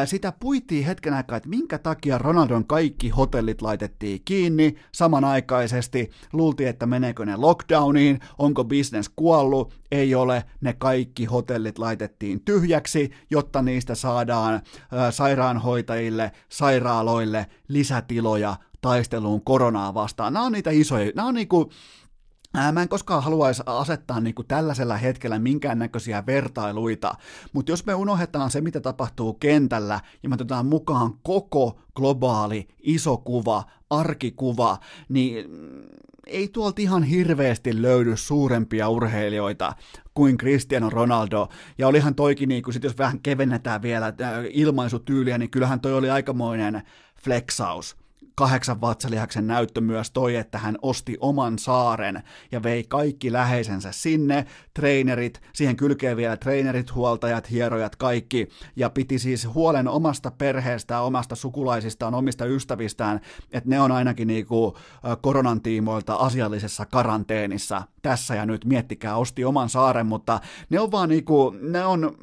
sitä puitiin hetken aikaa, että minkä takia Ronaldon kaikki hotellit laitettiin kiinni samanaikaisesti. Luultiin, että meneekö ne lockdowniin, onko business kuollut, ei ole. Ne kaikki hotellit laitettiin tyhjäksi, jotta niistä saadaan sairaanhoitajille, sairaaloille lisätiloja taisteluun koronaa vastaan. Nämä on niitä isoja, nämä on niinku, Mä en koskaan haluaisi asettaa niin kuin tällaisella hetkellä minkäännäköisiä vertailuita, mutta jos me unohdetaan se, mitä tapahtuu kentällä, ja me otetaan mukaan koko globaali iso kuva, arkikuva, niin ei tuolta ihan hirveästi löydy suurempia urheilijoita kuin Cristiano Ronaldo. Ja olihan toikin, niin kuin sit jos vähän kevennetään vielä ilmaisutyyliä, niin kyllähän toi oli aikamoinen flexaus kahdeksan vatsalihaksen näyttö myös toi, että hän osti oman saaren ja vei kaikki läheisensä sinne, trainerit, siihen kylkee vielä trainerit, huoltajat, hierojat, kaikki, ja piti siis huolen omasta perheestään, omasta sukulaisistaan, omista ystävistään, että ne on ainakin niinku koronan tiimoilta asiallisessa karanteenissa tässä ja nyt, miettikää, osti oman saaren, mutta ne on vaan niinku, ne on,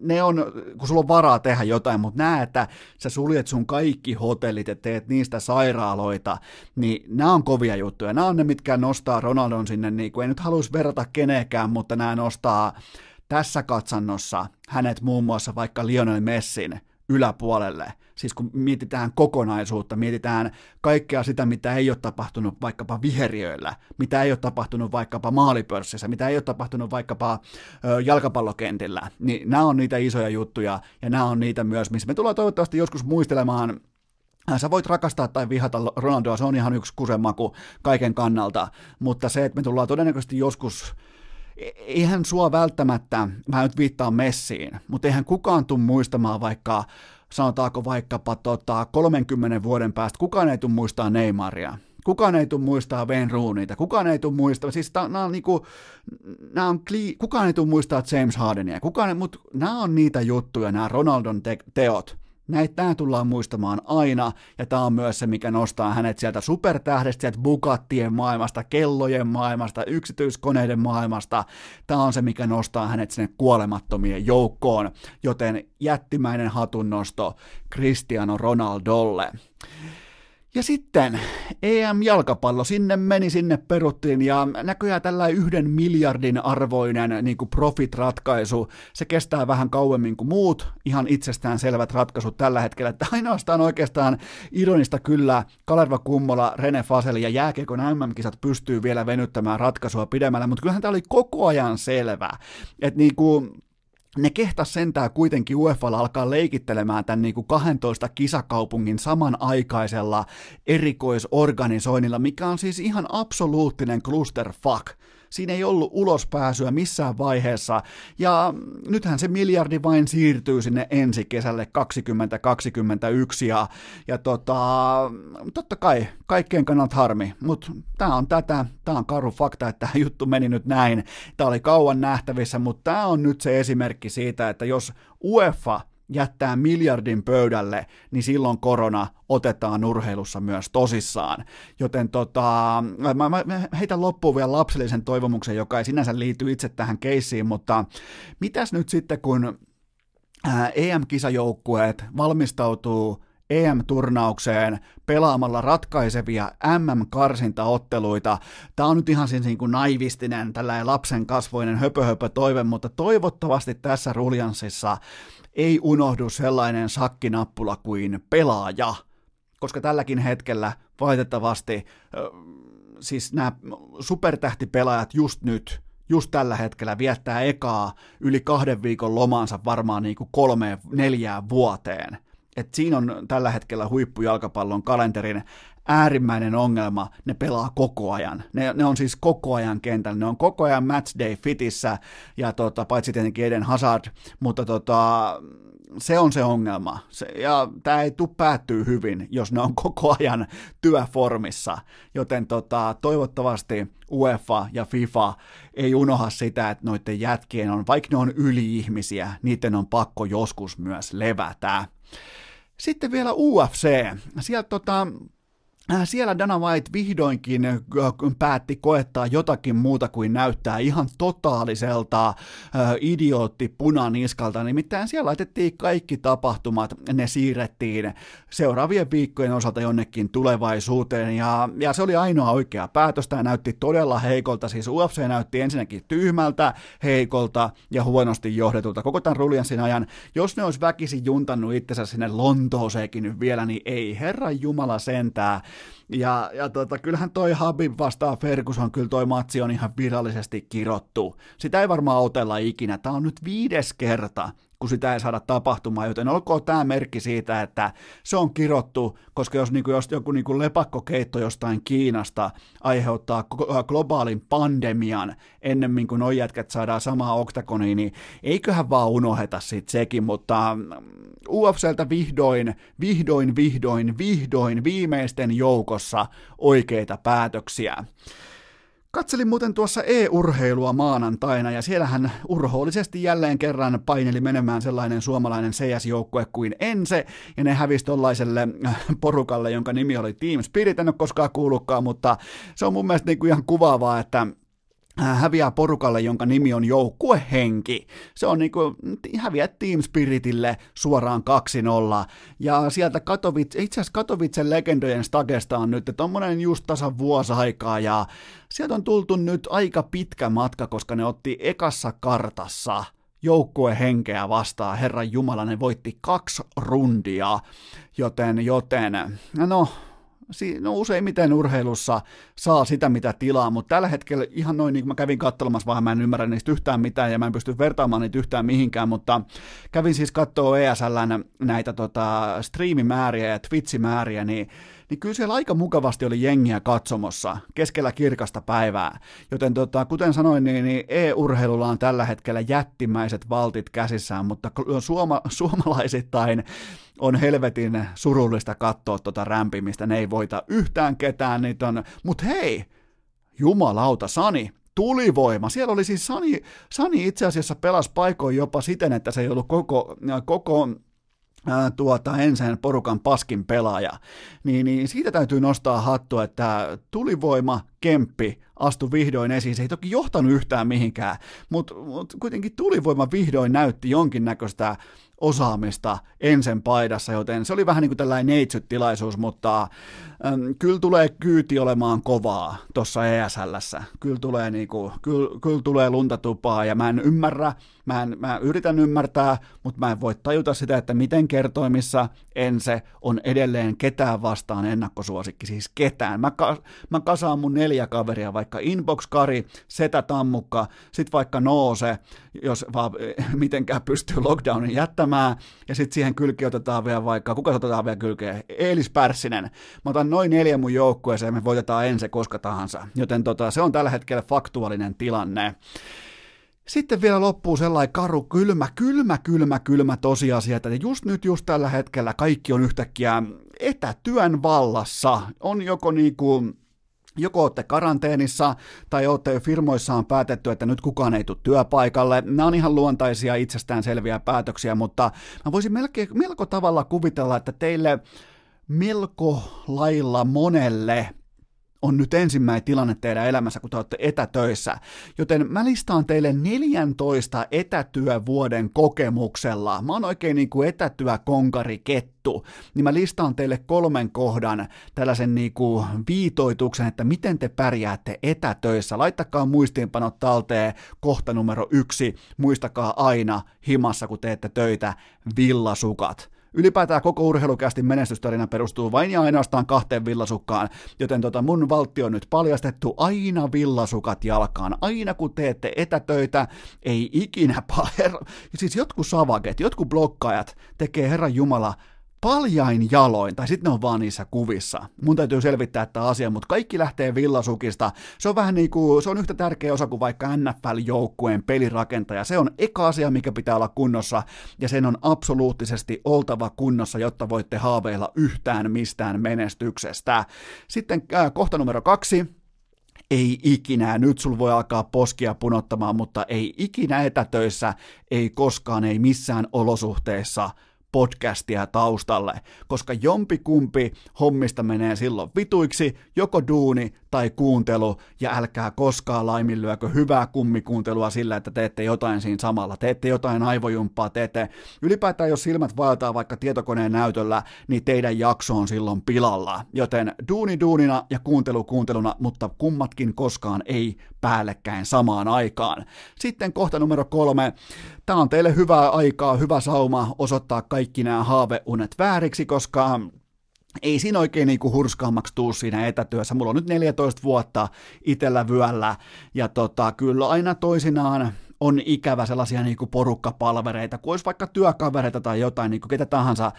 ne on, kun sulla on varaa tehdä jotain, mutta näe, että sä suljet sun kaikki hotellit ja teet niistä sairaaloita, niin nämä on kovia juttuja. Nämä on ne, mitkä nostaa Ronaldon sinne, niin kuin ei nyt haluaisi verrata kenekään, mutta nämä nostaa tässä katsannossa hänet muun muassa vaikka Lionel Messin yläpuolelle. Siis kun mietitään kokonaisuutta, mietitään kaikkea sitä, mitä ei ole tapahtunut vaikkapa viheriöillä, mitä ei ole tapahtunut vaikkapa maalipörssissä, mitä ei ole tapahtunut vaikkapa jalkapallokentillä, niin nämä on niitä isoja juttuja, ja nämä on niitä myös, missä me tullaan toivottavasti joskus muistelemaan Sä voit rakastaa tai vihata Ronaldoa, se on ihan yksi kusemaku kaiken kannalta, mutta se, että me tullaan todennäköisesti joskus eihän sua välttämättä, mä nyt viittaan Messiin, mutta eihän kukaan tule muistamaan vaikka, sanotaanko vaikkapa tota, 30 vuoden päästä, kukaan ei tule muistaa Neymaria. Kukaan ei tule muistaa Wayne Rooneyta, kukaan ei tule muistaa, siis nämä on niinku, nämä on kli, kukaan ei tule muistaa James Hardenia, kukaan, mutta nämä on niitä juttuja, nämä Ronaldon te- teot, Näitä tämä tullaan muistamaan aina, ja tämä on myös se, mikä nostaa hänet sieltä supertähdestä, sieltä Bugattien maailmasta, kellojen maailmasta, yksityiskoneiden maailmasta. Tämä on se, mikä nostaa hänet sinne kuolemattomien joukkoon, joten jättimäinen hatunnosto Cristiano Ronaldolle. Ja sitten EM-jalkapallo, sinne meni, sinne peruttiin ja näköjään tällä yhden miljardin arvoinen niin kuin profit-ratkaisu, se kestää vähän kauemmin kuin muut, ihan itsestään selvät ratkaisut tällä hetkellä, että ainoastaan oikeastaan ironista kyllä Kalerva Kummola, Rene Faseli ja jääkiekon MM-kisat pystyy vielä venyttämään ratkaisua pidemmällä, mutta kyllähän tämä oli koko ajan selvä, että niin kuin ne kehtas sentää kuitenkin UEFalla alkaa leikittelemään tämän niin kuin 12 kisakaupungin samanaikaisella erikoisorganisoinnilla, mikä on siis ihan absoluuttinen clusterfuck. Siinä ei ollut ulospääsyä missään vaiheessa, ja nythän se miljardi vain siirtyy sinne ensi kesälle 2021, ja, ja tota, totta kai kaikkien kannalta harmi, mutta tämä on tätä, tämä on karu fakta, että tämä juttu meni nyt näin, tämä oli kauan nähtävissä, mutta tämä on nyt se esimerkki siitä, että jos UEFA jättää miljardin pöydälle, niin silloin korona otetaan urheilussa myös tosissaan. Joten tota, mä, mä heitän loppuun vielä lapsellisen toivomuksen, joka ei sinänsä liity itse tähän keissiin, mutta mitäs nyt sitten, kun EM-kisajoukkueet valmistautuu EM-turnaukseen pelaamalla ratkaisevia MM-karsintaotteluita. Tämä on nyt ihan siis niin kuin naivistinen, tällainen lapsen kasvoinen höpö, höpö toive, mutta toivottavasti tässä ruljanssissa ei unohdu sellainen sakkinappula kuin pelaaja, koska tälläkin hetkellä valitettavasti siis nämä supertähtipelaajat just nyt, just tällä hetkellä viettää ekaa yli kahden viikon lomansa varmaan niin kuin kolmeen, neljään vuoteen. Et siinä on tällä hetkellä huippujalkapallon kalenterin äärimmäinen ongelma, ne pelaa koko ajan. Ne, ne on siis koko ajan kentällä, ne on koko ajan matchday fitissä, ja tota, paitsi tietenkin Eden Hazard, mutta tota, se on se ongelma. Se, ja tämä ei tule päättyä hyvin, jos ne on koko ajan työformissa. Joten tota, toivottavasti UEFA ja FIFA ei unoha sitä, että noiden jätkien on, vaikka ne on yli-ihmisiä, niiden on pakko joskus myös levätä. Sitten vielä UFC. Sieltä tota, siellä Dana White vihdoinkin äh, päätti koettaa jotakin muuta kuin näyttää ihan totaaliselta äh, idiootti punaniskalta, nimittäin siellä laitettiin kaikki tapahtumat, ne siirrettiin seuraavien viikkojen osalta jonnekin tulevaisuuteen, ja, ja se oli ainoa oikea päätös, tämä näytti todella heikolta, siis UFC näytti ensinnäkin tyhmältä, heikolta ja huonosti johdetulta koko tämän ruljanssin ajan, jos ne olisi väkisin juntannut itsensä sinne Lontooseenkin nyt vielä, niin ei herran jumala sentää, ja, ja tota, kyllähän toi Habib vastaa Ferguson, kyllä toi matsi on ihan virallisesti kirottu. Sitä ei varmaan otella ikinä. Tämä on nyt viides kerta, kun sitä ei saada tapahtumaan, joten olkoon tämä merkki siitä, että se on kirottu, koska jos, niin kuin, jos joku niin kuin lepakkokeitto jostain Kiinasta aiheuttaa globaalin pandemian ennemmin kuin noi jätkät saadaan samaa oktagoniin, niin eiköhän vaan unoheta siitä sekin, mutta mm, UFCltä vihdoin, vihdoin, vihdoin, vihdoin viimeisten joukossa oikeita päätöksiä. Katselin muuten tuossa e-urheilua maanantaina ja siellähän urhoollisesti jälleen kerran paineli menemään sellainen suomalainen CS-joukkue kuin Ense ja ne hävisi tollaiselle äh, porukalle, jonka nimi oli Team Spirit, en ole koskaan kuullutkaan, mutta se on mun mielestä niin kuin ihan kuvaavaa, että häviää porukalle, jonka nimi on joukkuehenki. Se on niin kuin, häviää Team Spiritille suoraan 2-0. Ja sieltä Katowice, itse asiassa Katowicen legendojen stagesta on nyt tuommoinen just tasan vuosi aikaa, ja sieltä on tultu nyt aika pitkä matka, koska ne otti ekassa kartassa joukkuehenkeä vastaan. Herran Jumala, ne voitti kaksi rundia, joten, joten, no no useimmiten urheilussa saa sitä, mitä tilaa, mutta tällä hetkellä ihan noin, niin kuin mä kävin katselemassa, vaan mä en ymmärrä niistä yhtään mitään ja mä en pysty vertaamaan niitä yhtään mihinkään, mutta kävin siis katsoa ESLn näitä tota, striimimääriä ja Twitch-määriä, niin niin kyllä siellä aika mukavasti oli jengiä katsomossa keskellä kirkasta päivää. Joten tota, kuten sanoin, niin, niin e-urheilulla on tällä hetkellä jättimäiset valtit käsissään, mutta suoma, suomalaisittain on helvetin surullista katsoa tuota rämpimistä. Ne ei voita yhtään ketään, niitä. Mutta hei, jumalauta, Sani, tulivoima. Siellä oli siis Sani, Sani itse asiassa pelasi paikoin jopa siten, että se ei ollut koko, koko tuota, ensin porukan paskin pelaaja, niin, niin siitä täytyy nostaa hattua, että tulivoima, Kemppi astui vihdoin esiin. Se ei toki johtanut yhtään mihinkään, mutta, mutta kuitenkin tulivoima vihdoin näytti jonkinnäköistä osaamista ensin paidassa, joten se oli vähän niin kuin tällainen neitsyt-tilaisuus, mutta äm, kyllä tulee kyyti olemaan kovaa tuossa ESLssä. Kyllä tulee, niin kuin, kyllä, kyllä tulee luntatupaa ja mä en ymmärrä, mä, en, mä yritän ymmärtää, mutta mä en voi tajuta sitä, että miten kertoimissa Ense on edelleen ketään vastaan ennakkosuosikki, siis ketään. Mä, ka, mä kasaan mun neljä kaveria, vaikka Inbox Kari, Setä Tammukka, sit vaikka Noose, jos vaan mitenkään pystyy lockdownin jättämään, ja sitten siihen kylki otetaan vielä vaikka, kuka otetaan vielä kylkeen? Eelis Pärssinen. Mä otan noin neljä mun joukkueeseen, me voitetaan ensin koska tahansa. Joten tota, se on tällä hetkellä faktuaalinen tilanne. Sitten vielä loppuu sellainen karu, kylmä, kylmä, kylmä, kylmä tosiasia, että just nyt, just tällä hetkellä kaikki on yhtäkkiä etätyön vallassa. On joko niinku joko olette karanteenissa tai olette jo firmoissaan päätetty, että nyt kukaan ei tule työpaikalle. Nämä on ihan luontaisia itsestäänselviä päätöksiä, mutta mä voisin melkein, melko tavalla kuvitella, että teille melko lailla monelle on nyt ensimmäinen tilanne teidän elämässä, kun te olette etätöissä. Joten mä listaan teille 14 etätyövuoden kokemuksella. Mä oon oikein niin kuin etätyökonkarikettu. Niin mä listaan teille kolmen kohdan tällaisen niin kuin viitoituksen, että miten te pärjäätte etätöissä. Laittakaa muistiinpanot talteen kohta numero yksi. Muistakaa aina himassa, kun teette töitä, villasukat Ylipäätään koko urheilukästin menestystarina perustuu vain ja ainoastaan kahteen villasukkaan, joten tota mun valtio on nyt paljastettu aina villasukat jalkaan. Aina kun teette etätöitä, ei ikinä herra... Siis jotkut savaget, jotkut blokkaajat tekee Herran Jumala paljain jaloin, tai sitten ne on vaan niissä kuvissa. Mun täytyy selvittää tämä asia, mutta kaikki lähtee villasukista. Se on vähän niin kuin, se on yhtä tärkeä osa kuin vaikka NFL-joukkueen pelirakentaja. Se on eka asia, mikä pitää olla kunnossa, ja sen on absoluuttisesti oltava kunnossa, jotta voitte haaveilla yhtään mistään menestyksestä. Sitten äh, kohta numero kaksi, ei ikinä, nyt sul voi alkaa poskia punottamaan, mutta ei ikinä etätöissä, ei koskaan, ei missään olosuhteessa – podcastia taustalle, koska jompikumpi hommista menee silloin vituiksi, joko duuni tai kuuntelu, ja älkää koskaan laiminlyökö hyvää kummikuuntelua sillä, että teette jotain siinä samalla, teette jotain aivojumppaa, teette, ylipäätään jos silmät vaeltaa vaikka tietokoneen näytöllä, niin teidän jakso on silloin pilalla, joten duuni duunina ja kuuntelu kuunteluna, mutta kummatkin koskaan ei päällekkäin samaan aikaan. Sitten kohta numero kolme, tämä on teille hyvää aikaa, hyvä sauma osoittaa kaikki nämä haaveunet vääriksi, koska ei siinä oikein niinku hurskaammaksi tuu siinä etätyössä. Mulla on nyt 14 vuotta itellä vyöllä ja tota, kyllä aina toisinaan on ikävä sellaisia niin kuin porukkapalvereita, kun olisi vaikka työkavereita tai jotain, niin kuin ketä tahansa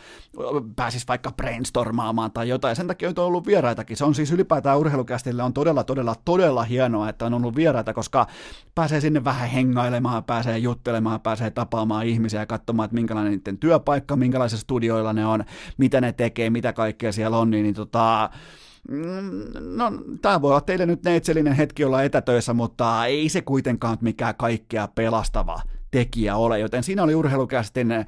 pääsisi vaikka brainstormaamaan tai jotain. Sen takia on ollut vieraitakin. Se on siis ylipäätään urheilukästille on todella, todella, todella hienoa, että on ollut vieraita, koska pääsee sinne vähän hengailemaan, pääsee juttelemaan, pääsee tapaamaan ihmisiä ja katsomaan, että minkälainen niiden työpaikka, minkälaisissa studioilla ne on, mitä ne tekee, mitä kaikkea siellä on, niin, niin tota, no, tämä voi olla teille nyt neitsellinen hetki olla etätöissä, mutta ei se kuitenkaan mikään kaikkea pelastava tekijä ole, joten siinä oli urheilukästin äh,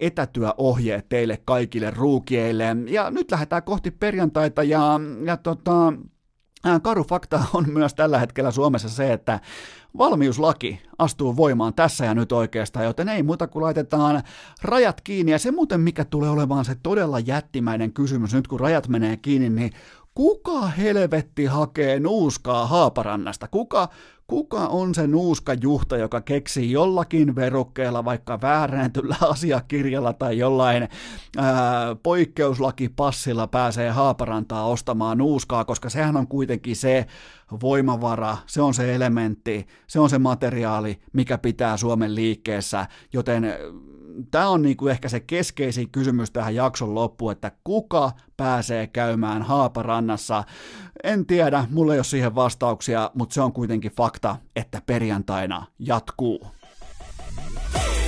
etätyöohjeet teille kaikille ruukieille. Ja nyt lähdetään kohti perjantaita ja, ja tota, äh, Karu fakta on myös tällä hetkellä Suomessa se, että valmiuslaki astuu voimaan tässä ja nyt oikeastaan, joten ei muuta kuin laitetaan rajat kiinni. Ja se muuten, mikä tulee olemaan se todella jättimäinen kysymys nyt, kun rajat menee kiinni, niin kuka helvetti hakee nuuskaa Haaparannasta? Kuka, kuka on se nuuskajuhta, joka keksii jollakin verukkeella, vaikka väärentyllä asiakirjalla tai jollain ää, poikkeuslakipassilla pääsee Haaparantaa ostamaan nuuskaa, koska sehän on kuitenkin se voimavara, se on se elementti, se on se materiaali, mikä pitää Suomen liikkeessä, joten tämä on niinku ehkä se keskeisin kysymys tähän jakson loppuun, että kuka pääsee käymään Haaparannassa. En tiedä, mulla ei ole siihen vastauksia, mutta se on kuitenkin fakta, että perjantaina jatkuu. Ei